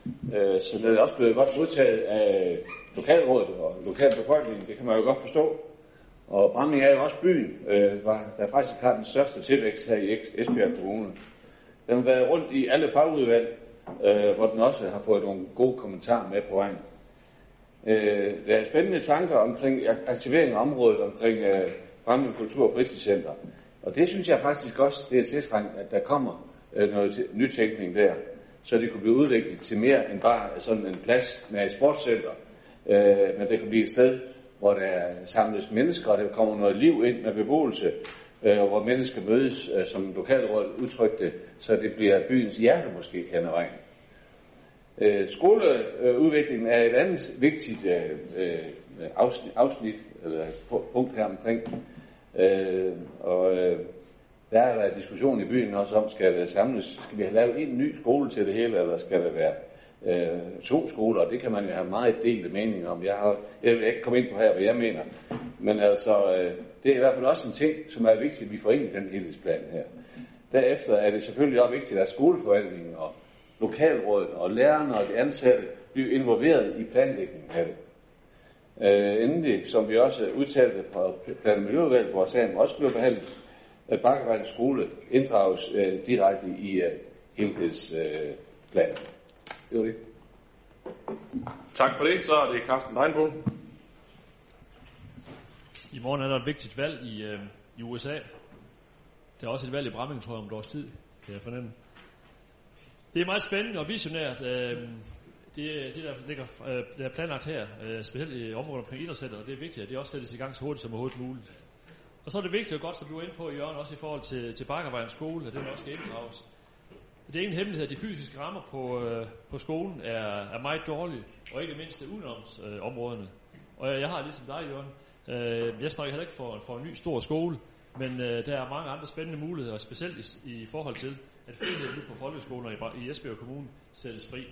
Øh, så det er også blevet godt modtaget af lokalrådet og lokalbefolkningen. Det kan man jo godt forstå. Og Bramming er jo også byen, øh, der faktisk har den største tilvækst her i Esbjerg Kommune. Den har været rundt i alle fagudvalg, øh, hvor den også har fået nogle gode kommentarer med på vejen. Øh, der er spændende tanker omkring aktivering af området omkring øh, fremme Kultur- og Fritidscenter. Og det synes jeg faktisk også, det er tiltrængt, at der kommer øh, noget nytænkning der, så det kunne blive udviklet til mere end bare sådan en plads med et sportscenter, øh, men det kan blive et sted, hvor der samles mennesker, og der kommer noget liv ind med beboelse, øh, hvor mennesker mødes, øh, som lokalrådet udtrykte, så det bliver byens hjerte måske hen ad vejen. Øh, skoleudviklingen er et andet vigtigt øh, øh afsnit, afsnit eller punkt her omkring. Øh, og øh, der er der diskussion i byen også om, skal det samles, skal vi have lavet en ny skole til det hele, eller skal det være øh, to skoler, og det kan man jo have meget delte meninger om. Jeg, har, jeg vil ikke komme ind på her, hvad jeg mener, men altså, øh, det er i hvert fald også en ting, som er vigtigt, at vi får ind i den helhedsplan her. Derefter er det selvfølgelig også vigtigt, at skoleforvaltningen og lokalrådet og lærerne og de ansatte bliver involveret i planlægningen af det. Øh, endelig, som vi også udtalte på plan- og miljøudvalget, hvor sagen også blev behandlet, at Bakkevejens skole inddrages øh, direkte i øh, helhedsplanen. Øh, det var det.
Tak for det. Så er det Carsten Deinbo.
I morgen er der et vigtigt valg i, øh, i USA. Der er også et valg i Bramming, tror jeg, om et års tid, kan jeg fornemme. Det er meget spændende og visionært. Øh, det, det der, ligger, øh, der er planlagt her, øh, specielt i området omkring idrætscenteret, og det er vigtigt, at det også sættes i gang så hurtigt som overhovedet muligt. Og så er det vigtigt og godt, som du er inde på, Jørgen, også i forhold til, til Bakkervejens skole, at den også skal inddrages. Det er ingen hemmelighed, at de fysiske rammer på, øh, på skolen er, er meget dårlige, og ikke mindst udenomsområderne. Øh, og jeg, jeg har ligesom dig, Jørgen, øh, jeg snakker heller ikke for, for en ny stor skole, men øh, der er mange andre spændende muligheder, specielt i, i forhold til, at friheden nu på folkeskoler i, i Esbjerg Kommune sættes fri.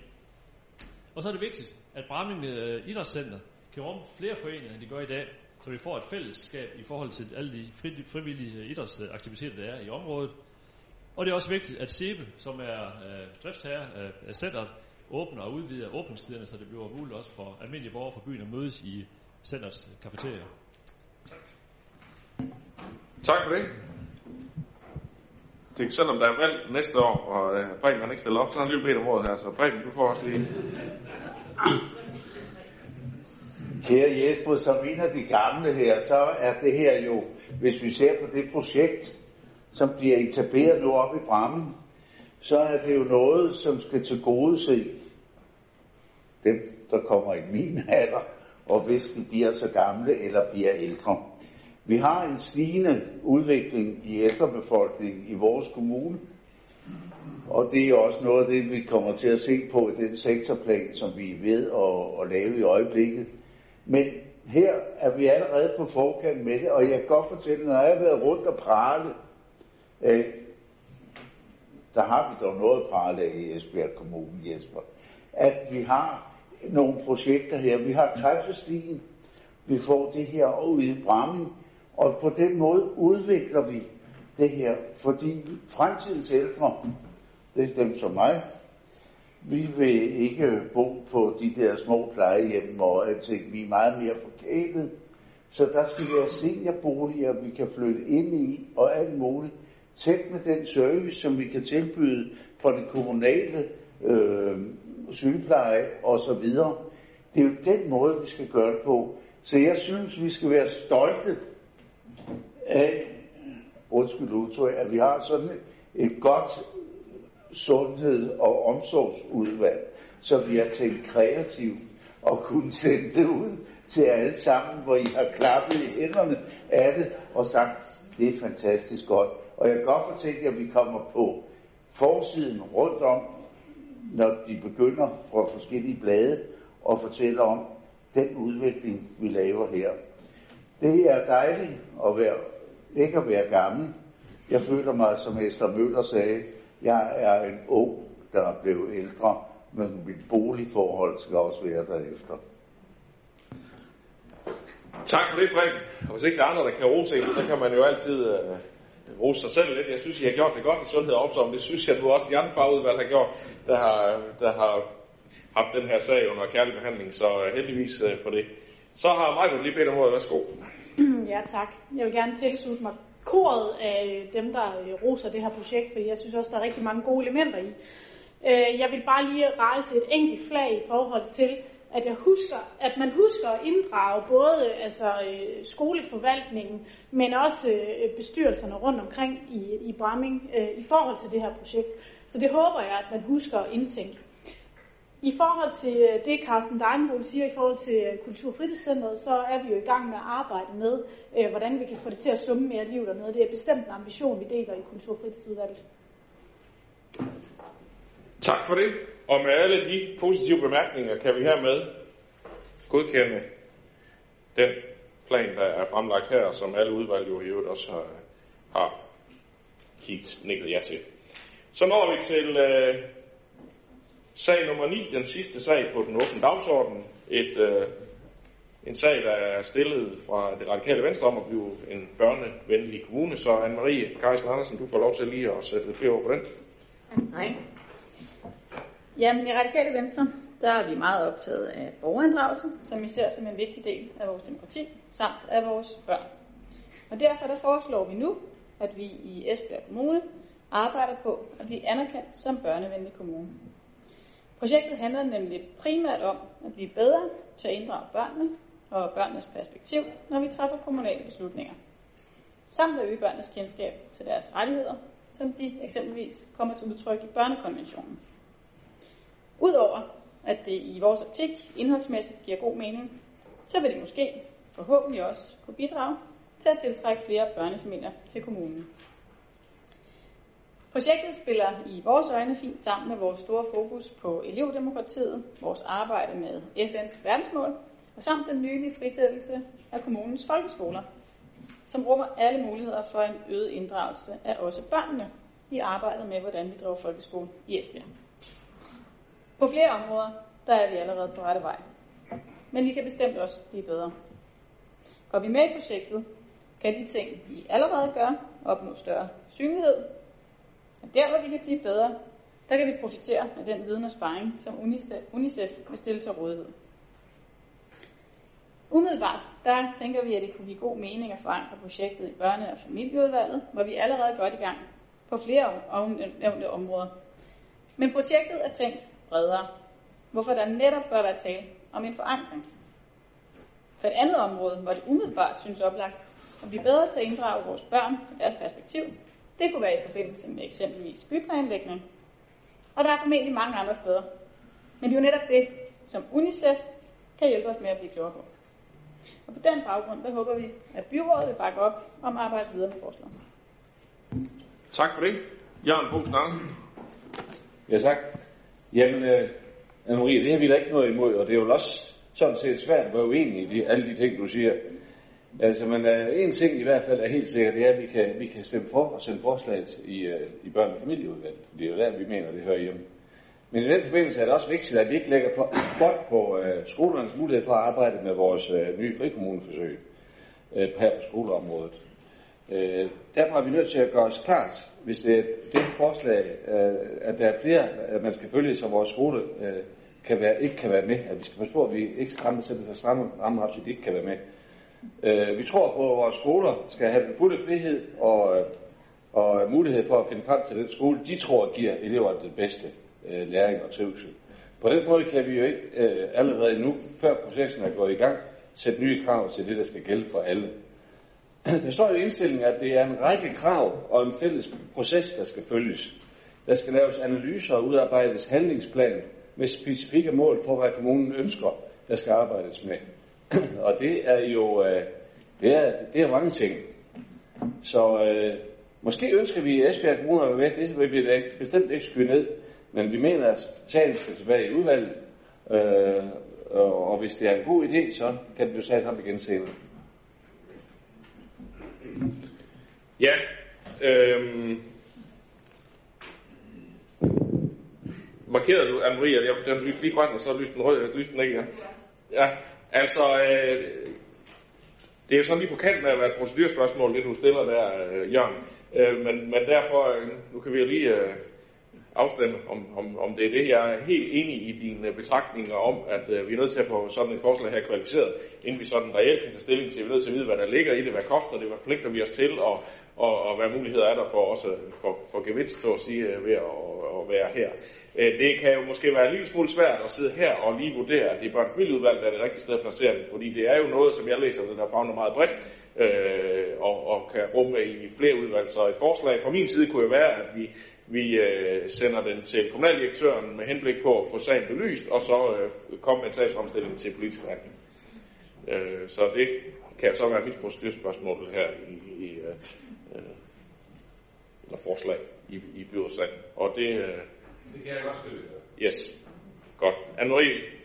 Og så er det vigtigt, at Bramming øh, Idrætscenter kan rumme flere foreninger, end de gør i dag, så vi får et fællesskab i forhold til alle de fri, frivillige øh, idrætsaktiviteter, der er i området. Og det er også vigtigt, at SEBE, som er øh, driftsherre øh, af centret, åbner og udvider åbningstiderne, så det bliver muligt også for almindelige borgere fra byen at mødes i centrets kafeterier.
Tak. For det. Det, selvom der er valg næste år, og øh, Preben han ikke stiller op, så har han lige bedt om her, så Preben, du får også lige...
Kære Jesper, som en af de gamle her, så er det her jo, hvis vi ser på det projekt, som bliver etableret nu oppe i Brammen, så er det jo noget, som skal til gode se dem, der kommer i min alder, og hvis de bliver så gamle eller bliver ældre. Vi har en stigende udvikling i ældrebefolkningen i vores kommune, og det er også noget af det, vi kommer til at se på i den sektorplan, som vi er ved at, at lave i øjeblikket. Men her er vi allerede på forkant med det, og jeg kan godt fortælle, når jeg har været rundt og prale, øh, der har vi dog noget at prale af i Esbjerg Kommune, Jesper, at vi har nogle projekter her. Vi har kræftestien, vi får det her ude i Bramming, og på den måde udvikler vi det her, fordi fremtidens ældre, det er dem som mig, vi vil ikke bo på de der små plejehjem og alting. Vi er meget mere forkælet. Så der skal være seniorboliger, vi kan flytte ind i og alt muligt. Tæt med den service, som vi kan tilbyde fra det kommunale øh, sygepleje og så videre. Det er jo den måde, vi skal gøre det på. Så jeg synes, vi skal være stolte af, undskyld udtryk, at vi har sådan et godt sundhed- og omsorgsudvalg, så vi har tænkt kreativt og kunne sende det ud til alle sammen, hvor I har klappet i hænderne af det og sagt, det er fantastisk godt. Og jeg kan godt fortælle at vi kommer på forsiden rundt om, når de begynder fra forskellige blade og fortæller om den udvikling, vi laver her. Det er dejligt at være, ikke at være gammel. Jeg føler mig, som Esther Møller sagde, jeg er en ung, der er blevet ældre, men mit boligforhold skal også være derefter.
Tak for det, Brink. Og hvis ikke der er andre, der kan rose en, så kan man jo altid øh, rose sig selv lidt. Jeg synes, I har gjort det godt i sundhed og omsorg. Det synes jeg nu også, de andre fagudvalg har gjort, der har, der har haft den her sag under kærlig behandling. Så øh, heldigvis øh, for det. Så har Michael lige bedt om ordet. Værsgo. (clears throat)
Ja, tak. Jeg vil gerne tilslutte mig koret af dem, der øh, roser det her projekt, for jeg synes også, der er rigtig mange gode elementer i. Øh, jeg vil bare lige rejse et enkelt flag i forhold til, at jeg husker, at man husker at inddrage både øh, altså, øh, skoleforvaltningen, men også øh, bestyrelserne rundt omkring i, i Bramming øh, i forhold til det her projekt. Så det håber jeg, at man husker at indtænke. I forhold til øh, det, Carsten Deinbol siger i forhold til øh, Kultur- så er vi jo i gang med at arbejde med, øh, hvordan vi kan få det til at summe mere liv dernede. Det er bestemt en ambition, vi deler i Kultur-
Tak for det. Og med alle de positive bemærkninger kan vi hermed godkende den plan, der er fremlagt her, som alle udvalg jo i øvrigt også har, har kigget nikket ja til. Så når vi til øh, sag nummer 9, den sidste sag på den åbne dagsorden. Et, øh, en sag, der er stillet fra det radikale venstre om at blive en børnevenlig kommune. Så Anne-Marie Kajsen Andersen, du får lov til lige at sætte lidt flere ord på den.
Nej. Jamen, i Radikale Venstre, der er vi meget optaget af borgerinddragelse, som vi ser som en vigtig del af vores demokrati, samt af vores børn. Og derfor der foreslår vi nu, at vi i Esbjerg Kommune arbejder på at blive anerkendt som børnevenlig kommune. Projektet handler nemlig primært om at blive bedre til at inddrage børnene og børnenes perspektiv, når vi træffer kommunale beslutninger. Samt at øge børnenes kendskab til deres rettigheder, som de eksempelvis kommer til udtryk i børnekonventionen. Udover at det i vores optik indholdsmæssigt giver god mening, så vil det måske forhåbentlig også kunne bidrage til at tiltrække flere børnefamilier til kommunen. Projektet spiller i vores øjne fint sammen med vores store fokus på elevdemokratiet, vores arbejde med FN's verdensmål, og samt den nylige frisættelse af kommunens folkeskoler, som rummer alle muligheder for en øget inddragelse af også børnene i arbejdet med, hvordan vi driver folkeskole i Esbjerg. På flere områder, der er vi allerede på rette vej. Men vi kan bestemt også blive bedre. Går vi med i projektet, kan de ting, vi allerede gør, opnå større synlighed. Og der, hvor vi kan blive bedre, der kan vi profitere af den viden og sparring, som UNICEF vil stille til rådighed. Umiddelbart, der tænker vi, at det kunne give god mening at forankre projektet i børne- og familieudvalget, hvor vi er allerede godt i gang på flere nævnte områder. Men projektet er tænkt bredere, hvorfor der netop bør være tale om en forankring. For et andet område, hvor det umiddelbart synes oplagt at blive bedre til at inddrage vores børn og deres perspektiv, det kunne være i forbindelse med eksempelvis byplanlægning. Og der er formentlig mange andre steder. Men det er jo netop det, som UNICEF kan hjælpe os med at blive klogere på. Og på den baggrund, der håber vi, at byrådet vil bakke op om at arbejde videre med forslaget.
Tak for det. Jørgen Bosen Andersen.
Ja, tak. Jamen, øh, Anne-Marie, det har vi da ikke noget imod, og det er jo også sådan set svært at være uenig i de, alle de ting, du siger. Altså, men uh, en ting i hvert fald er helt sikkert, det er, at vi kan, vi kan stemme for og sende forslaget i, uh, i børne- og familieudvalget, det er jo der, vi mener, det hører hjemme. Men i den forbindelse er det også vigtigt, at vi ikke lægger for godt på uh, skolernes mulighed for at arbejde med vores uh, nye frikommuneforsøg uh, her på skoleområdet. Uh, derfor er vi nødt til at gøre os klart, hvis det er det forslag, uh, at der er flere, at man skal følge, så vores skole uh, kan være, ikke kan være med. At vi skal passe på, at vi ikke strammer til for stramme rammer, så de ikke kan være med. Øh, vi tror på, at vores skoler skal have den fulde frihed og, øh, og mulighed for at finde frem til den skole, de tror giver eleverne det bedste øh, læring og trivsel. På den måde kan vi jo ikke øh, allerede nu, før processen er gået i gang, sætte nye krav til det, der skal gælde for alle. (clears throat) Der står jo i indstillingen, at det er en række krav og en fælles proces, der skal følges. Der skal laves analyser og udarbejdes handlingsplan med specifikke mål for, hvad kommunen ønsker, der skal arbejdes med. (clears throat) og det er jo øh, det er, det er mange ting. Så øh, måske ønsker vi Esbjerg Kommune at være med, det vil vi da ikke, bestemt ikke skyde ned, men vi mener, at sagen skal tilbage i udvalget, øh, og, og hvis det er en god idé, så kan det blive sat ham igen senere.
Ja, øhm, markerede du, Anne-Marie, at jeg, den lyste lige grøn, og så lyste den rød, lyste den ikke ja? Ja, altså, øh, det er jo sådan lige på kanten med at være et procedurspørgsmål, det du stiller der, øh, Jørgen. Øh, men, men derfor, øh, nu kan vi jo lige øh, afstemme, om, om, om det er det. Jeg er helt enig i dine betragtninger om, at øh, vi er nødt til at få sådan et forslag her kvalificeret, inden vi sådan reelt kan tage stilling til. Vi er nødt til at vide, hvad der ligger i det, hvad koster det, hvad pligter vi os til, og, og, og hvad muligheder er der for også øh, for, for gevinst, så at sige, øh, ved at, at være her. Øh, det kan jo måske være en lille smule svært at sidde her og lige vurdere, at det er børnefamilieudvalget, der er det rigtige sted at placere det, fordi det er jo noget, som jeg læser, der fagner meget bredt, øh, og, og kan rumme i flere udvalg. Så et forslag fra min side kunne jo være, at vi, vi øh, sender den til kommunaldirektøren med henblik på at få sagen belyst, og så øh, komme med en sagsfremstilling til politisk forhandling. Øh, så det kan så være mit procedurspørgsmål her i, i øh, øh eller forslag i, i byrådssagen. Og det, øh,
det kan jeg godt støtte.
Yes. Godt. Anne-Marie?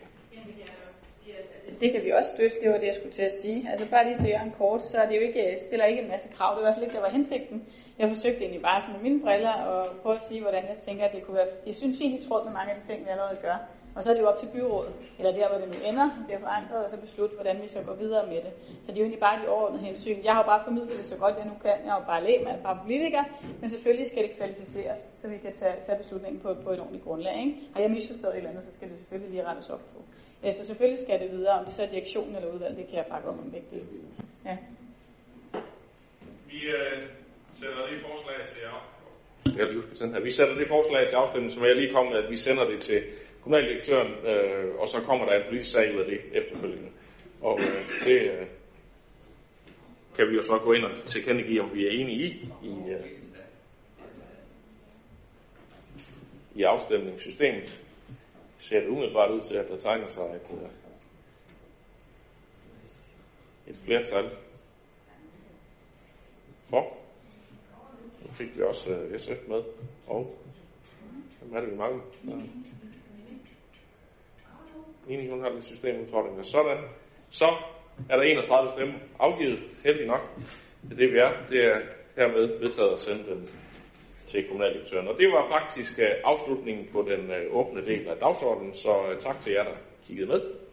Det kan vi også støtte, det var det, jeg skulle til at sige. Altså bare lige til Jørgen kort, så er det jo ikke, stiller ikke en masse krav. Det var i hvert fald ikke, der var hensigten. Jeg forsøgte egentlig bare sådan med mine briller og prøve at sige, hvordan jeg tænker, at det kunne være. Jeg synes fint i tråd med mange af de ting, vi allerede gør. Og så er det jo op til byrådet, eller der, hvor det nu ender, bliver forankret, og så beslutte, hvordan vi så går videre med det. Så det er jo egentlig bare de overordnede hensyn. Jeg har jo bare formidlet det så godt, jeg nu kan. Jeg har jo bare lægt mig, bare politiker, men selvfølgelig skal det kvalificeres, så vi kan tage, tage beslutningen på, på et ordentligt grundlag. Ikke? Har jeg misforstået et eller andet, så skal det selvfølgelig lige rettes op på. Ja, så selvfølgelig skal det videre, om det så er direktion eller udvalg, det kan jeg bakke op om begge. Ja.
Vi øh, sætter det forslag til. Jeg lige huske her. Vi sætter det forslag til afstemning, som jeg lige kom med, at vi sender det til kommunaldirektøren, øh, og så kommer der en politisk sag ud af det efterfølgende. Og øh, det øh, kan vi jo så gå ind og tilkendegive, om vi er enige i, i, øh, i afstemningssystemet. Ser det umiddelbart ud til, at der tegner sig et, øh, et flertal for. Nu fik vi også øh, SF med, og hvem er det, vi mangler? Ja. Enig, hun har lidt systemudfordringer. Sådan. Så er der 31 stemmer afgivet, heldig nok. Det er det, vi er. Det er hermed vedtaget at sende den til kommunaldirektøren. Og det var faktisk øh, afslutningen på den øh, åbne del af dagsordenen, så øh, tak til jer, der kiggede med.